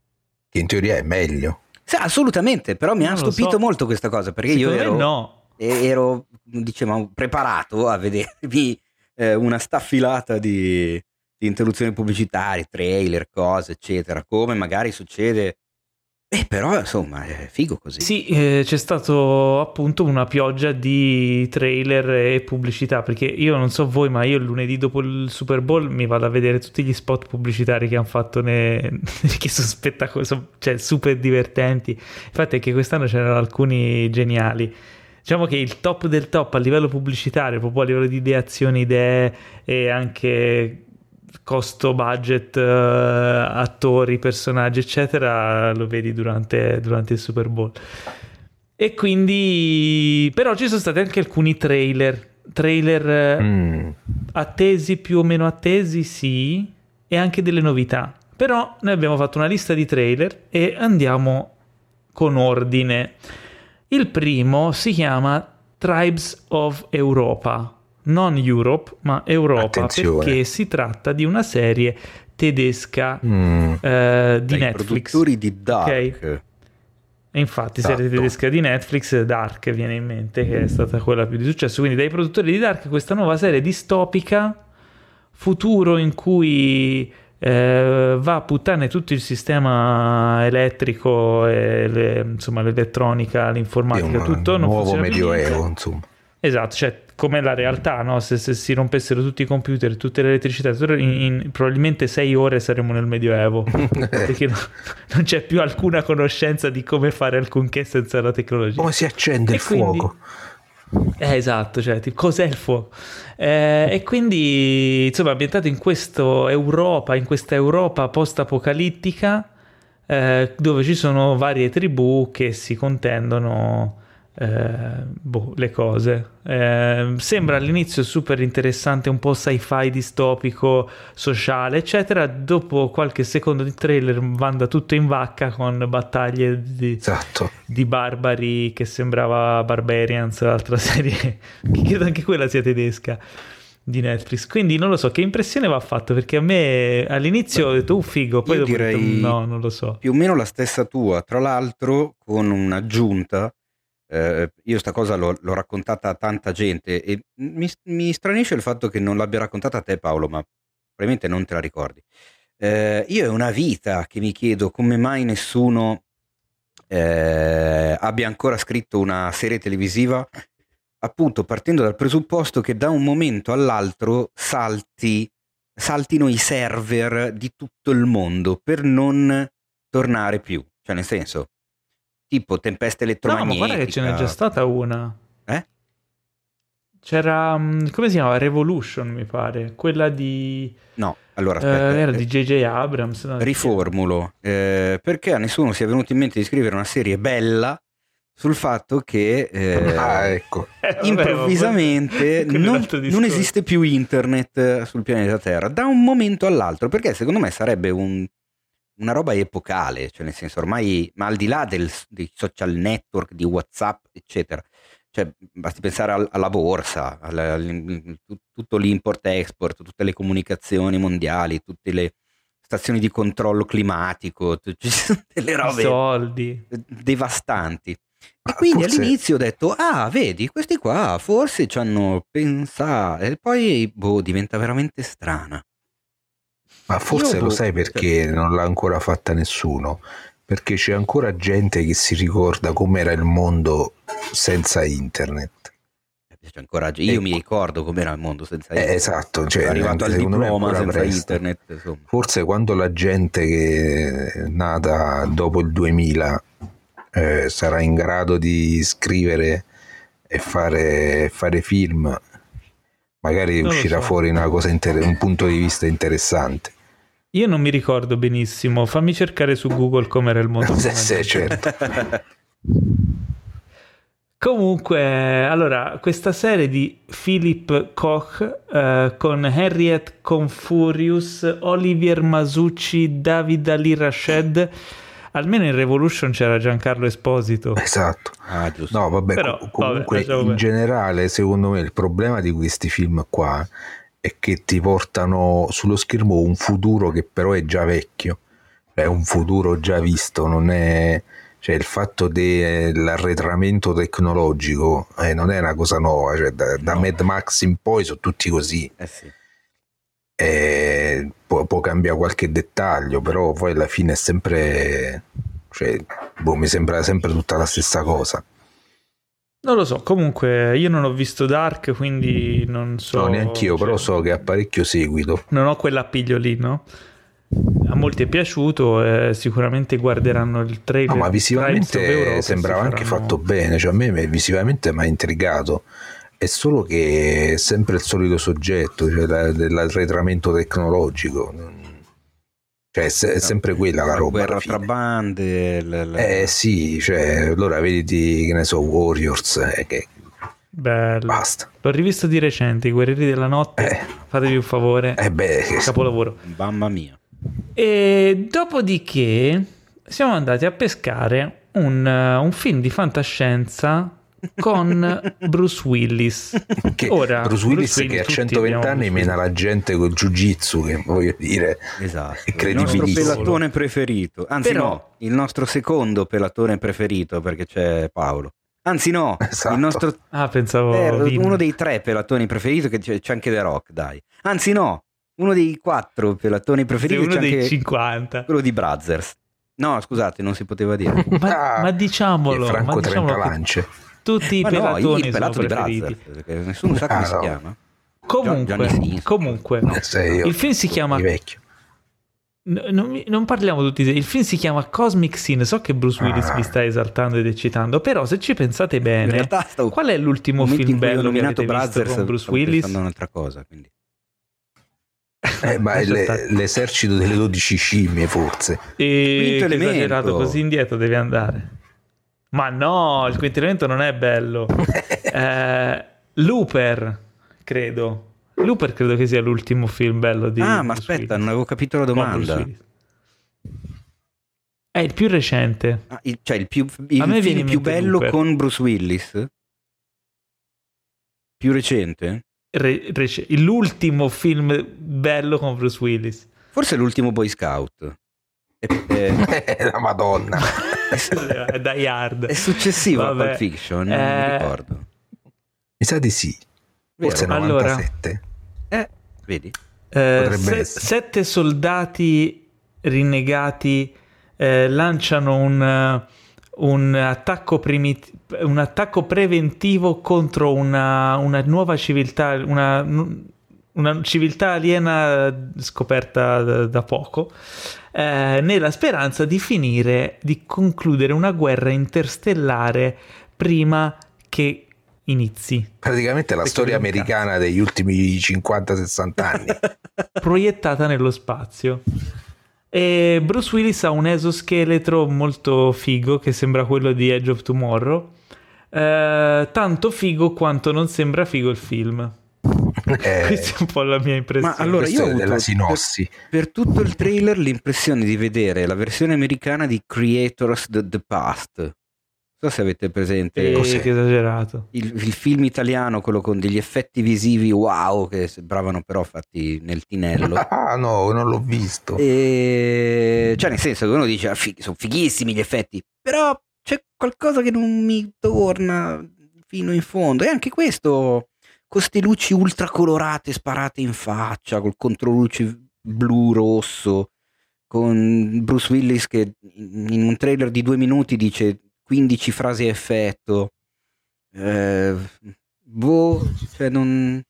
Che in teoria è meglio. Sì, assolutamente, però mi non ha stupito so. molto questa cosa perché Secondo io ero, no. ero diciamo, preparato a vedermi eh, una staffilata di, di interruzioni pubblicitarie, trailer, cose, eccetera, come magari succede eh, però insomma è figo così. Sì, eh, c'è stato appunto una pioggia di trailer e pubblicità, perché io non so voi, ma io lunedì dopo il Super Bowl mi vado a vedere tutti gli spot pubblicitari che hanno fatto, ne... che sono spettacolosi, cioè super divertenti. Infatti anche quest'anno c'erano alcuni geniali. Diciamo che il top del top a livello pubblicitario, proprio a livello di ideazioni, idee e anche costo, budget, uh, attori, personaggi, eccetera, lo vedi durante, durante, il Super Bowl. E quindi, però ci sono stati anche alcuni trailer, trailer mm. attesi, più o meno attesi, sì, e anche delle novità. Però noi abbiamo fatto una lista di trailer e andiamo con ordine. Il primo si chiama Tribes of Europa non Europe, ma Europa, Attenzione. perché si tratta di una serie tedesca mm. eh, di Dai Netflix. produttori di Dark. Okay. E infatti, esatto. serie tedesca di Netflix, Dark viene in mente, che è stata quella più di successo. Quindi, dai produttori di Dark, questa nuova serie distopica, futuro in cui eh, va a puttane tutto il sistema elettrico, e le, insomma, l'elettronica, l'informatica, tutto. Un nuovo medioevo, insomma. Esatto, cioè come la realtà, no? se, se, si rompessero tutti i computer, tutte le elettricità, in, in probabilmente sei ore saremmo nel Medioevo, perché no, non c'è più alcuna conoscenza di come fare alcunché senza la tecnologia. Come si accende e il quindi, fuoco? Eh, esatto, cioè, tipo, cos'è il fuoco? Eh, e quindi, insomma, ambientato in questa Europa, in questa Europa post-apocalittica, eh, dove ci sono varie tribù che si contendono eh, boh, le cose. Eh, sembra all'inizio super interessante, un po' sci-fi distopico, sociale, eccetera. Dopo qualche secondo di trailer manda tutto in vacca con battaglie di, esatto. di barbari che sembrava Barbarians, l'altra serie, che credo anche quella sia tedesca di Netflix. Quindi non lo so, che impressione va fatto perché a me all'inizio Beh, ho detto un figo, poi dopo direi detto, no, non lo so. Più o meno la stessa tua, tra l'altro con un'aggiunta eh, io sta cosa l'ho, l'ho, raccontata a tanta gente e mi, mi, stranisce il fatto che non l'abbia raccontata a te Paolo, ma probabilmente non te la ricordi. Eh, io è una vita che mi chiedo come mai nessuno eh, abbia ancora scritto una serie televisiva appunto partendo dal presupposto che da un momento all'altro salti, saltino i server di tutto il mondo per non tornare più. Cioè nel senso, tipo tempesta No, ma elettromagnetica. guarda che ce n'è già stata una. Eh? C'era, mm, come si chiama? Revolution, mi pare. Quella di... No, allora eh, aspetta. era eh, di J.J. Abrams. no? Riformulo, eh, perché a nessuno sia venuto in mente di scrivere una serie bella sul fatto che eh, Ah, ecco. Eh, vabbè, improvvisamente è non, non esiste più internet eh, sul pianeta Terra da un momento all'altro, perché secondo me sarebbe un- una roba epocale, cioè nel senso ormai, ma al di là del- dei social network, di Whatsapp, eccetera, cioè basti pensare al- alla borsa, al- al- tut- tutto l'import-export, tutte le comunicazioni mondiali, tutte le stazioni di controllo climatico, ci sono delle I robe soldi. devastanti. E Ah, quindi forse- all'inizio ho detto, ah, vedi, questi qua forse ci hanno pensato, e poi, boh, diventa veramente strana. Ma forse Io, lo boh, sai perché non l'ha ancora fatta nessuno? Perché c'è ancora gente che si ricorda com'era il mondo senza internet. C'è ancora, io Ecco. mi ricordo com'era il mondo senza Eh, internet. esatto, cioè, arrivato al secondo me è diploma senza presto. internet, insomma. Forse quando la gente che è nata dopo il 2000 eh, sarà in grado di scrivere e fare, fare film, magari Non uscirà so. fuori una cosa inter- un punto di vista interessante. Io non mi ricordo benissimo. Fammi cercare su Google com'era il mondo. Sì, sì, certo. Comunque, allora, questa serie di Philip Koch eh, con Harriet Confurius, Olivier Masucci, David Ali Rashed. Almeno in Revolution c'era Giancarlo Esposito. Esatto. Ah, giusto. No, vabbè, Però, com- comunque vabbè, in generale, secondo me, il problema di questi film qua è che ti portano sullo schermo un futuro che però è già vecchio, è un futuro già visto, non è... Cioè il fatto dell'arretramento tecnologico eh, non è una cosa nuova, cioè, da, da No. Mad Max in poi sono tutti così, Eh sì. eh, può, può cambiare qualche dettaglio, però poi alla fine è sempre... Cioè, boh, mi sembra sempre tutta la stessa cosa. Non lo so, comunque io non ho visto Dark, quindi non so. No, neanch'io, cioè, però so che ha parecchio seguito. Non ho quell'appiglio lì, no? A molti è piaciuto, eh, sicuramente guarderanno il trailer. No, ma visivamente sembrava anche faranno- fatto bene, cioè a me me- visivamente mi ha intrigato. È solo che è sempre il solito soggetto, cioè la- dell'arretramento tecnologico. Cioè è, è sempre quella la roba. guerra tra bande. l- l- Eh sì, cioè allora vedi che ne so, Warriors, eh, che Bello. basta. L'ho rivisto di recente, I Guerrieri della Notte. Eh. Fatevi un favore. Eh beh, Capolavoro. Mamma mia. E dopodiché siamo andati a pescare un, eh, un film di fantascienza con Bruce Willis. che Ora, Bruce Willis Bruce che a tutti 120 abbiamo anni mena la gente col jiu-jitsu, che voglio dire, Esatto. È Il nostro pelatone preferito. Anzi Però- no, il nostro secondo pelatone preferito perché c'è Paolo. Anzi no, Esatto. il nostro Ah, pensavo eh, uno dei tre pelatoni preferiti che c'è, c'è anche The Rock, dai. Anzi no, uno dei quattro pelatoni preferiti uno c'è dei anche 50. quello di Brothers. No, scusate, non si poteva dire. Ma, Ah, ma diciamolo, che Franco ma diciamolo che Trentalance. Tutti i Ma no, pelatoni il sono preferiti. Perché nessuno sa come Ah, si no. chiama. Comunque, comunque io, il film si chiama non, mi- non parliamo tutti il film si chiama Cosmic Scene so che Bruce Willis Ah. vi sta esaltando ed eccitando però se ci pensate bene realtà stavo qual è l'ultimo film bello che nominato avete visto Brothers con Bruce Willis un'altra cosa, quindi. Eh, ma le- l'esercito delle 12 scimmie, forse. e Quinto che elemento. esagerato così indietro devi andare ma no il quinto elemento non è bello Eh, Looper credo Looper credo che sia l'ultimo film bello di Ah, ma aspetta, Willis. non avevo capito la domanda. È il più recente Ah, il- cioè il, più, il A me film più bello Looper. con Bruce Willis? Più recente? Re- rec- l'ultimo film bello con Bruce Willis Forse l'ultimo Boy Scout. È, è- la Madonna. è Die Hard è successivo a Vabbè. Pulp Fiction, non Eh, mi ricordo. Mi sa di sì. Forse Vero? Allora. 97. Eh, vedi? Eh, se- sette soldati rinnegati eh, lanciano un, eh, un attacco primit- un attacco preventivo contro una, una nuova civiltà, una, una civiltà aliena scoperta da, da poco, eh, nella speranza di finire, di concludere una guerra interstellare prima che inizi. Praticamente la storia americana degli ultimi 50-60 anni. proiettata nello spazio. E Bruce Willis ha un esoscheletro molto figo che sembra quello di Edge of Tomorrow. Eh, tanto figo quanto non sembra figo il film. Eh, Questa è un po' la mia impressione. Ma allora io ho avuto per, per, tutto il trailer l'impressione di vedere la versione americana di Creators the, the Past. Non so se avete presente. Sì, che esagerato. Il, il, film italiano, quello con degli effetti visivi wow, che sembravano però fatti nel tinello. Ah, no, non l'ho visto. E... Cioè, nel senso che uno dice, ah, fig- sono fighissimi gli effetti, però c'è qualcosa che non mi torna fino in fondo. E anche questo, con queste luci ultra colorate sparate in faccia, col controluce blu-rosso, con Bruce Willis che in un trailer di due minuti dice 15 frasi a effetto. Eh, boh, cioè non,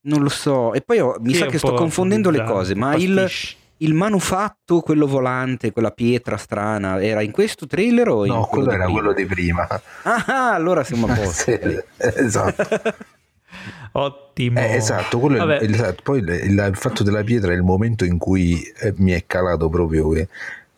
non lo so. E poi ho, mi sì, sa che sto confondendo le cose, ma il, il, manufatto, quello volante, quella pietra strana, era in questo trailer o in No, quello era prima? quello di prima. Ah, allora siamo a posto. sì, esatto. Ottimo. Eh, esatto, quello è, esatto. poi il, il, il, fatto della pietra è il momento in cui eh, mi è calato proprio che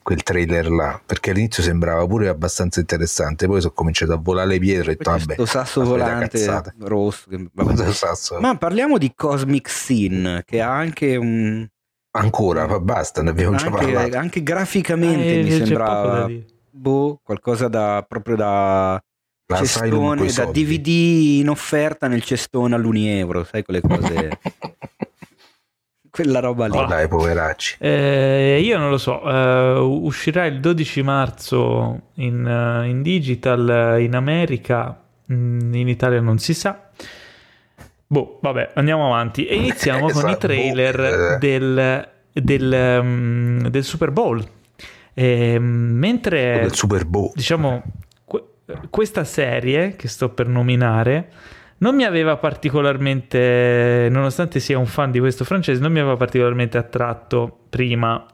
quel trailer là perché all'inizio sembrava pure abbastanza interessante poi sono cominciato a volare le pietre e ho detto vabbè sasso volante rosso che... sasso. ma parliamo di Cosmic Scene che ha anche un ancora ma basta ne abbiamo anche, già parlato anche graficamente eh, mi sembrava boh, qualcosa da proprio da cestone da DVD in offerta nel cestone all'Unieuro sai quelle cose quella roba lì. Oh, dai, poveracci. Eh, io non lo so, uh, uscirà il 12 marzo in, uh, in digital in America, mm, in Italia non si sa. Boh, vabbè, andiamo avanti e iniziamo esatto. con i esatto. trailer boh. del, del, um, del, Super Bowl. E, mentre... Del Super Bowl. Diciamo, questa serie che sto per nominare non mi aveva particolarmente, nonostante sia un fan di questo francese, non mi aveva particolarmente attratto prima.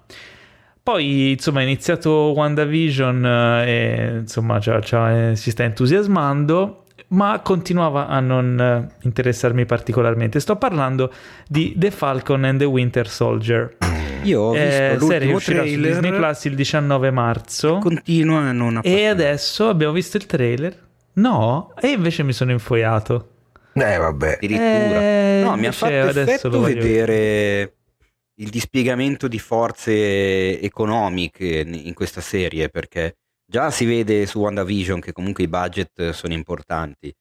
Poi, insomma, è iniziato WandaVision eh, e, insomma, c'ha, eh, si sta entusiasmando, ma continuava a non eh, interessarmi particolarmente. Sto parlando di The Falcon and the Winter Soldier. Io ho visto eh, serie uscirà su Disney Plus il 19 marzo. Continua a non. E adesso abbiamo visto il trailer. No, e invece mi sono infoiato. Eh, vabbè. Addirittura. Eh, no, mi ha fatto effetto vedere il dispiegamento di forze economiche in questa serie, perché già si vede su WandaVision che comunque i budget sono importanti.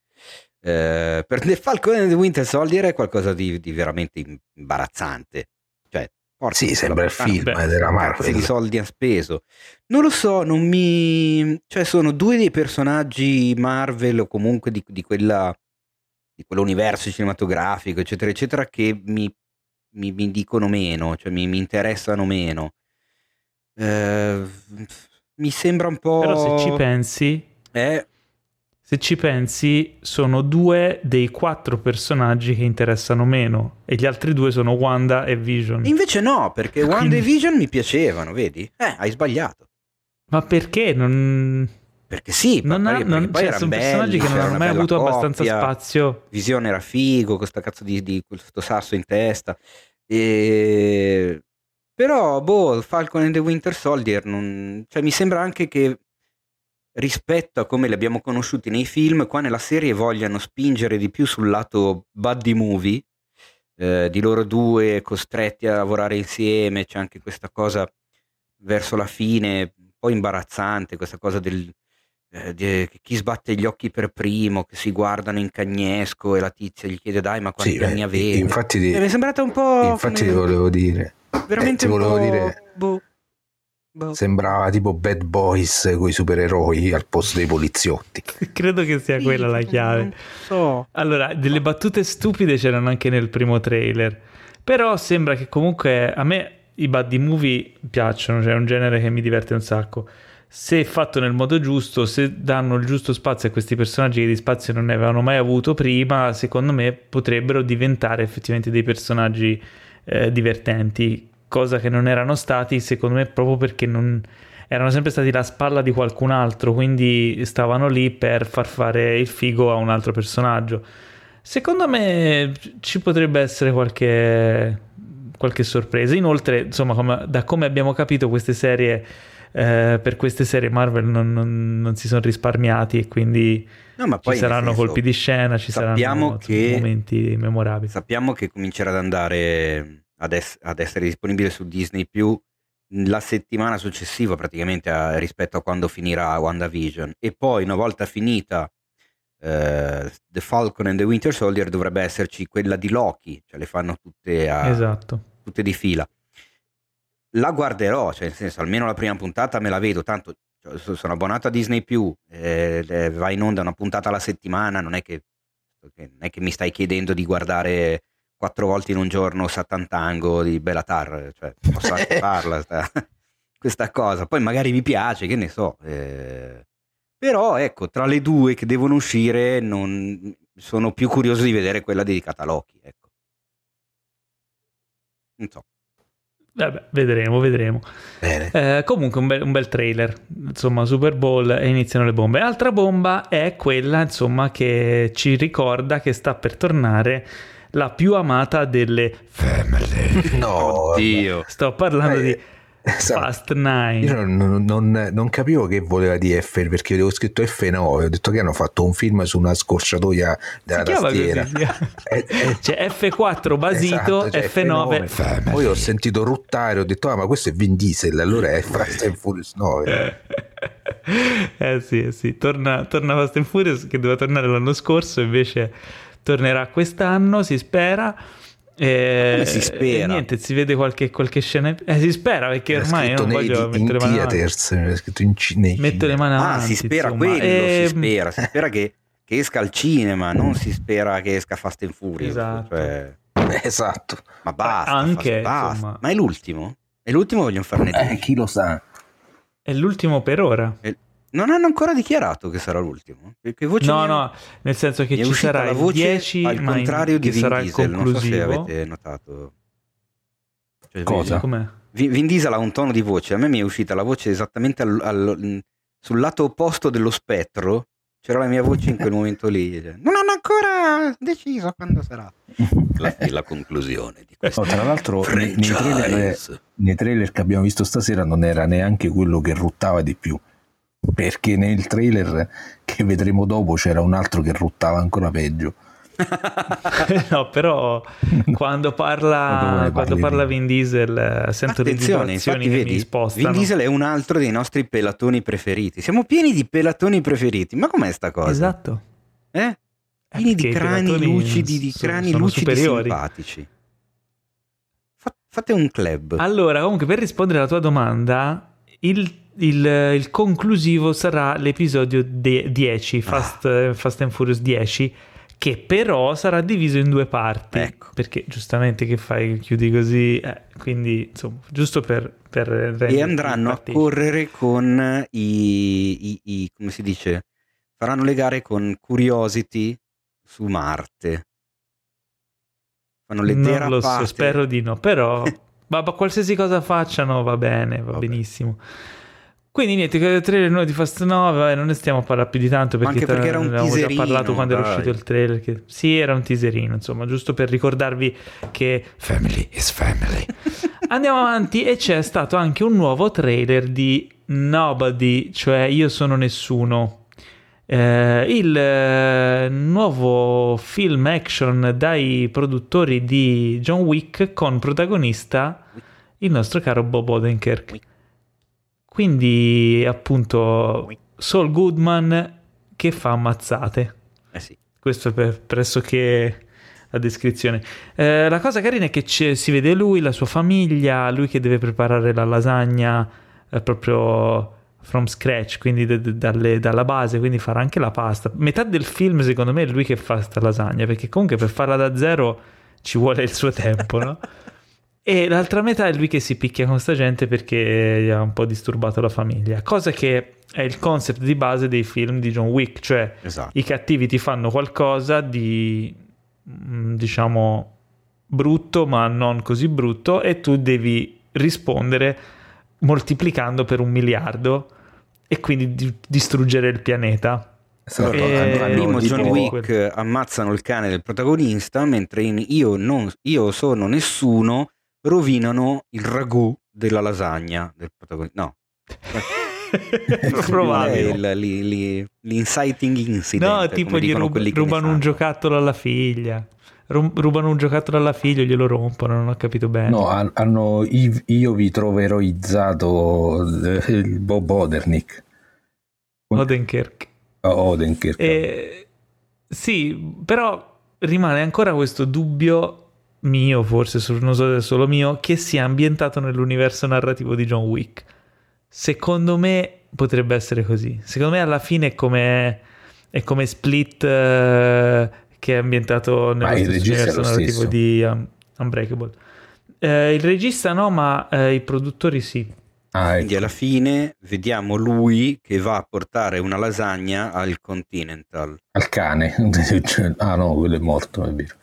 Eh, per The Falcon and the Winter Soldier è qualcosa di, di veramente imbarazzante. Cioè, sì, sembra il film beh, della Marvel. di soldi ha speso. Non lo so, non mi... Cioè, sono due dei personaggi Marvel o comunque di, di quella di quell'universo cinematografico, eccetera, eccetera, che mi, mi, mi dicono meno, cioè mi, mi interessano meno. Eh, mi sembra un po'... Però se ci pensi... Eh, se ci pensi, sono due dei quattro personaggi che interessano meno, e gli altri due sono Wanda e Vision. Invece no, perché Wanda Quindi... e Vision mi piacevano, vedi? Eh, hai sbagliato. Ma perché non... Perché sì, non ha, non, cioè, sono belli, personaggi che non hanno mai avuto coppia, abbastanza spazio. Visione era figo, questo cazzo di, di questo sasso in testa. E... Però, boh, Falcon and the Winter Soldier, non... cioè, mi sembra anche che rispetto a come li abbiamo conosciuti nei film, qua nella serie vogliano spingere di più sul lato buddy movie, eh, di loro due costretti a lavorare insieme, c'è anche questa cosa verso la fine, un po' imbarazzante, questa cosa del eh, di, chi sbatte gli occhi per primo, che si guardano in cagnesco e la tizia gli chiede dai ma quanti sì, anni avete? Infatti di, eh, mi è sembrata un po'... Infatti come... volevo dire... Veramente eh, un volevo dire... Boh. Boh. Sembrava tipo Bad Boys con i supereroi al posto dei poliziotti. Credo che sia sì, quella la chiave. So. Allora, delle battute stupide c'erano anche nel primo trailer. Però sembra che comunque a me i buddy movie piacciono, cioè è un genere che mi diverte un sacco se fatto nel modo giusto, se danno il giusto spazio a questi personaggi che di spazio non ne avevano mai avuto prima, secondo me potrebbero diventare effettivamente dei personaggi eh, divertenti, cosa che non erano stati, secondo me, proprio perché non erano sempre stati la spalla di qualcun altro, quindi stavano lì per far fare il figo a un altro personaggio. Secondo me ci potrebbe essere qualche, qualche sorpresa. Inoltre, insomma, come, da come abbiamo capito, queste serie eh, per queste serie Marvel non, non, non, si sono risparmiati e quindi no, ci saranno senso, colpi di scena, ci saranno che, momenti memorabili. Sappiamo che comincerà ad andare ad, es- ad essere disponibile su Disney più la settimana successiva praticamente a, rispetto a quando finirà WandaVision e poi una volta finita uh, The Falcon and the Winter Soldier dovrebbe esserci quella di Loki, cioè le fanno tutte, a, esatto. tutte di fila la guarderò, cioè nel senso almeno la prima puntata me la vedo, tanto cioè, sono abbonato a Disney più, eh, va in onda una puntata alla settimana, non è che, non è che mi stai chiedendo di guardare quattro volte in un giorno Satantango di Bellatar, cioè posso anche farla sta, questa cosa, poi magari mi piace, che ne so, eh, però ecco, tra le due che devono uscire non, sono più curioso di vedere quella dedicata a Loki, ecco. Non so. Vabbè, vedremo, vedremo. Eh, comunque un bel, un bel, trailer, insomma, Super Bowl e iniziano le bombe. Altra bomba è quella, insomma, che ci ricorda che sta per tornare la più amata delle family. No, oddio. Sto parlando eh, di. Fast 9. Io non, non, non, capivo che voleva dire F perché avevo scritto F9. Ho detto che hanno fatto un film su una scorciatoia della si tastiera. Eh, eh, c'è F4 basito, esatto, F9. F9. Poi ho sentito ruttare, ho detto, ah, ma questo è Vin Diesel. Allora è Fast and Furious 9. eh sì, eh sì. Torna, torna Fast and Furious che doveva tornare l'anno scorso, invece tornerà quest'anno, si spera. E, Come si spera? niente, si vede qualche, qualche scena. Eh, si spera perché ormai non voglio in mettere le mani theaters, è scritto in cinese. Metto le mani avanti. Ah, si spera insomma. quello, e... si spera. Si spera che, che, esca al cinema, non si spera che esca Fast and Furious. Esatto. Cioè... esatto. Ma basta, Anche, basta. Ma è l'ultimo? È l'ultimo vogliono farne eh, chi lo sa? È l'ultimo per ora. È... Non hanno ancora dichiarato che sarà l'ultimo. no, no, nel senso che ci sarà la voce 10, al contrario di Vin Diesel. Non so se avete notato. Cioè, Cosa? Com'è? Vin Diesel ha un tono di voce. A me mi è uscita la voce esattamente al, al, sul lato opposto dello spettro. C'era la mia voce in quel momento lì. Non hanno ancora deciso quando sarà. La, la conclusione di questo. Oh, tra l'altro, nei, nei, trailer, nei trailer che abbiamo visto stasera non era neanche quello che ruttava di più perché nel trailer che vedremo dopo c'era un altro che ruttava ancora peggio. no, però quando parla, quando parla Vin Diesel eh, sento Attenzione, le vibrazioni che vedi, mi spostano. Vin Diesel è un altro dei nostri pelatoni preferiti. Siamo pieni di pelatoni preferiti. Ma com'è sta cosa? Esatto. Eh? Pieni di crani lucidi, di crani sono lucidi superiori. simpatici. Fate un club. Allora, comunque, per rispondere alla tua domanda, il il, il, conclusivo sarà l'episodio 10, Fast, ah. Fast, and Furious 10, che però sarà diviso in due parti. Ecco. Perché giustamente che fai, chiudi così, eh, quindi insomma, giusto per... per e andranno a correre con i, i, i, come si dice, faranno le gare con Curiosity su Marte. Fanno le non lo so, spero di no, però... ma, ma qualsiasi cosa facciano va bene, va Vabbè. benissimo. Quindi niente, il trailer nuovo di Fast 9, non ne stiamo a parlare più di tanto perché, anche perché era un avevamo già parlato quando dai. era uscito il trailer. Che... Sì, era un teaserino, insomma, giusto per ricordarvi che family is family. Andiamo avanti e c'è stato anche un nuovo trailer di Nobody, cioè Io sono nessuno. Eh, il eh, nuovo film action dai produttori di John Wick con protagonista il nostro caro Bob Odenkirk. Quindi, appunto, Saul Goodman che fa ammazzate. Eh sì. Questo è per, pressoché la descrizione. Eh, la cosa carina è che si vede lui, la sua famiglia, lui che deve preparare la lasagna eh, proprio from scratch, quindi d- d- dalle, dalla base, quindi farà anche la pasta. Metà del film, secondo me, è lui che fa questa lasagna, perché comunque per farla da zero ci vuole il suo tempo, no? e l'altra metà è lui che si picchia con sta gente perché gli ha un po' disturbato la famiglia. Cosa che è il concept di base dei film di John Wick, cioè Esatto. i cattivi ti fanno qualcosa di mm, diciamo brutto ma non così brutto e tu devi rispondere moltiplicando per un miliardo e quindi di- distruggere il pianeta. Esatto, E- primo tipo- John Wick ammazzano il cane del protagonista, mentre in io, non, io sono nessuno rovinano il ragù della lasagna del protagonista. No, Probabile. l'inciting incident. No, tipo gli rub- rubano un sanno. giocattolo alla figlia. Ru- rubano un giocattolo alla figlia e glielo rompono, non ho capito bene. No, han- hanno, io vi trovo eroizzato eh, il Bob Odernick. Odenkirk. Oh, Odenkirk. E, sì, però rimane ancora questo dubbio mio, forse non so se è solo mio, che sia ambientato nell'universo narrativo di John Wick. Secondo me potrebbe essere così. Secondo me alla fine è come, è come Split eh, che è ambientato Ma nello il stesso regista è universo lo narrativo stesso. di um, Unbreakable. Eh, il regista no, ma eh, i produttori sì. Ah, Quindi ecco. alla fine vediamo lui che va a portare una lasagna al Continental. Al cane. ah no, quello è morto, è vero.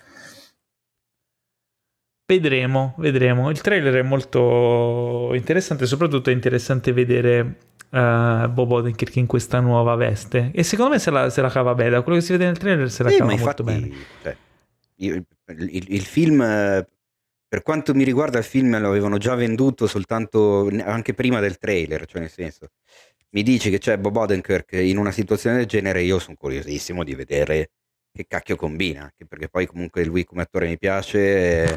Vedremo, vedremo. Il trailer è molto interessante, soprattutto è interessante vedere eh, Bob Odenkirk in questa nuova veste. E secondo me se la, se la cava bene, da quello che si vede nel trailer se la Eh, cava molto infatti, bene. cioè, io- il, il- il film, per quanto mi riguarda, il film lo avevano già venduto soltanto anche prima del trailer, cioè nel senso, mi dici che c'è Bob Odenkirk in una situazione del genere, io sono curiosissimo di vedere che cacchio combina, perché poi comunque lui come attore mi piace, eh,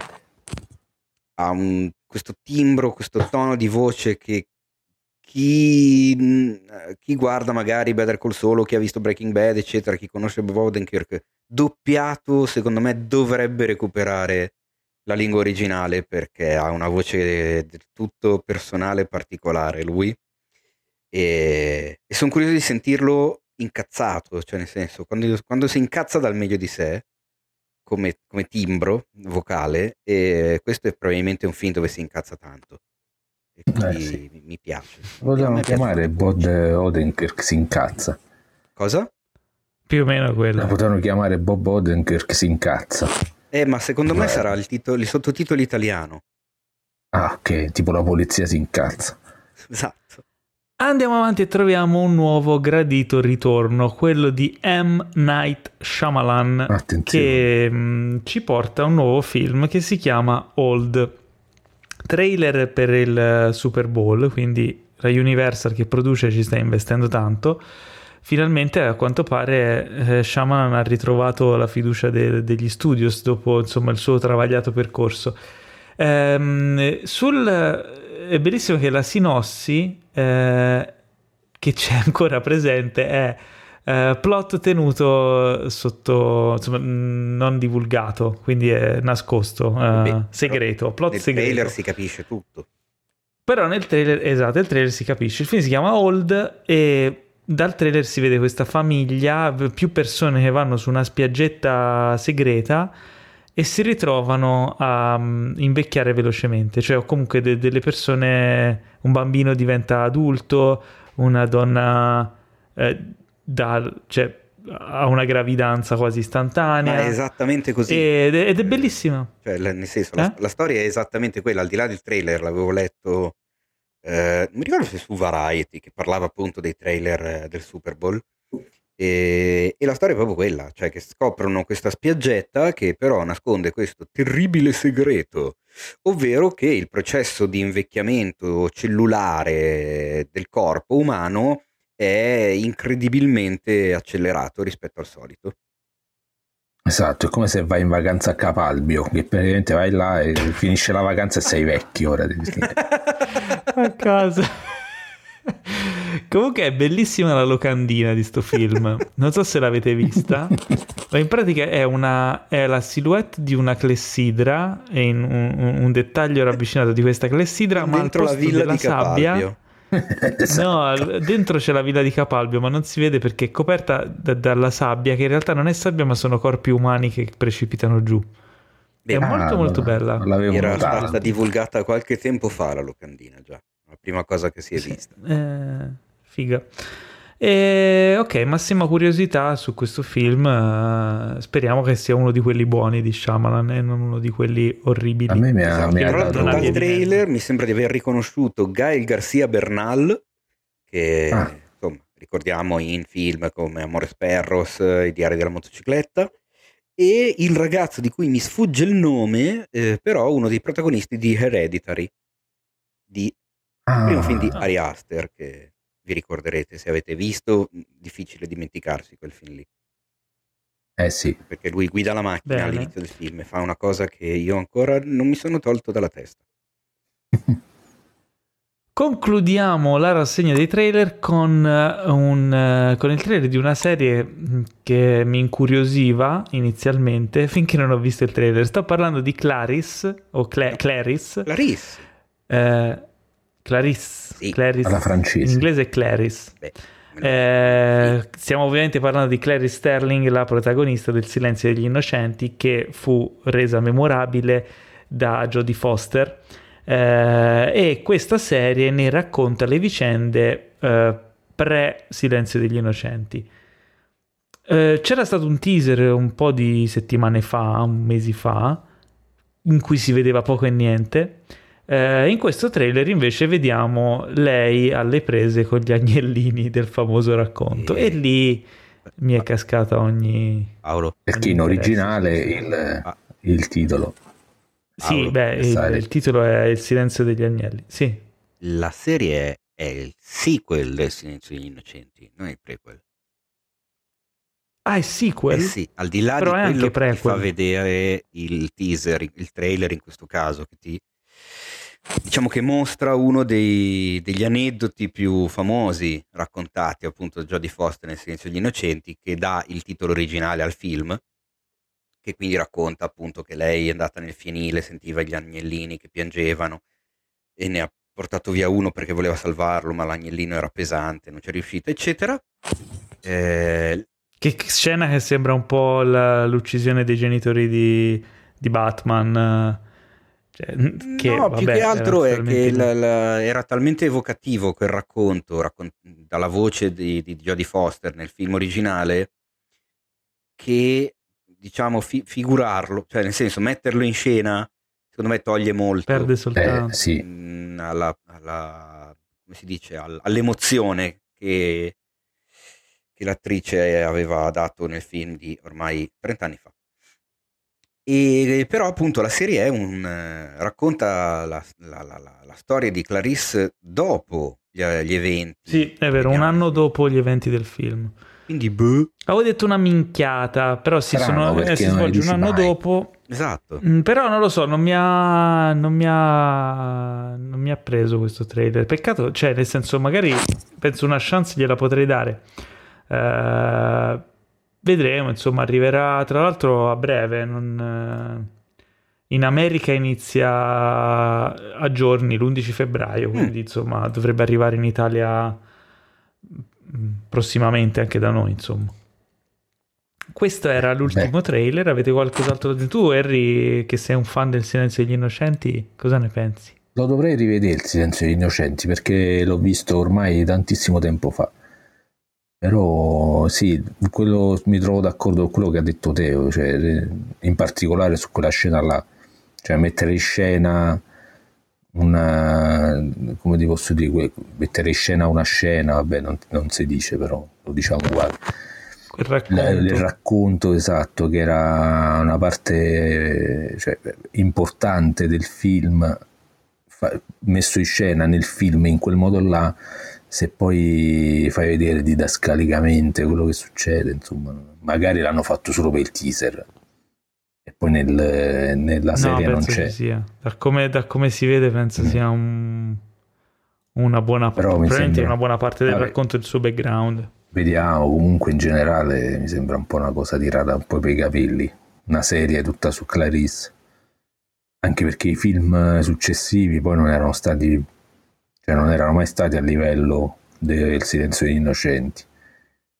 ha un- questo timbro, questo tono di voce che chi, mh, chi guarda magari Better Call Saul o chi ha visto Breaking Bad, eccetera, chi conosce Bob Odenkirk, doppiato, secondo me dovrebbe recuperare la lingua originale perché ha una voce del tutto personale e particolare lui. E, e sono curioso di sentirlo incazzato, cioè nel senso, quando, quando si incazza dal meglio di sé come, come timbro vocale e questo è probabilmente un film dove si incazza tanto e quindi Eh, sì. mi, mi piace. Vogliamo me chiamare. Bod Odenkirk si incazza. Cosa? Più o meno La quello. potevano chiamare Bob Odenkirk si incazza. Eh, ma secondo me Beh. sarà il, titolo, il sottotitolo italiano. Ah, ok, tipo la polizia si incazza. Esatto. Andiamo avanti e troviamo un nuovo gradito ritorno, quello di M. Night Shyamalan, Attenzione. che mh, ci porta a un nuovo film che si chiama Old. Trailer per il eh, Super Bowl, quindi la Universal che produce ci sta investendo tanto. Finalmente, a quanto pare, eh, Shyamalan ha ritrovato la fiducia de- degli studios dopo insomma, il suo travagliato percorso. Ehm, sul, è bellissimo che la sinossi eh, che c'è ancora presente è eh, plot tenuto sotto, insomma, non divulgato, quindi è nascosto, eh, Beh, segreto, plot Nel segreto. trailer si capisce tutto. Però nel trailer, esatto, nel trailer si capisce. Il film si chiama Old e dal trailer si vede questa famiglia, più persone che vanno su una spiaggetta segreta e si ritrovano a mm, invecchiare velocemente. Cioè, o comunque de- delle persone, un bambino diventa adulto, una donna eh, dà- cioè, ha una gravidanza quasi istantanea. Ma è esattamente così. Ed è, ed è bellissima. Cioè, la- nel senso, la, Eh? la storia è esattamente quella, al di là del trailer, l'avevo letto, eh, mi ricordo se su Variety, che parlava appunto dei trailer eh, del Super Bowl, e, e la storia è proprio quella, cioè che scoprono questa spiaggetta che però nasconde questo terribile segreto, ovvero che il processo di invecchiamento cellulare del corpo umano è incredibilmente accelerato rispetto al solito. Esatto, è come se vai in vacanza a Capalbio, che praticamente vai là e finisce la vacanza e sei vecchio ora. a casa. Comunque è bellissima la locandina di sto film. Non so se l'avete vista, ma in pratica è, una, è la silhouette di una clessidra e in un, un- un dettaglio ravvicinato di questa clessidra, ma al Dentro la posto villa della di sabbia... Capalbio. Esatto. No, al- dentro c'è la villa di Capalbio, ma non si vede perché è coperta da- dalla sabbia, che in realtà non è sabbia, ma sono corpi umani che precipitano giù. Beh, è molto ah, molto no, bella. Era notato. stata divulgata qualche tempo fa la locandina già, la prima cosa che si è vista. Eh, figa. E, ok, massima curiosità su questo film. eh, speriamo che sia uno di quelli buoni di Shyamalan e non uno di quelli orribili. A me mi ha, Esatto. mi ha Tra l'altro non dato... dal trailer mezzo. mi sembra di aver riconosciuto Gael Garcia Bernal, che Ah. insomma, ricordiamo in film come Amores Perros, eh, I diari della motocicletta, e il ragazzo di cui mi sfugge il nome, eh, però uno dei protagonisti di Hereditary, di il Ah, primo film di. Ari Aster, che vi ricorderete se avete visto, difficile dimenticarsi quel film lì, eh sì, perché lui guida la macchina Bene. all'inizio del film e fa una cosa che io ancora non mi sono tolto dalla testa. Concludiamo la rassegna dei trailer con, eh, un, eh, con il trailer di una serie che mi incuriosiva inizialmente finché non ho visto il trailer. Sto parlando di Clarice o Cla- Clarice. Clarice, eh, Clarice. Sì, Clarice. alla In francese. inglese è Clarice. beh, Eh, sì. stiamo ovviamente parlando di Clarice Sterling, la protagonista del Silenzio degli Innocenti, che fu resa memorabile da Jodie Foster. Eh, e questa serie ne racconta le vicende eh, pre-Silenzio degli Innocenti. Eh, c'era stato un teaser un po' di settimane fa, un mesi fa, in cui si vedeva poco e niente. Eh, in questo trailer invece vediamo lei alle prese con gli agnellini del famoso racconto E- e lì mi è cascata ogni... Paolo, Perché in originale il, Ah. il titolo. Sì, Paolo, beh, il, il titolo è Il silenzio degli agnelli. Sì, la serie è il sequel del Silenzio degli Innocenti, non il prequel. ah, è sequel? Eh sì, al di là Però è di anche quello che ti fa vedere il teaser, il trailer in questo caso, che ti diciamo che mostra uno dei- degli aneddoti più famosi raccontati appunto da Jodie Foster nel Silenzio degli Innocenti, che dà il titolo originale al film, che quindi racconta appunto che lei è andata nel fienile, sentiva gli agnellini che piangevano e ne ha portato via uno perché voleva salvarlo, ma l'agnellino era pesante, non c'è riuscito, eccetera. Eh, Che scena che sembra un po' la- l'uccisione dei genitori di, di Batman. Eh, cioè, che, no, più vabbè, che era altro è che totalmente- la- la- era talmente evocativo quel racconto raccon- dalla voce di, di Jodie Foster nel film originale che diciamo fi- figurarlo, cioè nel senso metterlo in scena, secondo me toglie molto perde Eh, soltanto. sì, mm, alla, alla- come si dice, al- all'emozione che, che l'attrice aveva dato nel film di ormai 30 anni fa. E però appunto la serie è un, racconta la, la- la- la- storia di Clarisse dopo gli, gli eventi. Sì, è vero, un anno dopo gli eventi del film. Quindi, boh, Avevo detto una minchiata, però sì, Strano, sono, eh, si svolge un anno mai. dopo. esatto. Mm, Però non lo so, non mi ha, non mi ha, non mi ha preso questo trailer. Peccato, cioè, nel senso, magari penso una chance gliela potrei dare. Eh, vedremo, insomma, arriverà tra l'altro a breve. non, eh, in America inizia a giorni, l'11 febbraio, quindi insomma dovrebbe arrivare in Italia mm, prossimamente anche da noi, insomma. Questo era l'ultimo Beh. trailer. Avete qualcos'altro da dire? Tu, Harry, che sei un fan del Silenzio degli Innocenti, cosa ne pensi? lo dovrei rivedere il Silenzio degli Innocenti perché l'ho visto ormai tantissimo tempo fa. Però sì, quello, mi trovo d'accordo con quello che ha detto Teo, cioè, in particolare su quella scena là, cioè mettere in scena una, come ti posso dire, mettere in scena una scena, vabbè non, non si dice però, lo diciamo uguale. La- racconto. il racconto esatto che era una parte cioè, importante del film fa- messo in scena nel film in quel modo là se poi fai vedere didascalicamente quello che succede insomma magari l'hanno fatto solo per il teaser e poi nel- nella no, serie non penso c'è. Da come, da come si vede, penso Mm. sia un- una buona sembra- una buona parte del Vabbè. racconto del suo background. vediamo comunque in generale mi sembra un po' una cosa tirata un po' per i capelli una serie tutta su Clarice anche perché i film successivi poi non erano stati cioè non erano mai stati a livello del Silenzio degli Innocenti.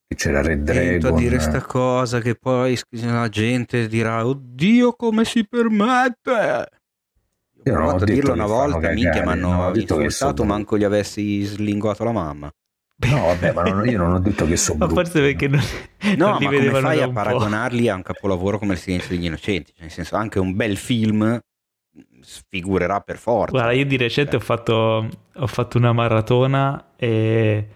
Che c'era Red Dragon. a dire sta cosa che poi la gente dirà oddio come si permette! Io ho non ho provato a detto dirlo una volta minchia mi non hanno ho detto che insultato sono manco gli avessi slinguato la mamma. No, vabbè, ma non- io non ho detto che sono Ma forse perché non, no non li ma come fai a paragonarli a un capolavoro come Il silenzio degli innocenti? Cioè nel senso anche un bel film sfigurerà per forza. Guarda, io di recente ho fatto, ho fatto una maratona e-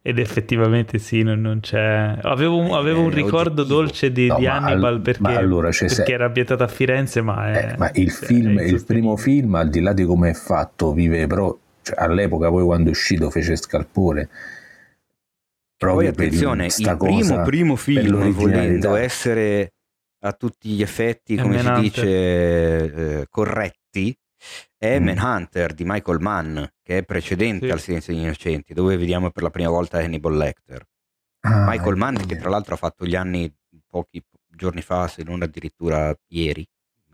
ed effettivamente sì, non, non c'è... Avevo un, avevo un Eh, ricordo dolce di, No, di ma al- Hannibal perché, allora c'è perché se- era ambientata a Firenze, ma è... Eh, ma il cioè, film, è il primo film, al di là di come è fatto, vive però cioè, all'epoca poi quando è uscito fece scalpore. poi Proprio per attenzione sta il primo cosa, primo film volendo essere a tutti gli effetti È come si Manhunter. dice eh, corretti è Mm. Manhunter di Michael Mann che è precedente Sì. al Silenzio degli Innocenti dove vediamo per la prima volta Hannibal Lecter Ah, Michael Mann è che tra l'altro ha fatto gli anni pochi giorni fa se non addirittura ieri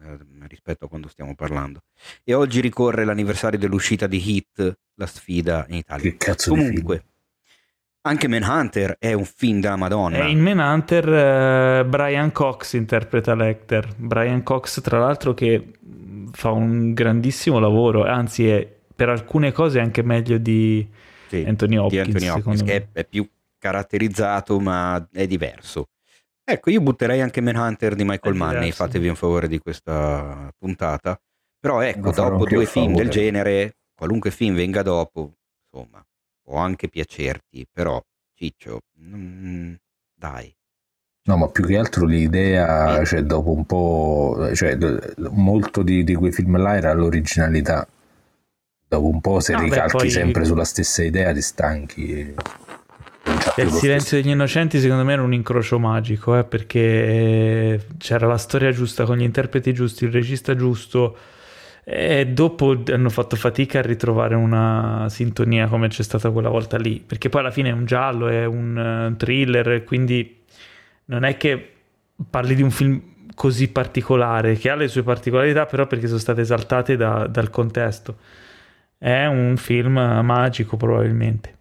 eh, rispetto a quando stiamo parlando e oggi ricorre l'anniversario dell'uscita di Hit la sfida in Italia Che cazzo di comunque anche Manhunter è un film della Madonna E in Manhunter eh, Brian Cox interpreta Lecter. Brian Cox, tra l'altro, che fa un grandissimo lavoro, anzi, è, per alcune cose anche meglio di Sì, Anthony di Hopkins. Anthony Hopkins, secondo che me. è, è più caratterizzato ma è diverso. Ecco, io butterei anche Manhunter di Michael È Mann, diverso. fatevi un favore di questa puntata. Però ecco, dopo due film favore. del genere, qualunque film venga dopo, insomma, può anche piacerti, però Ciccio, mm, dai. No, ma più che altro l'idea, cioè dopo un po', cioè molto di, di quei film là era l'originalità. Dopo un po' se No, beh, ricalchi poi- sempre sulla stessa idea ti stanchi. e più Il silenzio degli innocenti secondo me era un incrocio magico, eh, perché eh, c'era la storia giusta con gli interpreti giusti, il regista giusto e dopo hanno fatto fatica a ritrovare una sintonia come c'è stata quella volta lì, perché poi alla fine è un giallo, è un eh, thriller, quindi non è che parli di un film così particolare, che ha le sue particolarità però perché sono state esaltate da- dal contesto. È un film magico probabilmente.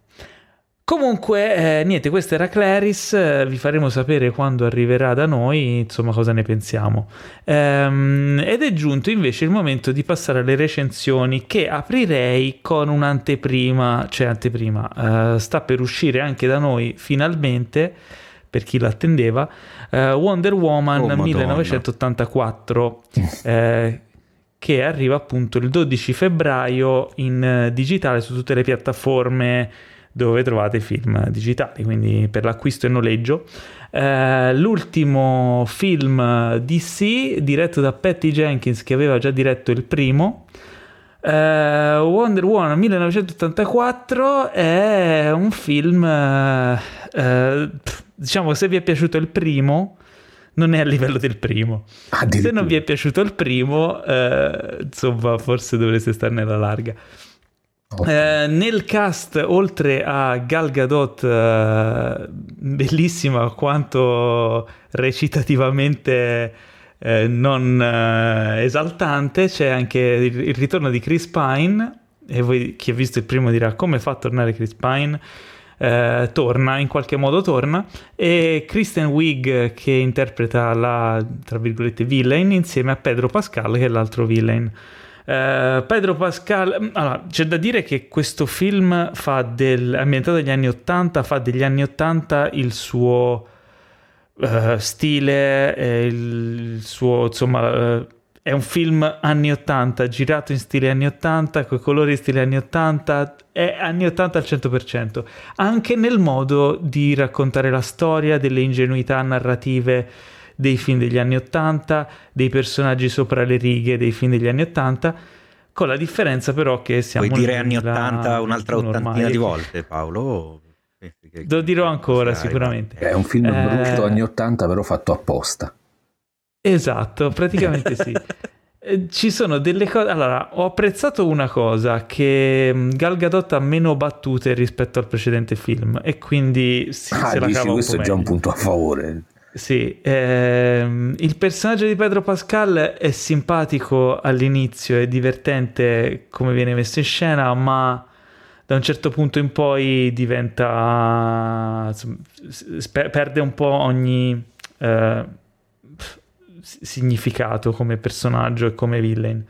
Comunque, eh, niente, questa era Claris, eh, vi faremo sapere quando arriverà da noi, insomma, cosa ne pensiamo. Ehm, ed è giunto invece il momento di passare alle recensioni che aprirei con un'anteprima, cioè anteprima, eh, sta per uscire anche da noi finalmente, per chi l'attendeva, eh, Wonder Woman Oh, Madonna. 1984, eh, che arriva appunto il 12 febbraio in eh, digitale su tutte le piattaforme dove trovate film digitali, quindi per l'acquisto e noleggio. Eh, l'ultimo film DC diretto da Patty Jenkins che aveva già diretto il primo. Eh, Wonder Woman 1984 è un film, eh, eh, diciamo, se vi è piaciuto il primo, non è a livello del primo. Se non vi è piaciuto il primo, eh, insomma, forse dovreste starne alla larga. Eh, nel cast, oltre a Gal Gadot, eh, bellissima quanto recitativamente eh, non eh, esaltante, c'è anche il, il ritorno di Chris Pine. E voi, chi ha visto il primo dirà come fa a tornare Chris Pine. Eh, torna, in qualche modo torna. E Kristen Wiig che interpreta la, tra virgolette, villain insieme a Pedro Pascal che è l'altro villain. Eh, Pedro Pascal, allora, c'è da dire che questo film fa del, ambientato negli anni 80, fa degli anni 80 il suo eh, stile, eh, il suo, insomma, eh, è un film anni 80, girato in stile anni 80, con i colori stile anni 80, è anni 80 al 100%, anche nel modo di raccontare la storia, delle ingenuità narrative dei film degli anni 80, dei personaggi sopra le righe dei film degli anni 80, con la differenza però che siamo Puoi dire anni 80 2000 un'altra ormai. ottantina di volte, Paolo? Che- Lo dirò ancora, sia sicuramente. È un film Eh, brutto anni 80 però fatto apposta. Esatto, praticamente sì. Eh, Ci sono delle cose. Allora, ho apprezzato una cosa: che mm, Gal Gadot ha meno battute rispetto al precedente film, e quindi si, Ah, se la dici, cava un questo è già un punto a favore. Sì, ehm, il personaggio di Pedro Pascal è simpatico all'inizio, è divertente come viene messo in scena, ma da un certo punto in poi diventa insomma, perde un po' ogni eh, significato come personaggio e come villain.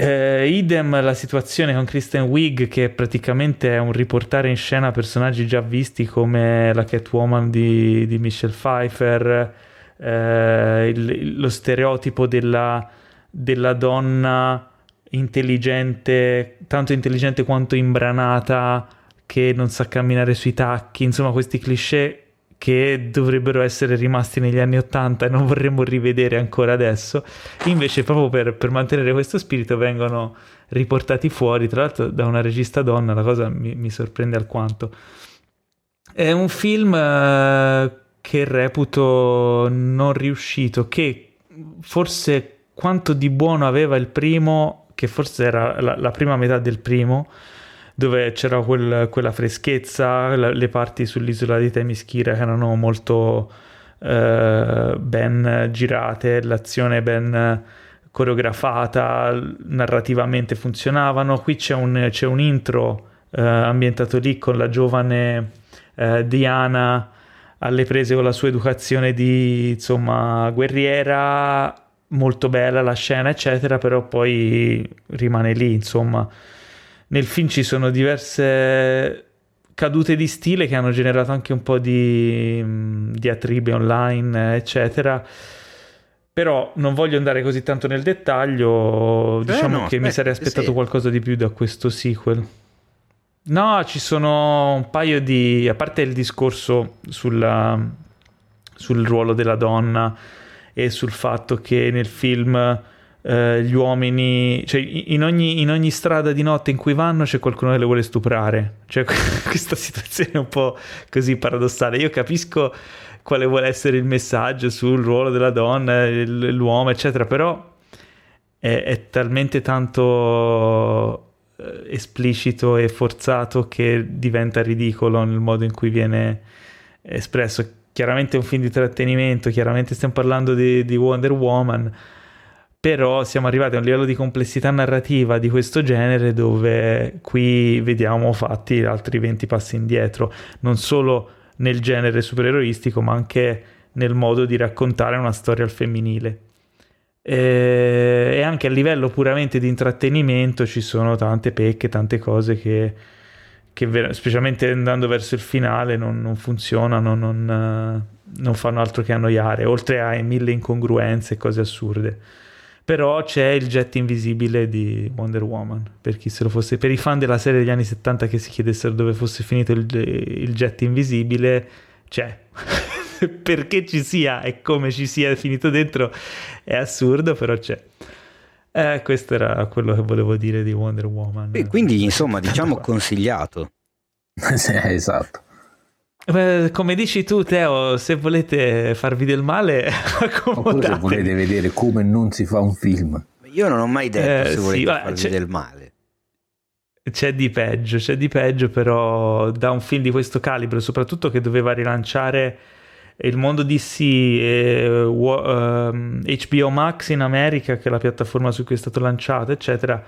Eh, idem la situazione con Kristen Wiig che praticamente è un riportare in scena personaggi già visti come la Catwoman di, di Michelle Pfeiffer, eh, il, lo stereotipo della, della donna intelligente, tanto intelligente quanto imbranata, che non sa camminare sui tacchi, insomma questi cliché che dovrebbero essere rimasti negli anni Ottanta e non vorremmo rivedere ancora adesso. Invece, proprio per, per, mantenere questo spirito, vengono riportati fuori, tra l'altro da una regista donna, la cosa mi, mi sorprende alquanto. È un film eh, che reputo non riuscito, che forse quanto di buono aveva il primo, che forse era la, la prima metà del primo, dove c'era quel, quella freschezza, la, le parti sull'isola di Temischira che erano molto eh, ben girate, l'azione ben coreografata, narrativamente funzionavano. Qui c'è un, c'è un intro eh, ambientato lì con la giovane eh, Diana alle prese con la sua educazione di insomma guerriera molto bella la scena eccetera però poi rimane lì insomma nel film ci sono diverse cadute di stile che hanno generato anche un po' di mm, diatribe online, eccetera. Però non voglio andare così tanto nel dettaglio, diciamo eh no, che aspetta, mi sarei aspettato sì. qualcosa di più da questo sequel. No, ci sono un paio di... a parte il discorso sulla, sul ruolo della donna e sul fatto che nel film eh, gli uomini, cioè in ogni, in ogni, strada di notte in cui vanno c'è qualcuno che le vuole stuprare. Cioè questa situazione è un po' così paradossale. Io capisco quale vuole essere il messaggio sul ruolo della donna, l'uomo, eccetera, però è, è talmente tanto eh, esplicito e forzato che diventa ridicolo nel modo in cui viene espresso. Chiaramente è un film di trattenimento, chiaramente stiamo parlando di, di Wonder Woman, però siamo arrivati a un livello di complessità narrativa di questo genere dove qui vediamo fatti altri 20 passi indietro, non solo nel genere supereroistico, ma anche nel modo di raccontare una storia al femminile. E anche a livello puramente di intrattenimento ci sono tante pecche, tante cose che, che specialmente andando verso il finale non, non funzionano, non, non fanno altro che annoiare, oltre a mille incongruenze e cose assurde però c'è il jet invisibile di Wonder Woman per chi se lo fosse per i fan della serie degli anni 70 che si chiedessero dove fosse finito il, il jet invisibile c'è. Perché ci sia e come ci sia finito dentro è assurdo però c'è. Eh, questo era quello che volevo dire di Wonder Woman. E quindi insomma diciamo consigliato. Sì, esatto come dici tu, Teo, se volete farvi del male, oppure se volete vedere come non si fa un film. Io non ho mai detto eh, se volete sì, farvi c'è, del male. C'è di peggio, c'è di peggio, però da un film di questo calibro, soprattutto che doveva rilanciare il mondo DC e uh, ehm, HBO Max in America, che è la piattaforma su cui è stato lanciato, eccetera,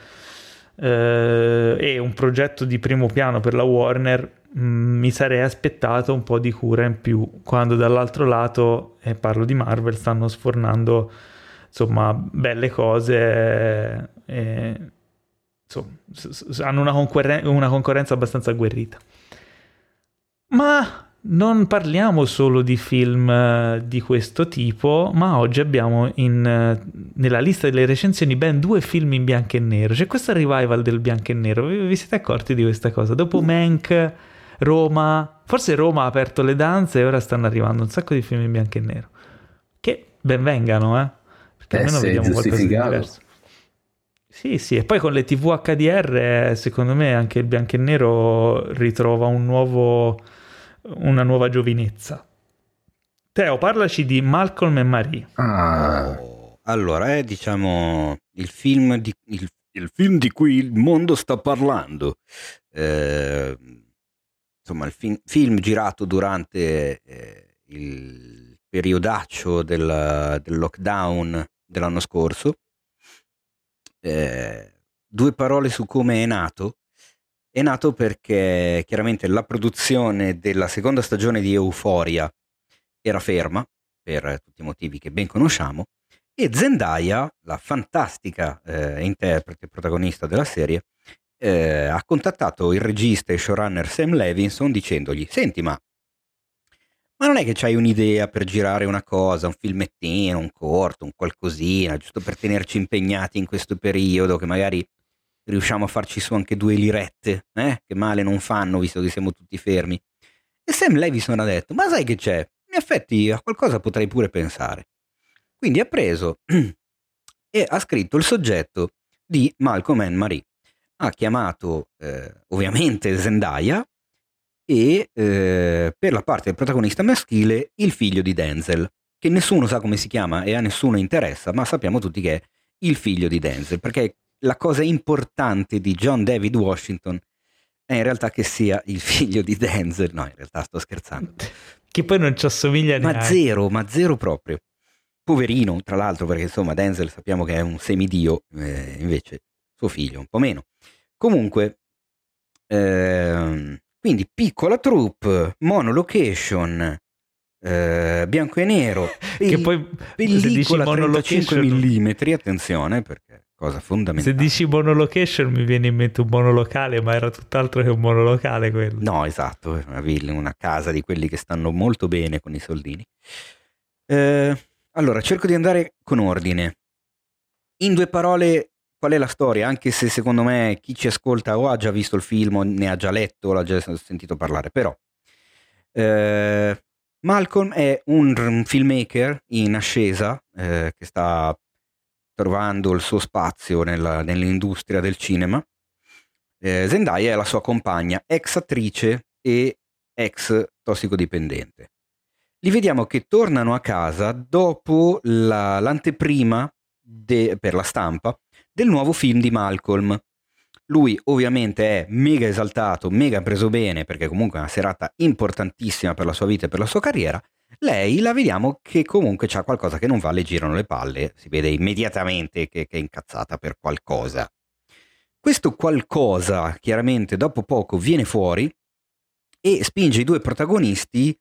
uh, e un progetto di primo piano per la Warner mi sarei aspettato un po' di cura in più quando dall'altro lato, e parlo di Marvel, stanno sfornando insomma belle cose e, insomma, hanno una, concorren- una concorrenza abbastanza agguerrita. Ma non parliamo solo di film eh, di questo tipo, ma oggi abbiamo in, eh, nella lista delle recensioni ben due film in bianco e nero. C'è questo revival del bianco e nero. Vi, vi siete accorti di questa cosa? Dopo Mank Roma, forse Roma ha aperto le danze e ora stanno arrivando un sacco di film in bianco e nero. Che ben vengano, eh? Perché eh, almeno vediamo qualcosa di diverso. Sì, sì, e poi con le TV HDR, secondo me anche il bianco e nero ritrova un nuovo, una nuova giovinezza. Teo, parlaci di Malcolm e Marie. Ah. Allora, è diciamo il film, di, il, il film di cui il mondo sta parlando. Eh, insomma, il film, film girato durante eh, il periodaccio del, del, lockdown dell'anno scorso. Eh, due parole su come è nato. è nato perché chiaramente la produzione della seconda stagione di Euphoria era ferma per tutti i motivi che ben conosciamo e Zendaya, la fantastica eh, interprete protagonista della serie, eh, ha contattato il regista e showrunner Sam Levinson dicendogli senti ma ma non è che c'hai un'idea per girare una cosa, un filmettino, un corto, un qualcosina, giusto per tenerci impegnati in questo periodo, che magari riusciamo a farci su anche due lirette, eh? che male non fanno visto che siamo tutti fermi. E Sam Levison ha detto, ma sai che c'è? In effetti a qualcosa potrei pure pensare. Quindi ha preso e ha scritto il soggetto di Malcolm and Marie. Ha chiamato eh, ovviamente Zendaya, e eh, per la parte del protagonista maschile il figlio di Denzel, che nessuno sa come si chiama e a nessuno interessa, ma sappiamo tutti che è il figlio di Denzel, perché la cosa importante di John David Washington è in realtà che sia il figlio di Denzel, no in realtà sto scherzando. Che poi non ci assomiglia ma neanche. Ma zero, ma zero proprio. Poverino, tra l'altro, perché insomma Denzel sappiamo che è un semidio, eh, invece suo figlio un po' meno. Comunque, ehm, quindi piccola troupe, monolocation, eh, bianco e nero, che poi pellicola 35 mm, attenzione perché cosa fondamentale. Se dici monolocation mi viene in mente un monolocale, ma era tutt'altro che un monolocale quello. No, esatto, una villa, una casa di quelli che stanno molto bene con i soldini. Eh, allora, cerco di andare con ordine. In due parole, qual è la storia, anche se secondo me chi ci ascolta o ha già visto il film o ne ha già letto o l'ha già sentito parlare, però eh, Malcolm è un filmmaker in ascesa eh, che sta trovando il suo spazio nella, nell'industria del cinema. Eh, Zendaya è la sua compagna, ex attrice e ex tossicodipendente. Li vediamo che tornano a casa dopo la, l'anteprima de, per la stampa del nuovo film di Malcolm. Lui ovviamente è mega esaltato, mega preso bene perché comunque è una serata importantissima per la sua vita e per la sua carriera. Lei la vediamo che comunque c'ha qualcosa che non va, le girano le palle, si vede immediatamente che, che è incazzata per qualcosa. Questo qualcosa chiaramente dopo poco viene fuori e spinge i due protagonisti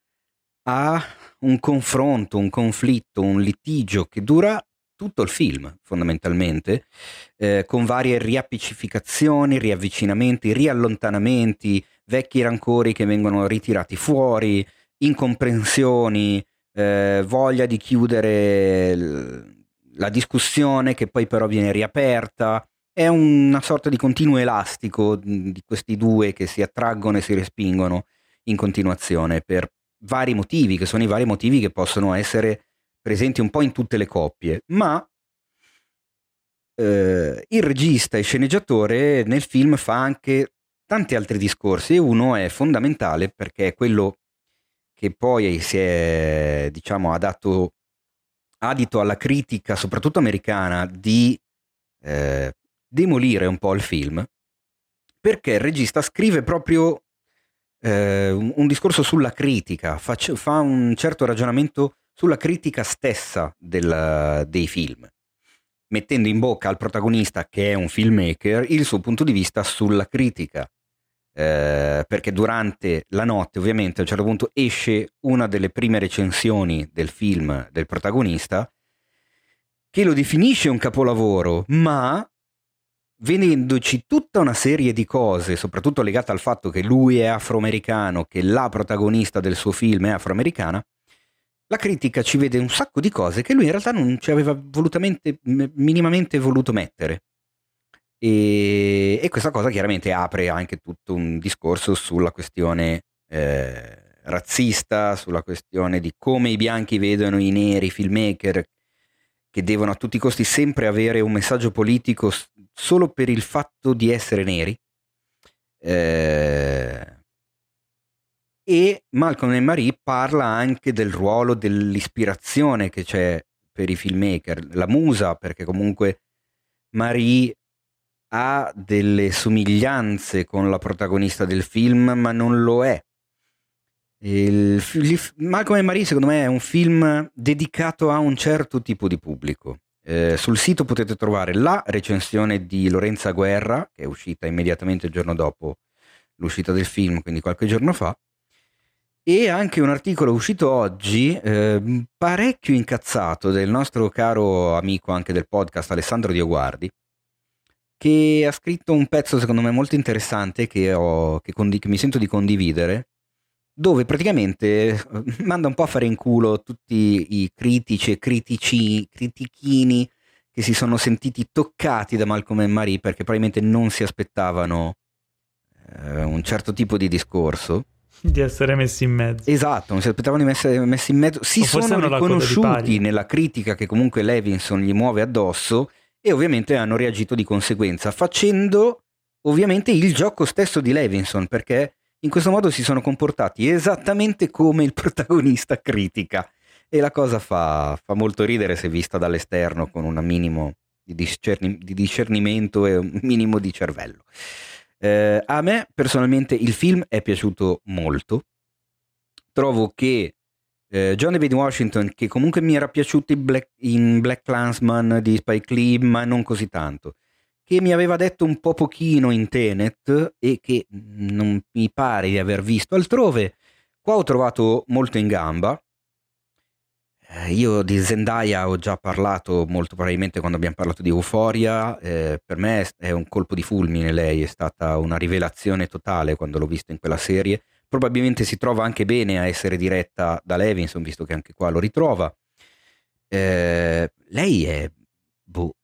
a un confronto, un conflitto, un litigio che dura tutto il film fondamentalmente, eh, con varie riappiccificazioni, riavvicinamenti, riallontanamenti, vecchi rancori che vengono ritirati fuori, incomprensioni, eh, voglia di chiudere l- la discussione che poi però viene riaperta. È una sorta di continuo elastico di questi due che si attraggono e si respingono in continuazione per vari motivi, che sono i vari motivi che possono essere presenti un po' in tutte le coppie, ma eh, il regista e sceneggiatore nel film fa anche tanti altri discorsi e uno è fondamentale perché è quello che poi si è, diciamo, ha dato adito alla critica, soprattutto americana, di eh, demolire un po' il film, perché il regista scrive proprio eh, un, discorso sulla critica, fa, fa un certo ragionamento sulla critica stessa del, dei film, mettendo in bocca al protagonista, che è un filmmaker, il suo punto di vista sulla critica. Eh, perché durante la notte ovviamente a un certo punto esce una delle prime recensioni del film del protagonista che lo definisce un capolavoro, ma vedendoci tutta una serie di cose, soprattutto legate al fatto che lui è afroamericano, che la protagonista del suo film è afroamericana, la critica ci vede un sacco di cose che lui in realtà non ci aveva volutamente, minimamente voluto mettere. E, e questa cosa chiaramente apre anche tutto un discorso sulla questione eh, razzista, sulla questione di come i bianchi vedono i neri, filmmaker, che devono a tutti i costi sempre avere un messaggio politico solo per il fatto di essere neri. Eh, e Malcolm e Marie parla anche del ruolo dell'ispirazione che c'è per i filmmaker, la musa, perché comunque Marie ha delle somiglianze con la protagonista del film, ma non lo è. Il, il, Malcolm e Marie secondo me è un film dedicato a un certo tipo di pubblico. Eh, sul sito potete trovare la recensione di Lorenza Guerra, che è uscita immediatamente il giorno dopo l'uscita del film, quindi qualche giorno fa, e anche un articolo uscito oggi, eh, parecchio incazzato, del nostro caro amico anche del podcast Alessandro Dioguardi, che ha scritto un pezzo secondo me molto interessante che, ho, che, condi- che mi sento di condividere, dove praticamente eh, manda un po' a fare in culo tutti i critici e critici, critichini che si sono sentiti toccati da Malcolm e Marie perché probabilmente non si aspettavano eh, un certo tipo di discorso. Di essere messi in mezzo. Esatto, non si aspettavano di essere messi in mezzo. Si sono riconosciuti nella critica che comunque Levinson gli muove addosso e ovviamente hanno reagito di conseguenza, facendo ovviamente il gioco stesso di Levinson, perché in questo modo si sono comportati esattamente come il protagonista critica. E la cosa fa, fa molto ridere se vista dall'esterno con un minimo di, discerni, di discernimento e un minimo di cervello. Eh, a me personalmente il film è piaciuto molto. Trovo che eh, John David Washington, che comunque mi era piaciuto in Black, in Black Clansman di Spike Lee, ma non così tanto, che mi aveva detto un po' pochino in Tenet e che non mi pare di aver visto altrove, qua ho trovato molto in gamba. Eh, io di Zendaya ho già parlato molto probabilmente quando abbiamo parlato di Euphoria, eh, per me è un colpo di fulmine lei, è stata una rivelazione totale quando l'ho vista in quella serie. Probabilmente si trova anche bene a essere diretta da Levinson, visto che anche qua lo ritrova. Eh, lei è, boh,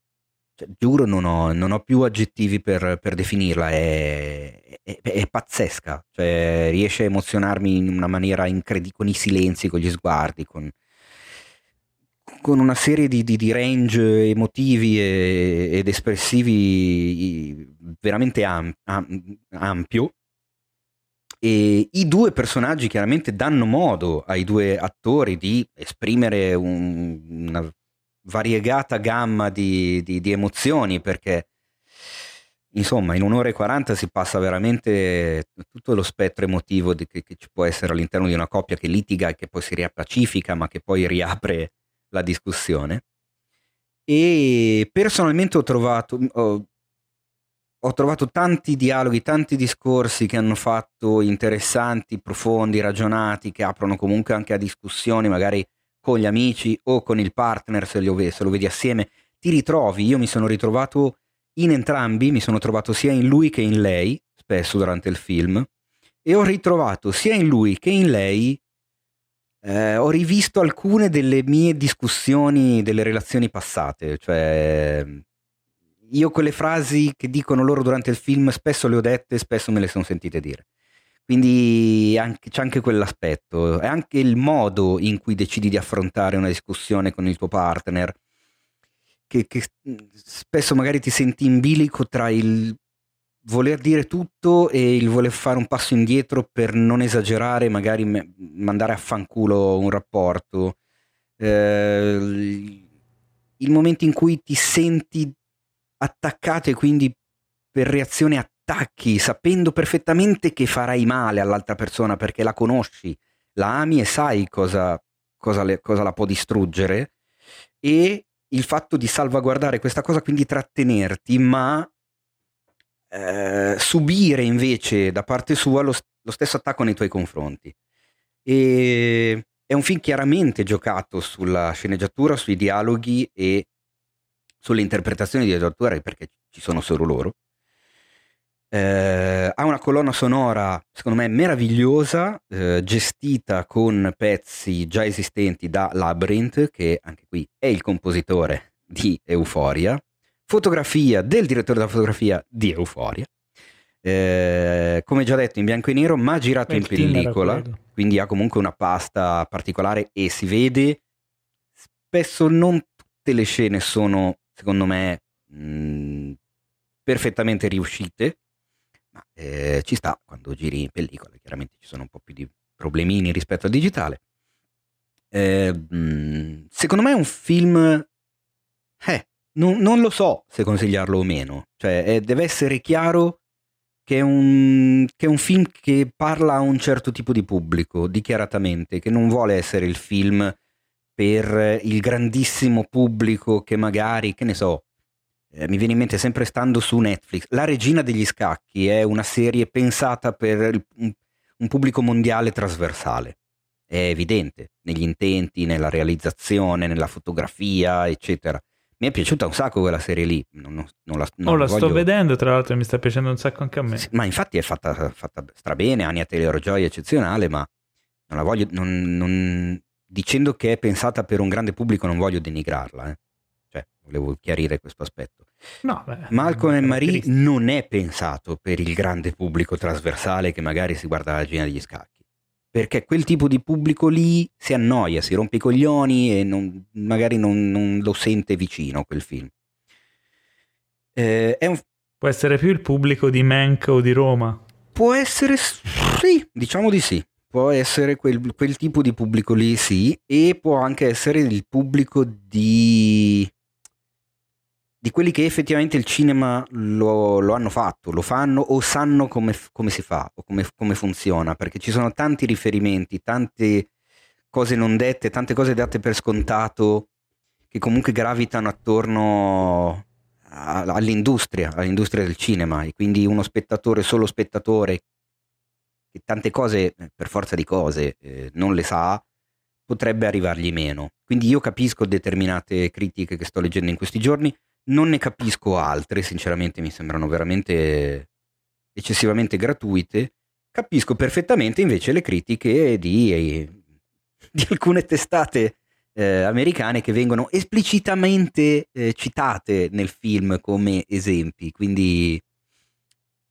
cioè, giuro non ho, non ho, più aggettivi per, per definirla, è, è, è, pazzesca, cioè, riesce a emozionarmi in una maniera incredibile, con i silenzi, con gli sguardi, con, con una serie di, di, di range emotivi e, ed espressivi veramente am, am, ampio. E i due personaggi chiaramente danno modo ai due attori di esprimere un, una variegata gamma di, di, emozioni perché insomma in un'ora e quaranta si passa veramente tutto lo spettro emotivo che, che, ci può essere all'interno di una coppia che litiga e che poi si riappacifica ma che poi riapre la discussione. E personalmente ho trovato ho, ho trovato tanti dialoghi, tanti discorsi che hanno fatto interessanti, profondi, ragionati, che aprono comunque anche a discussioni magari con gli amici o con il partner se, lo, se lo vedi assieme, ti ritrovi, io mi sono ritrovato in entrambi, mi sono trovato sia in lui che in lei, spesso durante il film, e ho ritrovato sia in lui che in lei, eh, ho rivisto alcune delle mie discussioni delle relazioni passate, cioè io quelle frasi che dicono loro durante il film spesso le ho dette, spesso me le sono sentite dire. Quindi anche, c'è anche quell'aspetto, è anche il modo in cui decidi di affrontare una discussione con il tuo partner, che, che spesso magari ti senti in bilico tra il voler dire tutto e il voler fare un passo indietro per non esagerare, magari me, mandare a fanculo un rapporto. Eh, il momento in cui ti senti attaccato e quindi per reazione attacchi, sapendo perfettamente che farai male all'altra persona perché la conosci, la ami e sai cosa, cosa, le, cosa la può distruggere, e il fatto di salvaguardare questa cosa, quindi trattenerti, ma eh, subire invece da parte sua lo, lo, stesso attacco nei tuoi confronti. E è un film chiaramente giocato sulla sceneggiatura, sui dialoghi e sulle interpretazioni di Edward perché ci sono solo loro. Eh, ha una colonna sonora, secondo me, meravigliosa, eh, gestita con pezzi già esistenti da Labyrinth, che anche qui è il compositore di Euphoria, fotografia del direttore della fotografia di Euphoria, eh, come già detto in bianco e nero, ma girato Beh, in pellicola, quindi ha comunque una pasta particolare e si vede spesso non tutte le scene sono secondo me mh, mhmm, perfettamente riuscite, ma eh, ci sta quando giri in pellicola, chiaramente ci sono un po' più di problemini rispetto al digitale. Eh, mh, mhmm, secondo me è un film... Eh, non, non, lo so se consigliarlo o meno, cioè eh, deve essere chiaro che è, un, che è un film che parla a un certo tipo di pubblico, dichiaratamente, che non vuole essere il film per il grandissimo pubblico che magari, che ne so, eh, mi viene in mente sempre stando su Netflix, La regina degli scacchi è una serie pensata per il, un, un pubblico mondiale trasversale. È evidente negli intenti, nella realizzazione, nella fotografia, eccetera. Mi è piaciuta un sacco quella serie lì. Non, non, non la, non oh, la voglio... sto vedendo, tra l'altro mi sta piacendo un sacco anche a me. Sì, ma infatti è fatta, fatta strabene, Ania Taylor-Joy è eccezionale, ma non la voglio... Non, dicendo che è pensata per un grande pubblico non voglio denigrarla. Eh. Cioè, volevo chiarire questo aspetto. No, beh, Malcolm e Marie non è pensato per il grande pubblico trasversale che magari si guarda la Gina degli Scacchi. Perché quel tipo di pubblico lì si annoia, si rompe i coglioni e non, magari non, non, lo sente vicino quel film. Eh, un... Può essere più il pubblico di Mank o di Roma? Può essere, sì, diciamo di sì. Può essere quel, quel tipo di pubblico lì, sì, e può anche essere il pubblico di di quelli che effettivamente il cinema lo, lo, hanno fatto, lo fanno o sanno come, come si fa o come, come, funziona, perché ci sono tanti riferimenti, tante cose non dette, tante cose date per scontato che comunque gravitano attorno a, all'industria, all'industria del cinema e quindi uno spettatore, solo spettatore, che tante cose, eh, per forza di cose, eh, non le sa, potrebbe arrivargli meno. Quindi io capisco determinate critiche che sto leggendo in questi giorni, non ne capisco altre, sinceramente mi sembrano veramente eccessivamente gratuite. Capisco perfettamente invece le critiche di, di alcune testate eh, americane che vengono esplicitamente eh, citate nel film come esempi, quindi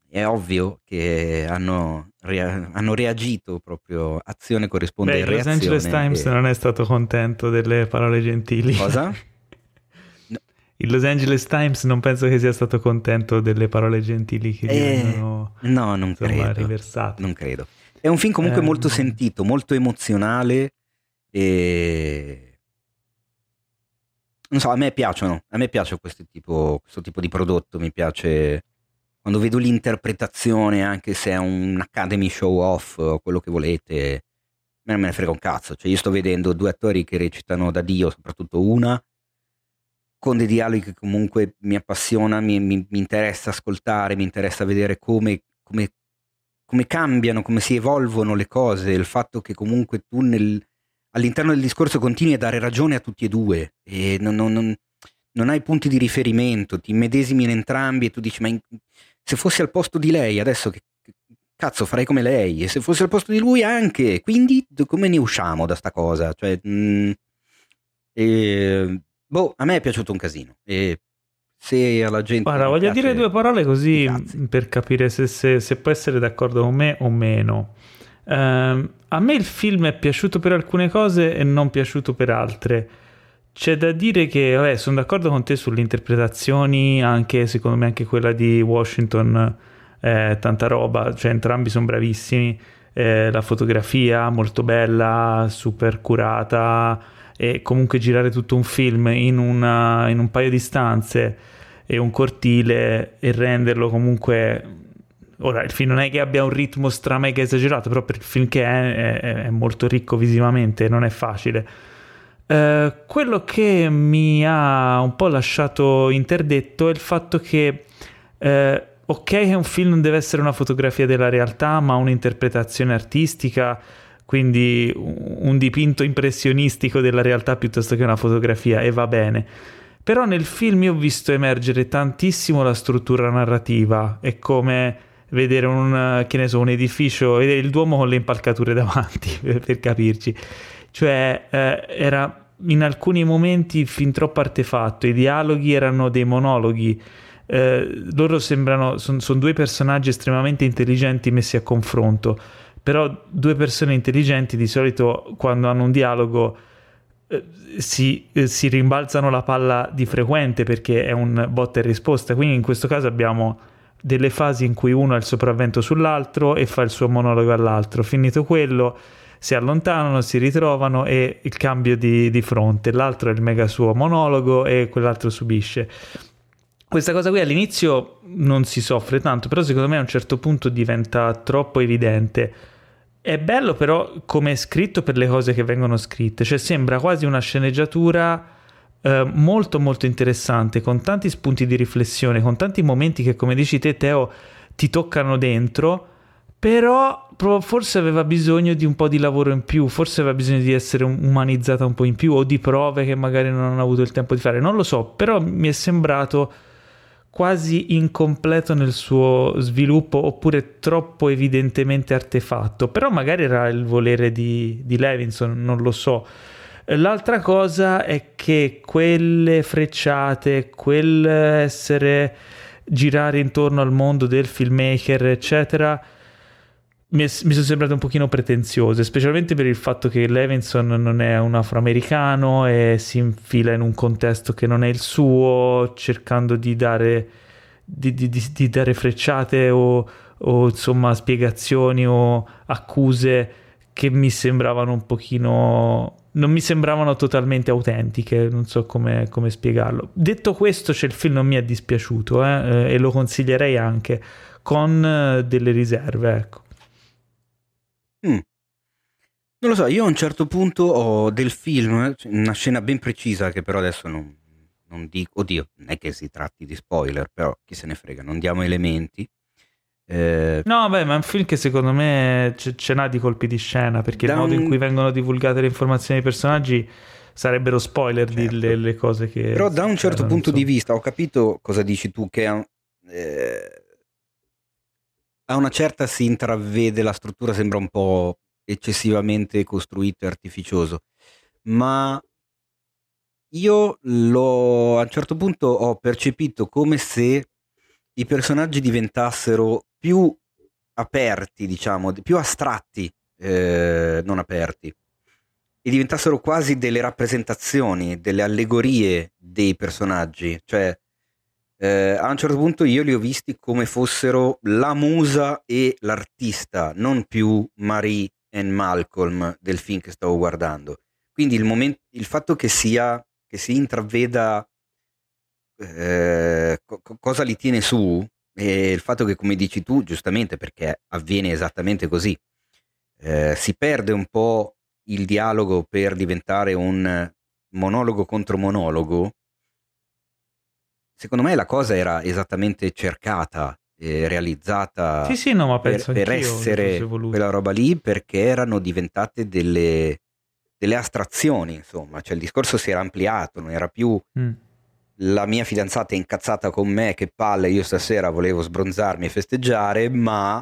è ovvio che hanno, rea- hanno reagito proprio azione corrisponde Beh, a reazione. Los Angeles Times e... non è stato contento delle parole gentili. Cosa? Il Los Angeles Times non penso che sia stato contento delle parole gentili che gli eh, vengono no, non insomma, credo. Non credo. È un film comunque eh, molto sentito, molto emozionale e... Non so, a me piacciono, a me piace questo tipo, questo tipo di prodotto, mi piace quando vedo l'interpretazione, anche se è un Academy Show Off o quello che volete, me non me ne frega un cazzo. Cioè, io sto vedendo due attori che recitano da Dio, soprattutto una, con dei dialoghi che comunque mi appassiona, mi, mi, mi interessa ascoltare, mi interessa vedere come, come, come, cambiano, come si evolvono le cose, il fatto che comunque tu nel, all'interno del discorso continui a dare ragione a tutti e due e non, non, non, non hai punti di riferimento, ti medesimi in entrambi e tu dici ma in, se fossi al posto di lei adesso che cazzo farei come lei e se fossi al posto di lui anche, quindi come ne usciamo da sta cosa? Cioè, mh, mm, e, Boh, a me è piaciuto un casino. E se alla gente. Guarda, voglio piace, dire due parole così per capire se, se, se, può essere d'accordo con me o meno. Um, a me il film è piaciuto per alcune cose e non piaciuto per altre. C'è da dire che, vabbè, sono d'accordo con te sulle interpretazioni, anche secondo me anche quella di Washington, eh, tanta roba, cioè entrambi sono bravissimi. Eh, la fotografia molto bella, super curata e comunque girare tutto un film in, una, in un paio di stanze e un cortile e renderlo comunque Ora, il film non è che abbia un ritmo stramega esagerato, però per il film che è, è, è molto ricco visivamente, non è facile. Eh, quello che mi ha un po' lasciato interdetto è il fatto che, eh, ok, che un film non deve essere una fotografia della realtà, ma un'interpretazione artistica quindi un dipinto impressionistico della realtà piuttosto che una fotografia e va bene. Però nel film io ho visto emergere tantissimo la struttura narrativa, è come vedere un, so, un edificio, vedere il Duomo con le impalcature davanti, per, per capirci. Cioè eh, era in alcuni momenti fin troppo artefatto, i dialoghi erano dei monologhi, eh, loro sembrano, sono son due personaggi estremamente intelligenti messi a confronto però due persone intelligenti di solito quando hanno un dialogo eh, si, eh, si, rimbalzano la palla di frequente perché è un botta e risposta, quindi in questo caso abbiamo delle fasi in cui uno ha il sopravvento sull'altro e fa il suo monologo all'altro, finito quello si allontanano, si ritrovano e il cambio di, di fronte, l'altro è il mega suo monologo e quell'altro subisce. Questa cosa qui all'inizio non si soffre tanto, però secondo me a un certo punto diventa troppo evidente è bello però come è scritto per le cose che vengono scritte, cioè sembra quasi una sceneggiatura eh, molto molto interessante, con tanti spunti di riflessione, con tanti momenti che come dici te Teo ti toccano dentro, però forse aveva bisogno di un po' di lavoro in più, forse aveva bisogno di essere umanizzata un po' in più o di prove che magari non hanno avuto il tempo di fare, non lo so, però mi è sembrato quasi incompleto nel suo sviluppo oppure troppo evidentemente artefatto, però magari era il volere di, di Levinson, non lo so. L'altra cosa è che quelle frecciate, quel essere girare intorno al mondo del filmmaker, eccetera, mi, sono sembrate un pochino pretenziose, specialmente per il fatto che Levinson non è un afroamericano e si infila in un contesto che non è il suo, cercando di dare, di, di, di dare frecciate o, o insomma spiegazioni o accuse che mi sembravano un pochino non mi sembravano totalmente autentiche, non so come, come spiegarlo. Detto questo, cioè, il film non mi è dispiaciuto eh, eh, e lo consiglierei anche con eh, delle riserve. Ecco. Mm. Non lo so, io a un certo punto ho del film, una scena ben precisa che però adesso non, non dico, oddio, non è che si tratti di spoiler, però chi se ne frega, non diamo elementi. Eh, no, beh, ma è un film che secondo me ce, ce n'ha di colpi di scena perché il modo un... in cui vengono divulgate le informazioni dei personaggi sarebbero spoiler certo. delle le cose che. Però, da un certo punto so. di vista, ho capito cosa dici tu, che eh, a una certa si intravede la struttura, sembra un po' eccessivamente costruito e artificioso, ma io l'ho, a un certo punto ho percepito come se i personaggi diventassero più aperti, diciamo, più astratti, eh, non aperti, e diventassero quasi delle rappresentazioni, delle allegorie dei personaggi. Cioè, eh, a un certo punto io li ho visti come fossero la musa e l'artista, non più Marie e Malcolm del film che stavo guardando. Quindi il, moment- il fatto che sia che si intraveda eh, co- cosa li tiene su e il fatto che, come dici tu, giustamente, perché avviene esattamente così, eh, si perde un po' il dialogo per diventare un monologo contro monologo. Secondo me la cosa era esattamente cercata e realizzata sì, sì, no, per, per essere quella roba lì perché erano diventate delle, delle astrazioni, insomma, cioè il discorso si era ampliato, non era più mm. la mia fidanzata è incazzata con me, che palle, io stasera volevo sbronzarmi e festeggiare, ma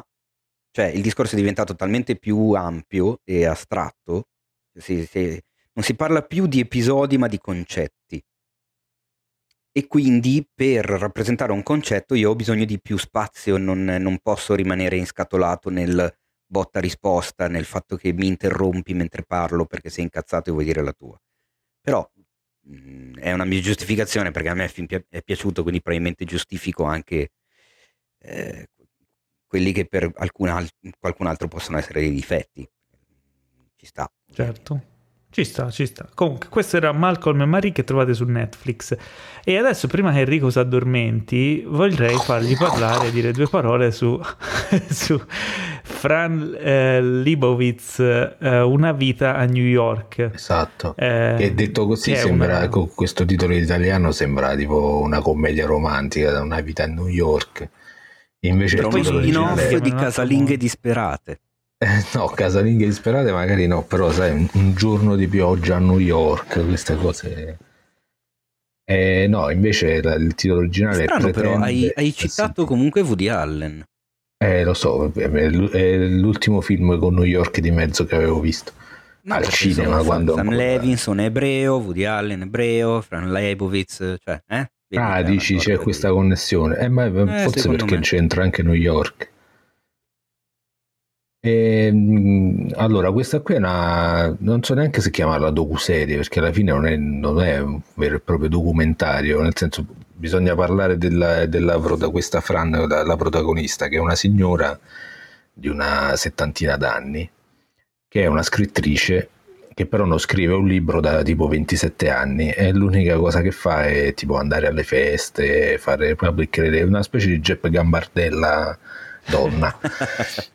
cioè, il discorso è diventato talmente più ampio e astratto, si, si, non si parla più di episodi ma di concetti. E quindi per rappresentare un concetto io ho bisogno di più spazio, non, non posso rimanere inscatolato nel botta risposta, nel fatto che mi interrompi mentre parlo perché sei incazzato e vuoi dire la tua. Però Mm, è una mia giustificazione perché a me è piaciuto, quindi probabilmente giustifico anche eh, quelli che per alcun qualcun altro possono essere dei difetti. Ci sta. Certo. Ci sta, ci sta. Comunque, questo era Malcolm e Marie che trovate su Netflix. E adesso, prima che Enrico si addormenti, vorrei fargli parlare e dire due parole su, su Fran eh, Libowitz, eh, Una vita a New York. Esatto. Eh, che detto così, sembra, una... con questo titolo italiano sembra tipo una commedia romantica, Una vita a New York. Invece Però il titolo in di casalinghe disperate. Eh, no, casalinghe disperate magari no, però sai, un, un, giorno di pioggia a New York, queste cose... Eh, no, invece il titolo originale Strano, però hai, hai citato sì. comunque Woody Allen. Eh, lo so, è l'ultimo film con New York di mezzo che avevo visto. No, al cinema quando Sam Levinson è ebreo, Woody Allen è ebreo, Fran Leibovitz, cioè, eh? ah, dici c'è questa connessione. Eh, ma eh, forse perché me. c'entra anche New York. E, ehm, allora, questa qui è una. non so neanche se chiamarla docuserie perché alla fine non è, non è un vero e proprio documentario, nel senso bisogna parlare della, della questa Fran, la, la protagonista, che è una signora di una settantina d'anni, che è una scrittrice che però non scrive un libro da tipo 27 anni e l'unica cosa che fa è tipo andare alle feste, fare public una specie di Jeppe Gambardella donna.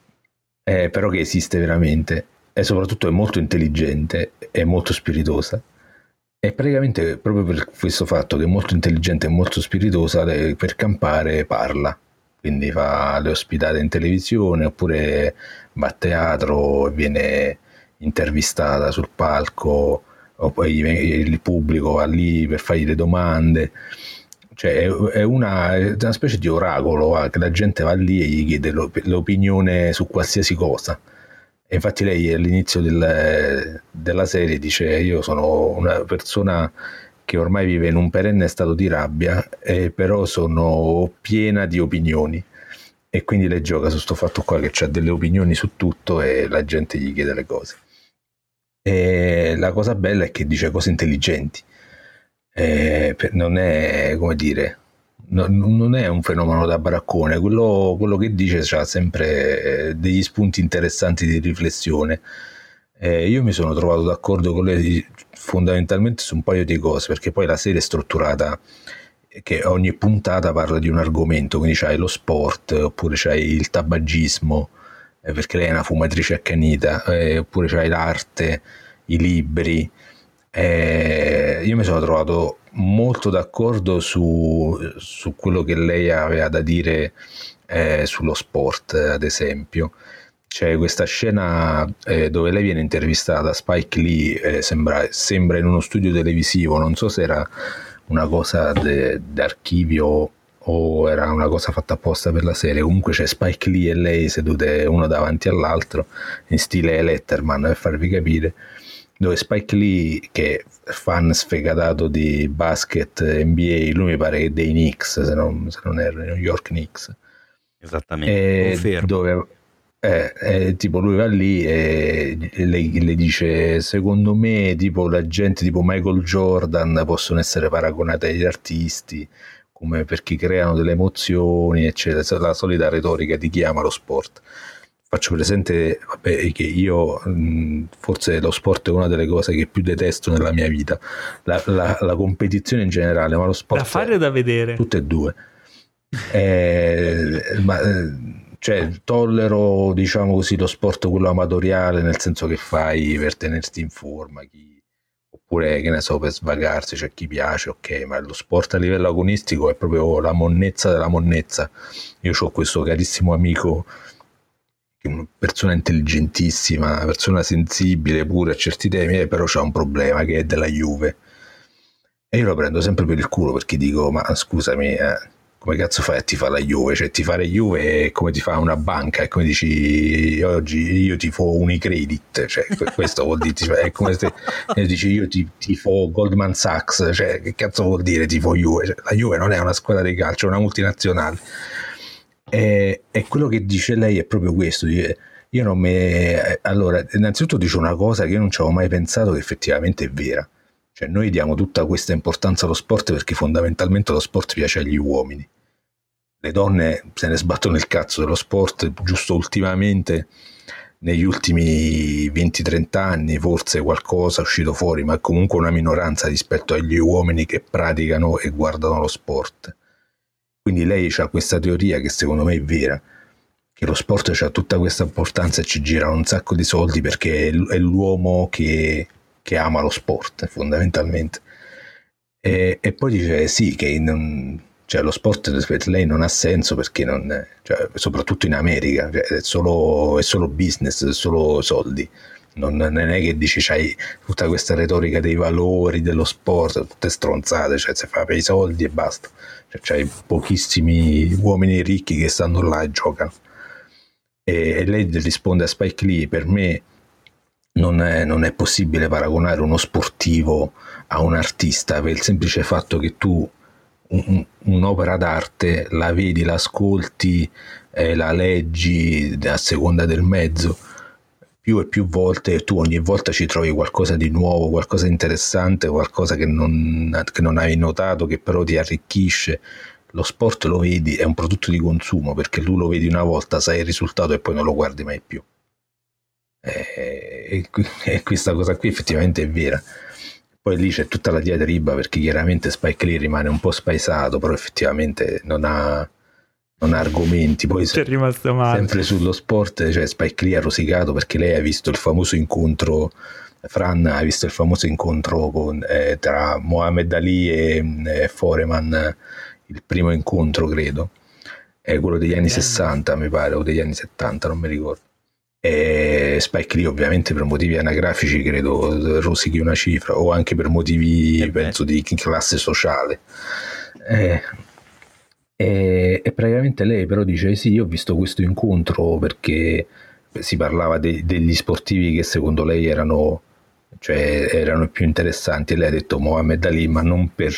eh, però che esiste veramente e soprattutto è molto intelligente e molto spiritosa E praticamente proprio per questo fatto che è molto intelligente e molto spiritosa, per campare parla. Quindi fa le ospitate in televisione oppure va a teatro e viene intervistata sul palco, o poi il pubblico va lì per fargli le domande. Cioè è una, è una specie di oracolo, va, che la gente va lì e gli chiede l'opinione su qualsiasi cosa. E infatti lei all'inizio del, della serie dice io sono una persona che ormai vive in un perenne stato di rabbia, eh, però sono piena di opinioni. E quindi lei gioca su questo fatto qua che ha delle opinioni su tutto e la gente gli chiede le cose. E la cosa bella è che dice cose intelligenti. Eh, non è, come dire, no, non è un fenomeno da baraccone, quello, quello che dice ha sempre eh, degli spunti interessanti di riflessione. Eh, io mi sono trovato d'accordo con lei fondamentalmente su un paio di cose, perché poi la serie è strutturata che ogni puntata parla di un argomento, quindi c'hai lo sport, oppure c'hai il tabagismo, eh, perché lei è una fumatrice accanita, eh, oppure c'hai l'arte, i libri. Eh, io mi sono trovato molto d'accordo su, su, quello che lei aveva da dire eh, sullo sport, ad esempio. C'è questa scena eh, dove lei viene intervistata da Spike Lee, eh, sembra, sembra, in uno studio televisivo, non so se era una cosa d'archivio o era una cosa fatta apposta per la serie. Comunque c'è Spike Lee e lei sedute uno davanti all'altro in stile Letterman per farvi capire dove Spike Lee, che è fan sfegatato di basket NBA, lui mi pare che dei Knicks, se non, se non erro, New York Knicks. Esattamente, dove eh, eh, tipo lui va lì e le, le, dice secondo me tipo la gente tipo Michael Jordan possono essere paragonati agli artisti come perché creano delle emozioni eccetera la solita retorica di chi ama lo sport faccio presente vabbè, che io forse lo sport è una delle cose che più detesto nella mia vita, la, la, la competizione in generale, ma lo sport... Da fare o da vedere? Tutte e due. Eh, ma, cioè, tollero, diciamo così, lo sport quello amatoriale, nel senso che fai per tenerti in forma, chi, oppure, che ne so, per svagarsi, c'è cioè chi piace, ok, ma lo sport a livello agonistico è proprio la monnezza della monnezza. Io ho questo carissimo amico una persona intelligentissima, una persona sensibile pure a certi temi, eh, però c'ha un problema che è della Juve. E io lo prendo sempre per il culo perché dico, ma scusami, eh, come cazzo fai a ti fa la Juve? Cioè ti fare Juve è come ti fa una banca, è come dici oggi io ti fo Unicredit, cioè questo vuol dire, cioè, è come se dici io ti, ti fo Goldman Sachs, cioè che cazzo vuol dire ti fo Juve? Cioè, la Juve non è una squadra di calcio, è una multinazionale e, e, quello che dice lei è proprio questo. Io non mi. Allora, innanzitutto dice una cosa che io non ci avevo mai pensato che effettivamente è vera. Cioè, noi diamo tutta questa importanza allo sport perché fondamentalmente lo sport piace agli uomini. Le donne se ne sbattono il cazzo dello sport, giusto ultimamente, negli ultimi 20-30 anni, forse qualcosa è uscito fuori, ma comunque una minoranza rispetto agli uomini che praticano e guardano lo sport quindi lei ha questa teoria che secondo me è vera, che lo sport ha tutta questa importanza e ci girano un sacco di soldi perché è l'uomo che, che ama lo sport fondamentalmente. E, e poi dice sì, che non, cioè, lo sport per lei non ha senso perché non, cioè, soprattutto in America cioè, è, solo, è, solo, business, è solo soldi. Non, non è che dici c'hai tutta questa retorica dei valori dello sport, tutte stronzate, cioè si fa per i soldi e basta. Cioè, c'hai pochissimi uomini ricchi che stanno là e giocano. E, e lei risponde a Spike Lee, per me non è, non è, possibile paragonare uno sportivo a un artista per il semplice fatto che tu un, un'opera d'arte la vedi, la ascolti, eh, la leggi a seconda del mezzo più e più volte e tu ogni volta ci trovi qualcosa di nuovo, qualcosa di interessante, qualcosa che non, che non hai notato, che però ti arricchisce. Lo sport lo vedi, è un prodotto di consumo perché tu lo vedi una volta, sai il risultato e poi non lo guardi mai più. E, e questa cosa qui effettivamente è vera. Poi lì c'è tutta la diatriba perché chiaramente Spike Lee rimane un po' spaesato, però effettivamente non ha, non argomenti. Poi C'è rimasto male. sempre sullo sport, cioè Spike Lee ha rosicato perché lei ha visto il famoso incontro. Fran ha visto il famoso incontro con, eh, tra Mohamed Ali e eh, Foreman, il primo incontro, credo, è quello degli anni 60, mi pare, o degli anni 70, non mi ricordo. E Spike Lee, ovviamente, per motivi anagrafici, credo rosichi una cifra, o anche per motivi, Eh penso, di classe sociale. Eh, e, e praticamente lei però dice sì, io ho visto questo incontro perché si parlava de- degli sportivi che secondo lei erano, cioè, erano più interessanti lei ha detto Mohamed Ali ma non, per,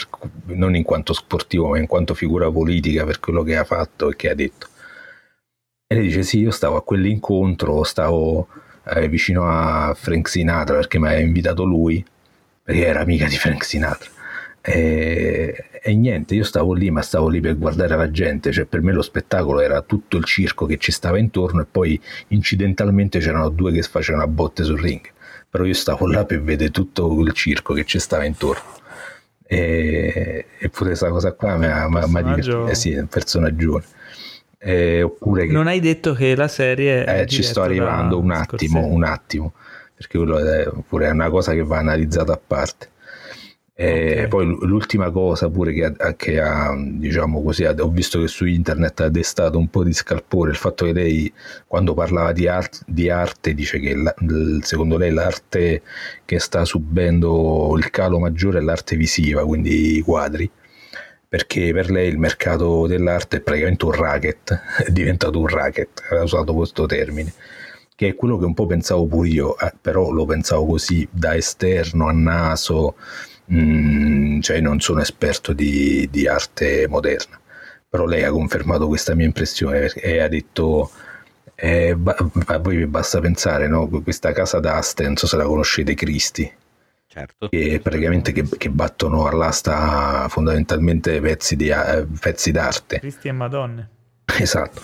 non in quanto sportivo ma in quanto figura politica per quello che ha fatto e che ha detto e lei dice sì io stavo a quell'incontro stavo eh, vicino a Frank Sinatra perché mi aveva invitato lui perché era amica di Frank Sinatra e, e niente, io stavo lì, ma stavo lì per guardare la gente, cioè per me lo spettacolo era tutto il circo che ci stava intorno e poi incidentalmente c'erano due che facevano a botte sul ring, però io stavo là per vedere tutto il circo che ci stava intorno. E, e pure questa cosa qua mi ha, divertito. Eh sì, è un personaggio. Eh, oppure che Non hai detto che la serie è eh, ci sto arrivando un attimo, Scorsese. un attimo, perché quello è pure una cosa che va analizzata a parte. E Ok. poi l'ultima cosa pure che ha, che ha, diciamo così, ho visto che su internet ha destato un po' di scalpore il fatto che lei quando parlava di, art- di arte dice che la- secondo lei l'arte che sta subendo il calo maggiore è l'arte visiva, quindi i quadri perché per lei il mercato dell'arte è praticamente un racket, è diventato un racket, ha usato questo termine, che è quello che un po' pensavo pure io, eh, però lo pensavo così da esterno a naso, mm, cioè non sono esperto di, di arte moderna, però lei ha confermato questa mia impressione e ha detto... eh, ba- a voi vi basta pensare, no? Questa casa d'aste, non so se la conoscete, Cristi, Certo. che praticamente che, che battono all'asta fondamentalmente pezzi, di, pezzi d'arte. Cristi e Madonne. Esatto.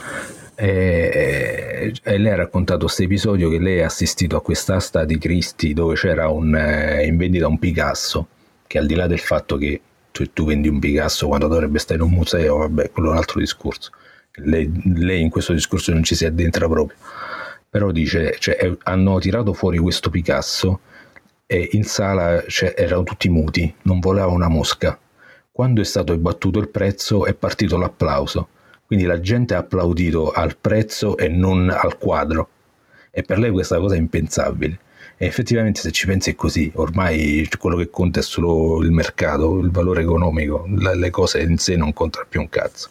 E, e lei ha raccontato questo episodio che lei ha assistito a quest'asta di Cristi dove c'era un, eh, in vendita un Picasso, che al di là del fatto che tu, tu vendi un Picasso quando dovrebbe stare in un museo, vabbè, quello è un altro discorso. Lei, lei in questo discorso non ci si addentra proprio. Però dice, cioè, hanno tirato fuori questo Picasso e in sala cioè, erano tutti muti, non volava una mosca. Quando è stato abbattuto il prezzo è partito l'applauso, quindi la gente ha applaudito al prezzo e non al quadro. E per lei questa cosa è impensabile. E effettivamente se ci pensi è così, ormai quello che conta è solo il mercato, il valore economico, le cose in sé non contano più un cazzo.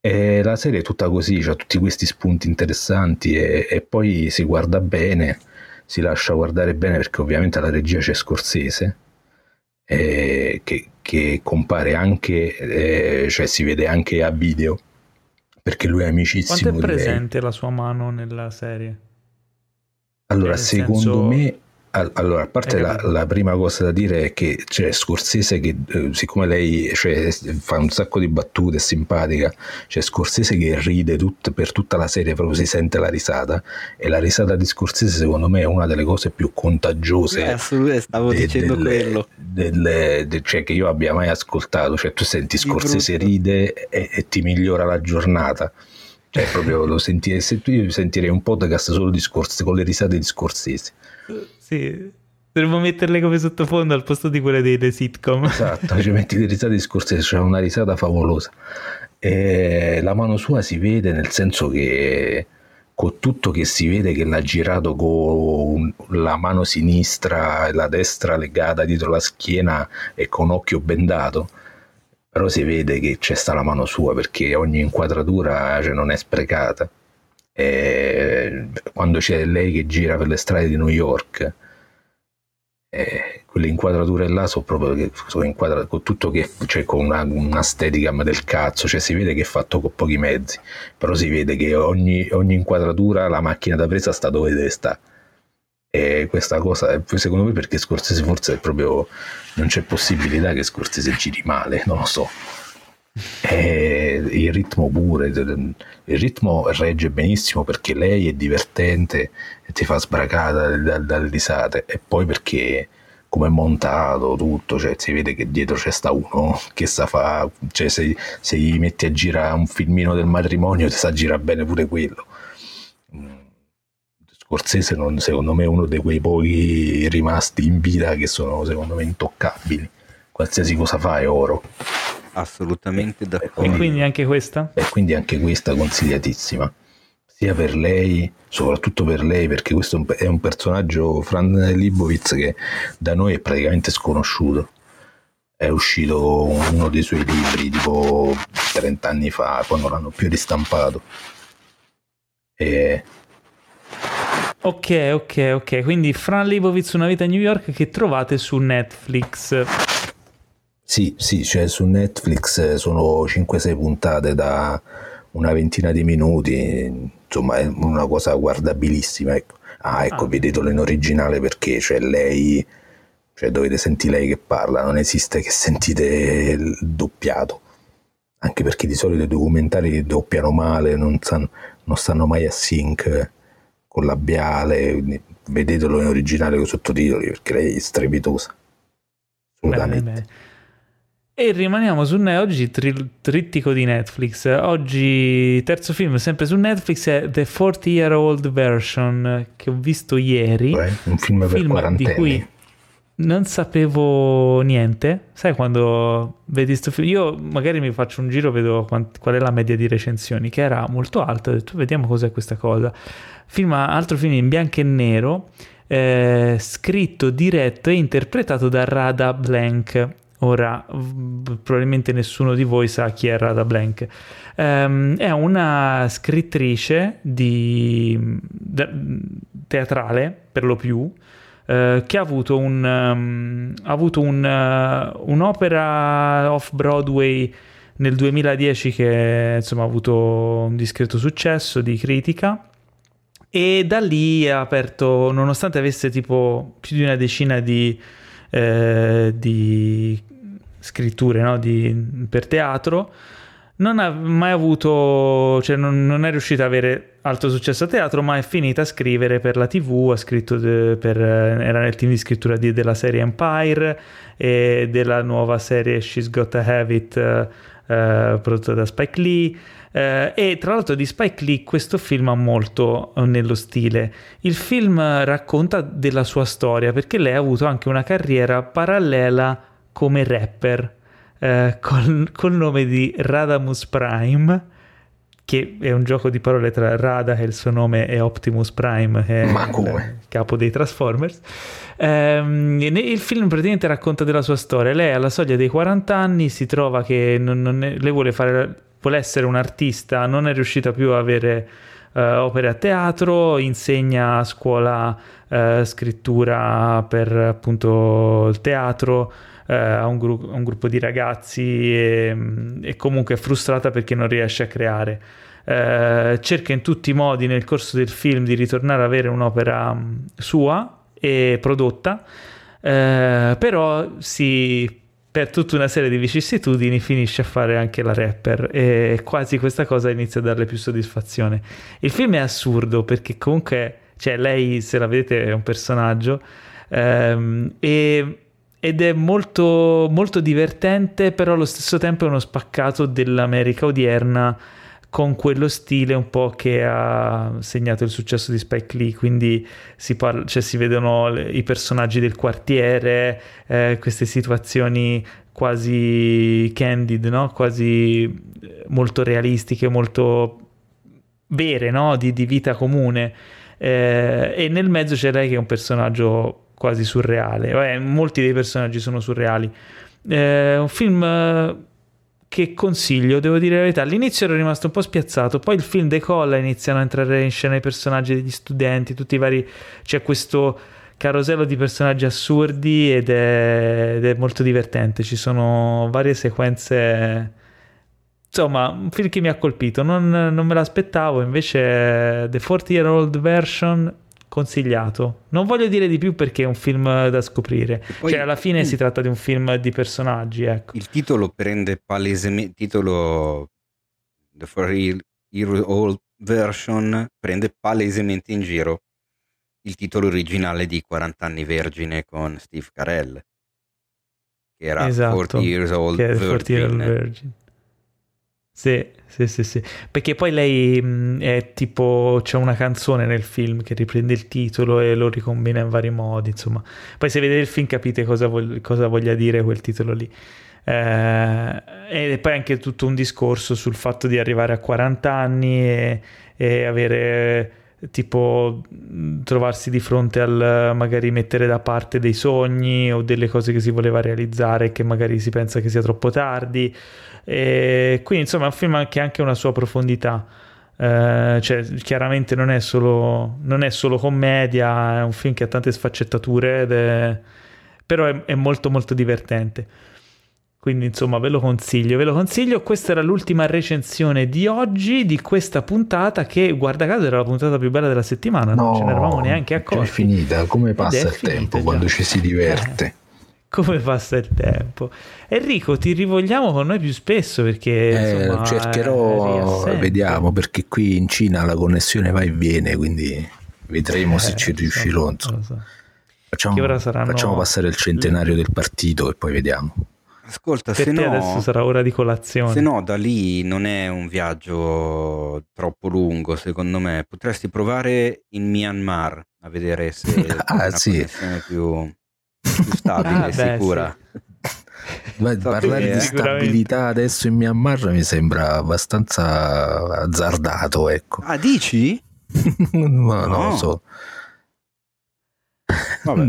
E la serie è tutta così, ha tutti questi spunti interessanti e, e poi si guarda bene, si lascia guardare bene perché ovviamente alla regia c'è Scorsese, eh, che, che compare anche, eh, cioè si vede anche a video, perché lui è amicissimo Quanto è presente la sua mano nella serie? Allora, secondo senso- me, al- allora, a parte la, la prima cosa da dire è che c'è Scorsese che, eh, siccome lei cioè, fa un sacco di battute, è simpatica, c'è Scorsese che ride tut- per tutta la serie, proprio si sente la risata, e la risata di Scorsese secondo me è una delle cose più contagiose Eh, assolutamente, stavo de- dicendo delle- quello. delle- de- cioè, che io abbia mai ascoltato. Cioè, tu senti Scorsese ride e, e ti migliora la giornata. Cioè, proprio lo senti, se tu io sentirei un podcast solo di Scorsese con le risate di Scorsese. Sì, dovremmo metterle come sottofondo al posto di quelle delle sitcom. Esatto, ci metti le risate di Scorsese, c'è una risata favolosa. E la mano sua si vede nel senso che con tutto che si vede che l'ha girato con la mano sinistra e la destra legata dietro la schiena e con occhio bendato, però si vede che c'è sta la mano sua perché ogni inquadratura cioè, non è sprecata. E quando c'è lei che gira per le strade di New York, eh, quelle inquadrature là sono proprio sono inquadrate con tutto che cioè con una, una steadicam del cazzo, cioè si vede che è fatto con pochi mezzi, però si vede che ogni, ogni inquadratura la macchina da presa sta dove deve sta. E questa cosa, secondo me, perché Scorsese forse è proprio non c'è possibilità che Scorsese giri male, non lo so. E il ritmo pure, il ritmo regge benissimo perché lei è divertente e ti fa sbracare dalle, dalle risate, e poi perché come è montato, tutto, cioè si vede che dietro c'è sta uno che sa fa, cioè se, se gli metti a girare un filmino del matrimonio ti sa girare bene pure quello. Scorsese non, secondo me è uno dei quei pochi rimasti in vita che sono secondo me intoccabili. Qualsiasi cosa fa è oro. Assolutamente d'accordo. E quindi anche questa? E quindi anche questa consigliatissima sia per lei, soprattutto per lei, perché questo è un personaggio, Fran Libowitz, che da noi è praticamente sconosciuto. È uscito uno dei suoi libri tipo 30 anni fa, poi non l'hanno più ristampato. E... Ok, ok, ok. Quindi Fran Libowitz, Una vita a New York, che trovate su Netflix. Sì, sì, cioè su Netflix sono 5-6 puntate da una ventina di minuti, insomma è una cosa guardabilissima. Ecco. Ah, ecco, ah. vedetelo in originale perché c'è lei, cioè dovete sentire lei che parla, non esiste che sentite il doppiato. Anche perché di solito i documentari doppiano male, non, san, non stanno mai a sync con labiale, vedetelo in originale con i sottotitoli perché lei è strepitosa. Assolutamente. Bene, bene. E rimaniamo su ne- oggi tri- trittico di Netflix. Oggi terzo film sempre su Netflix è The 40 Year Old Version che ho visto ieri. Beh, un film, un film di cui non sapevo niente. Sai quando vedi questo film? Io magari mi faccio un giro, vedo quant- qual è la media di recensioni, che era molto alta. Ho detto, vediamo cos'è questa cosa. Film, altro film in bianco e nero, eh, scritto, diretto e interpretato da Rada Blank Ora, probabilmente nessuno di voi sa chi è Rada Blank. Um, è una scrittrice di, de, teatrale, per lo più, uh, che ha avuto, un, um, ha avuto un, uh, un'opera off-Broadway nel 2010 che insomma, ha avuto un discreto successo di critica e da lì ha aperto, nonostante avesse tipo più di una decina di, eh, di scritture no? di, per teatro, non ha mai avuto, cioè non, non, è riuscita ad avere alto successo a teatro, ma è finita a scrivere per la TV, ha scritto de, per, era nel team di scrittura di, della serie Empire e della nuova serie She's Got to Have It uh, prodotta da Spike Lee. Uh, e tra l'altro di Spike Lee questo film ha molto nello stile. Il film racconta della sua storia perché lei ha avuto anche una carriera parallela come rapper eh, col, col, nome di Radamus Prime, che è un gioco di parole tra Rada, che è il suo nome, e Optimus Prime, che è il capo dei Transformers. Um, il film praticamente racconta della sua storia. Lei alla soglia dei 40 anni si trova che non, non è, lei vuole, fare, vuole essere un artista, non è riuscita più a avere uh, opere a teatro, insegna a scuola uh, scrittura per appunto il teatro eh, a, un gru- a, un gruppo di ragazzi e, e, comunque è frustrata perché non riesce a creare. Eh, cerca in tutti i modi nel corso del film di ritornare ad avere un'opera mm, sua e prodotta, eh, però si per tutta una serie di vicissitudini finisce a fare anche la rapper e quasi questa cosa inizia a darle più soddisfazione. Il film è assurdo perché comunque, cioè lei se la vedete è un personaggio ehm, e ed è molto, molto divertente, però allo stesso tempo è uno spaccato dell'America odierna con quello stile un po' che ha segnato il successo di Spike Lee, quindi si, parla, cioè si vedono le, i personaggi del quartiere, eh, queste situazioni quasi candid, no? quasi eh, molto realistiche, molto vere, no? di, di, vita comune. Eh, e nel mezzo c'è lei che è un personaggio quasi surreale. Beh, molti dei personaggi sono surreali. È un film eh, che consiglio, devo dire la verità. All'inizio ero rimasto un po' spiazzato, poi il film decolla, iniziano a entrare in scena i personaggi degli studenti, tutti i vari... c'è questo carosello di personaggi assurdi ed è, ed è molto divertente. Ci sono varie sequenze insomma, un film che mi ha colpito, non, non, me l'aspettavo, invece The 40 Year Old Version consigliato. Non voglio dire di più perché è un film da scoprire. Poi, cioè, alla fine si tratta di un film di personaggi, ecco. Il titolo prende palesemente titolo The 40 Year Old Version prende palesemente in giro il titolo originale di 40 anni vergine con Steve Carell, che era Esatto, 40 Years Old che è 40 Year Virgin. Old Virgin. Sì, sì, sì, sì. Perché poi lei mh, è tipo, c'è una canzone nel film che riprende il titolo e lo ricombina in vari modi, insomma. Poi se vedete il film capite cosa, vog- cosa voglia dire quel titolo lì. Eh, e poi anche tutto un discorso sul fatto di arrivare a 40 anni e, e avere tipo trovarsi di fronte al magari mettere da parte dei sogni o delle cose che si voleva realizzare che magari si pensa che sia troppo tardi. E quindi insomma è un film che ha anche una sua profondità. Eh, cioè, chiaramente non è, solo, non è solo commedia, è un film che ha tante sfaccettature, è- però è, è molto molto divertente. Quindi insomma ve lo consiglio, ve lo consiglio. Questa era l'ultima recensione di oggi, di questa puntata che guarda caso era la puntata più bella della settimana, non ce ne eravamo neanche accorti. è finita. Come passa il tempo già. quando ci si diverte? Eh, come passa il tempo. Enrico, ti rivogliamo con noi più spesso perché Eh, insomma, cercherò, assente. vediamo, perché qui in Cina la connessione va e viene, quindi vedremo se Eh, ci lo so, riuscirò. lo so. Facciamo, facciamo passare il centenario del partito e poi vediamo. Ascolta, Per se te no, adesso sarà ora di colazione. se no da lì non è un viaggio troppo lungo, secondo me. Potresti provare in Myanmar a vedere se Ah, una sì. connessione più, più stabile Ah, e beh, sicura. Ma So parlare di stabilità adesso in Myanmar mi sembra abbastanza azzardato, ecco. Ah, dici? Ma non No. lo so. Vabbè.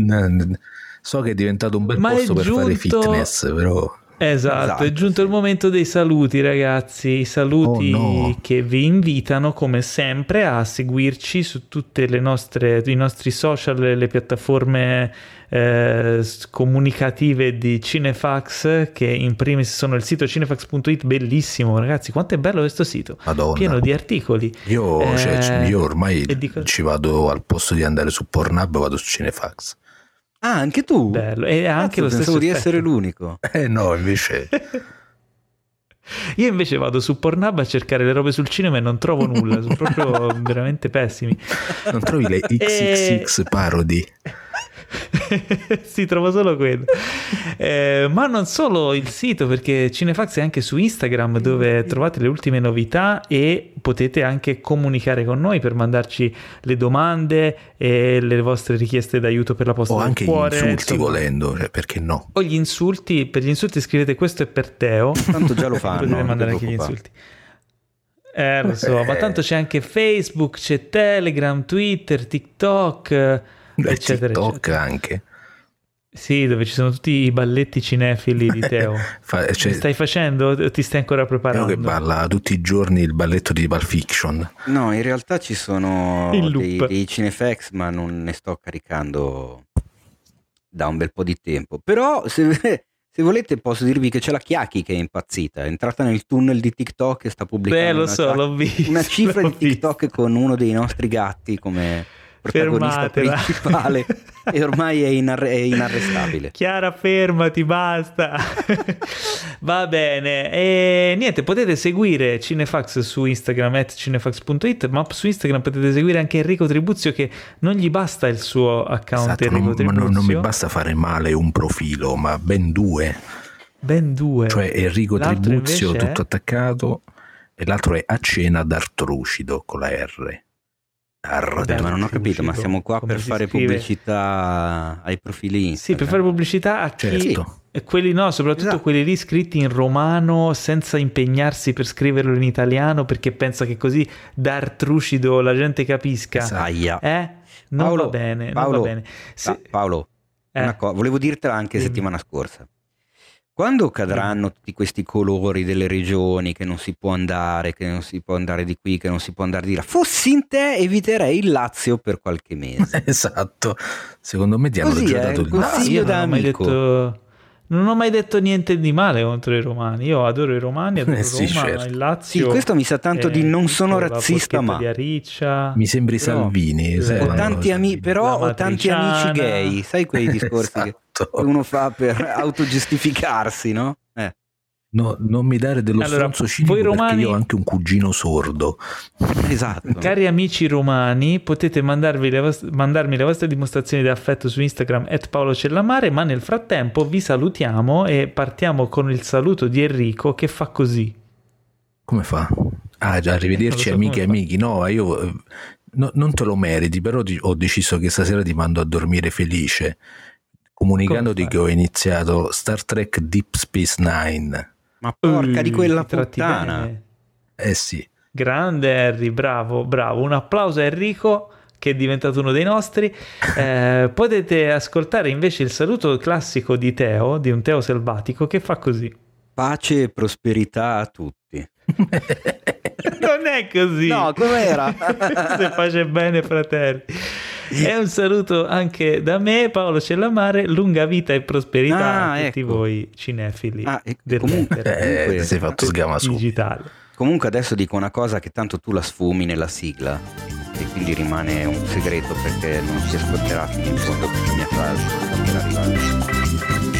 So che è diventato un bel Ma posto per fare giunto- fitness, però Esatto, Esatto. è giunto il momento dei saluti ragazzi, i saluti Oh, no. che vi invitano come sempre a seguirci su tutte le nostre, i nostri social, le piattaforme eh, comunicative di Cinefax che in primis sono il sito cinefax.it, bellissimo ragazzi, quanto è bello questo sito, Madonna. pieno di articoli. Io, cioè, Eh, io ormai dico- ci vado al posto di andare su Pornhub, vado su Cinefax. Ah, anche tu? Bello, e anche Cazzo, lo stesso pensavo di effetto. essere l'unico. Eh no, invece Io invece vado su Pornhub a cercare le robe sul cinema e non trovo nulla, sono proprio veramente pessimi. non trovi le XXX parodi. sì, trovo solo quello. Eh, ma non solo il sito, perché Cinefax è anche su Instagram dove trovate le ultime novità e potete anche comunicare con noi per mandarci le domande e le vostre richieste d'aiuto per la posta O del anche gli cuore. insulti insomma. volendo, cioè, perché no? O gli insulti, per gli insulti scrivete questo è per Teo. Tanto già lo fanno. Potete mandare anche gli insulti. Eh, lo so, ma Eh. tanto c'è anche Facebook, c'è Telegram, Twitter, TikTok, Eh, eccetera, TikTok eccetera. anche. Sì, dove ci sono tutti i balletti cinefili di Teo. Fa- cioè, stai facendo o ti stai ancora Teo preparando? che balla tutti i giorni il balletto di Pulp Fiction. No, in realtà ci sono dei, dei Cinefax, ma non ne sto caricando da un bel po' di tempo. Però, se, se volete, posso dirvi che c'è la Chiacchi che è impazzita. È entrata nel tunnel di TikTok e sta pubblicando Beh, lo una, so, chat- l'ho visto. una cifra l'ho di TikTok con uno dei nostri gatti come protagonista Fermatela. principale e ormai è, inarre- è inarrestabile. Chiara, fermati, basta. Va bene. E niente, potete seguire Cinefax su Instagram at cinefax.it, ma su Instagram potete seguire anche Enrico Tribuzio che non gli basta il suo account Esatto, Enrico non, ma Tribuzio. non, non mi basta fare male un profilo, ma ben due. Ben due. Cioè Enrico L'altro Tribuzio invece è- tutto attaccato e l'altro è a cena d'Artrucido con la R. Vabbè, ma non ho capito, ma siamo qua per si fare scrive? pubblicità ai profili Instagram. Sì, per fare pubblicità a chi... Certo. E quelli no, soprattutto Esatto. quelli lì scritti in romano senza impegnarsi per scriverlo in italiano perché pensa che così d'artrucido la gente capisca. Esatto. Aia. Eh? Non Paolo, va bene, non Paolo, va bene. Se- Ah, Paolo, eh, una co- volevo dirtela anche Dimmi. settimana scorsa. Quando cadranno tutti questi colori delle regioni che non si può andare, che non si può andare di qui, che non si può andare di là, fossi in te eviterei il Lazio per qualche mese. Esatto. Secondo me ti hanno Così, già eh, dato il così. Ah, naso. io da amico. detto, non ho mai detto niente di male contro i romani. Io adoro i romani, adoro Eh sì, Roma, certo. il Sì, Lazio. questo mi sa tanto di eh, non sono razzista, ma. Mi sembri Però- Salvini. sai Ho ho tanti ami- però ho tanti amici gay, sai quei discorsi che Esatto. uno fa per autogiustificarsi, no? No, non mi dare dello Allora, stronzo cinico voi romani- perché io ho anche un cugino sordo. Esatto. Cari amici romani, potete mandarvi le vos- mandarmi le vostre dimostrazioni di affetto su Instagram at Paolo Cellamare, ma nel frattempo vi salutiamo e partiamo con il saluto di Enrico che fa così. Come fa? Ah, già, arrivederci amiche e amici. No, io no- non te lo meriti, però ti- ho deciso che stasera ti mando a dormire felice, comunicandoti che ho iniziato Star Trek Deep Space Nine. Ma porca di Uh, quella ti tratti puttana. bene. Eh sì, Grande Harry, bravo, bravo. Un applauso a Enrico che è diventato uno dei nostri. Eh, potete ascoltare invece il saluto classico di Teo, di un Teo selvatico, che fa così. Pace e prosperità a tutti. Non è così. No, com'era? Se face bene, fratelli. È un saluto anche da me, Paolo Cellamare. Lunga vita e prosperità Ah, a tutti ecco. voi cinefili Ah, e del comunque- eh, Comunque- ti sei fatto sgama su. digitale. Comunque adesso dico una cosa che tanto tu la sfumi nella sigla e quindi rimane un segreto perché non si ascolterà fino in fondo questa mia frase arrivare.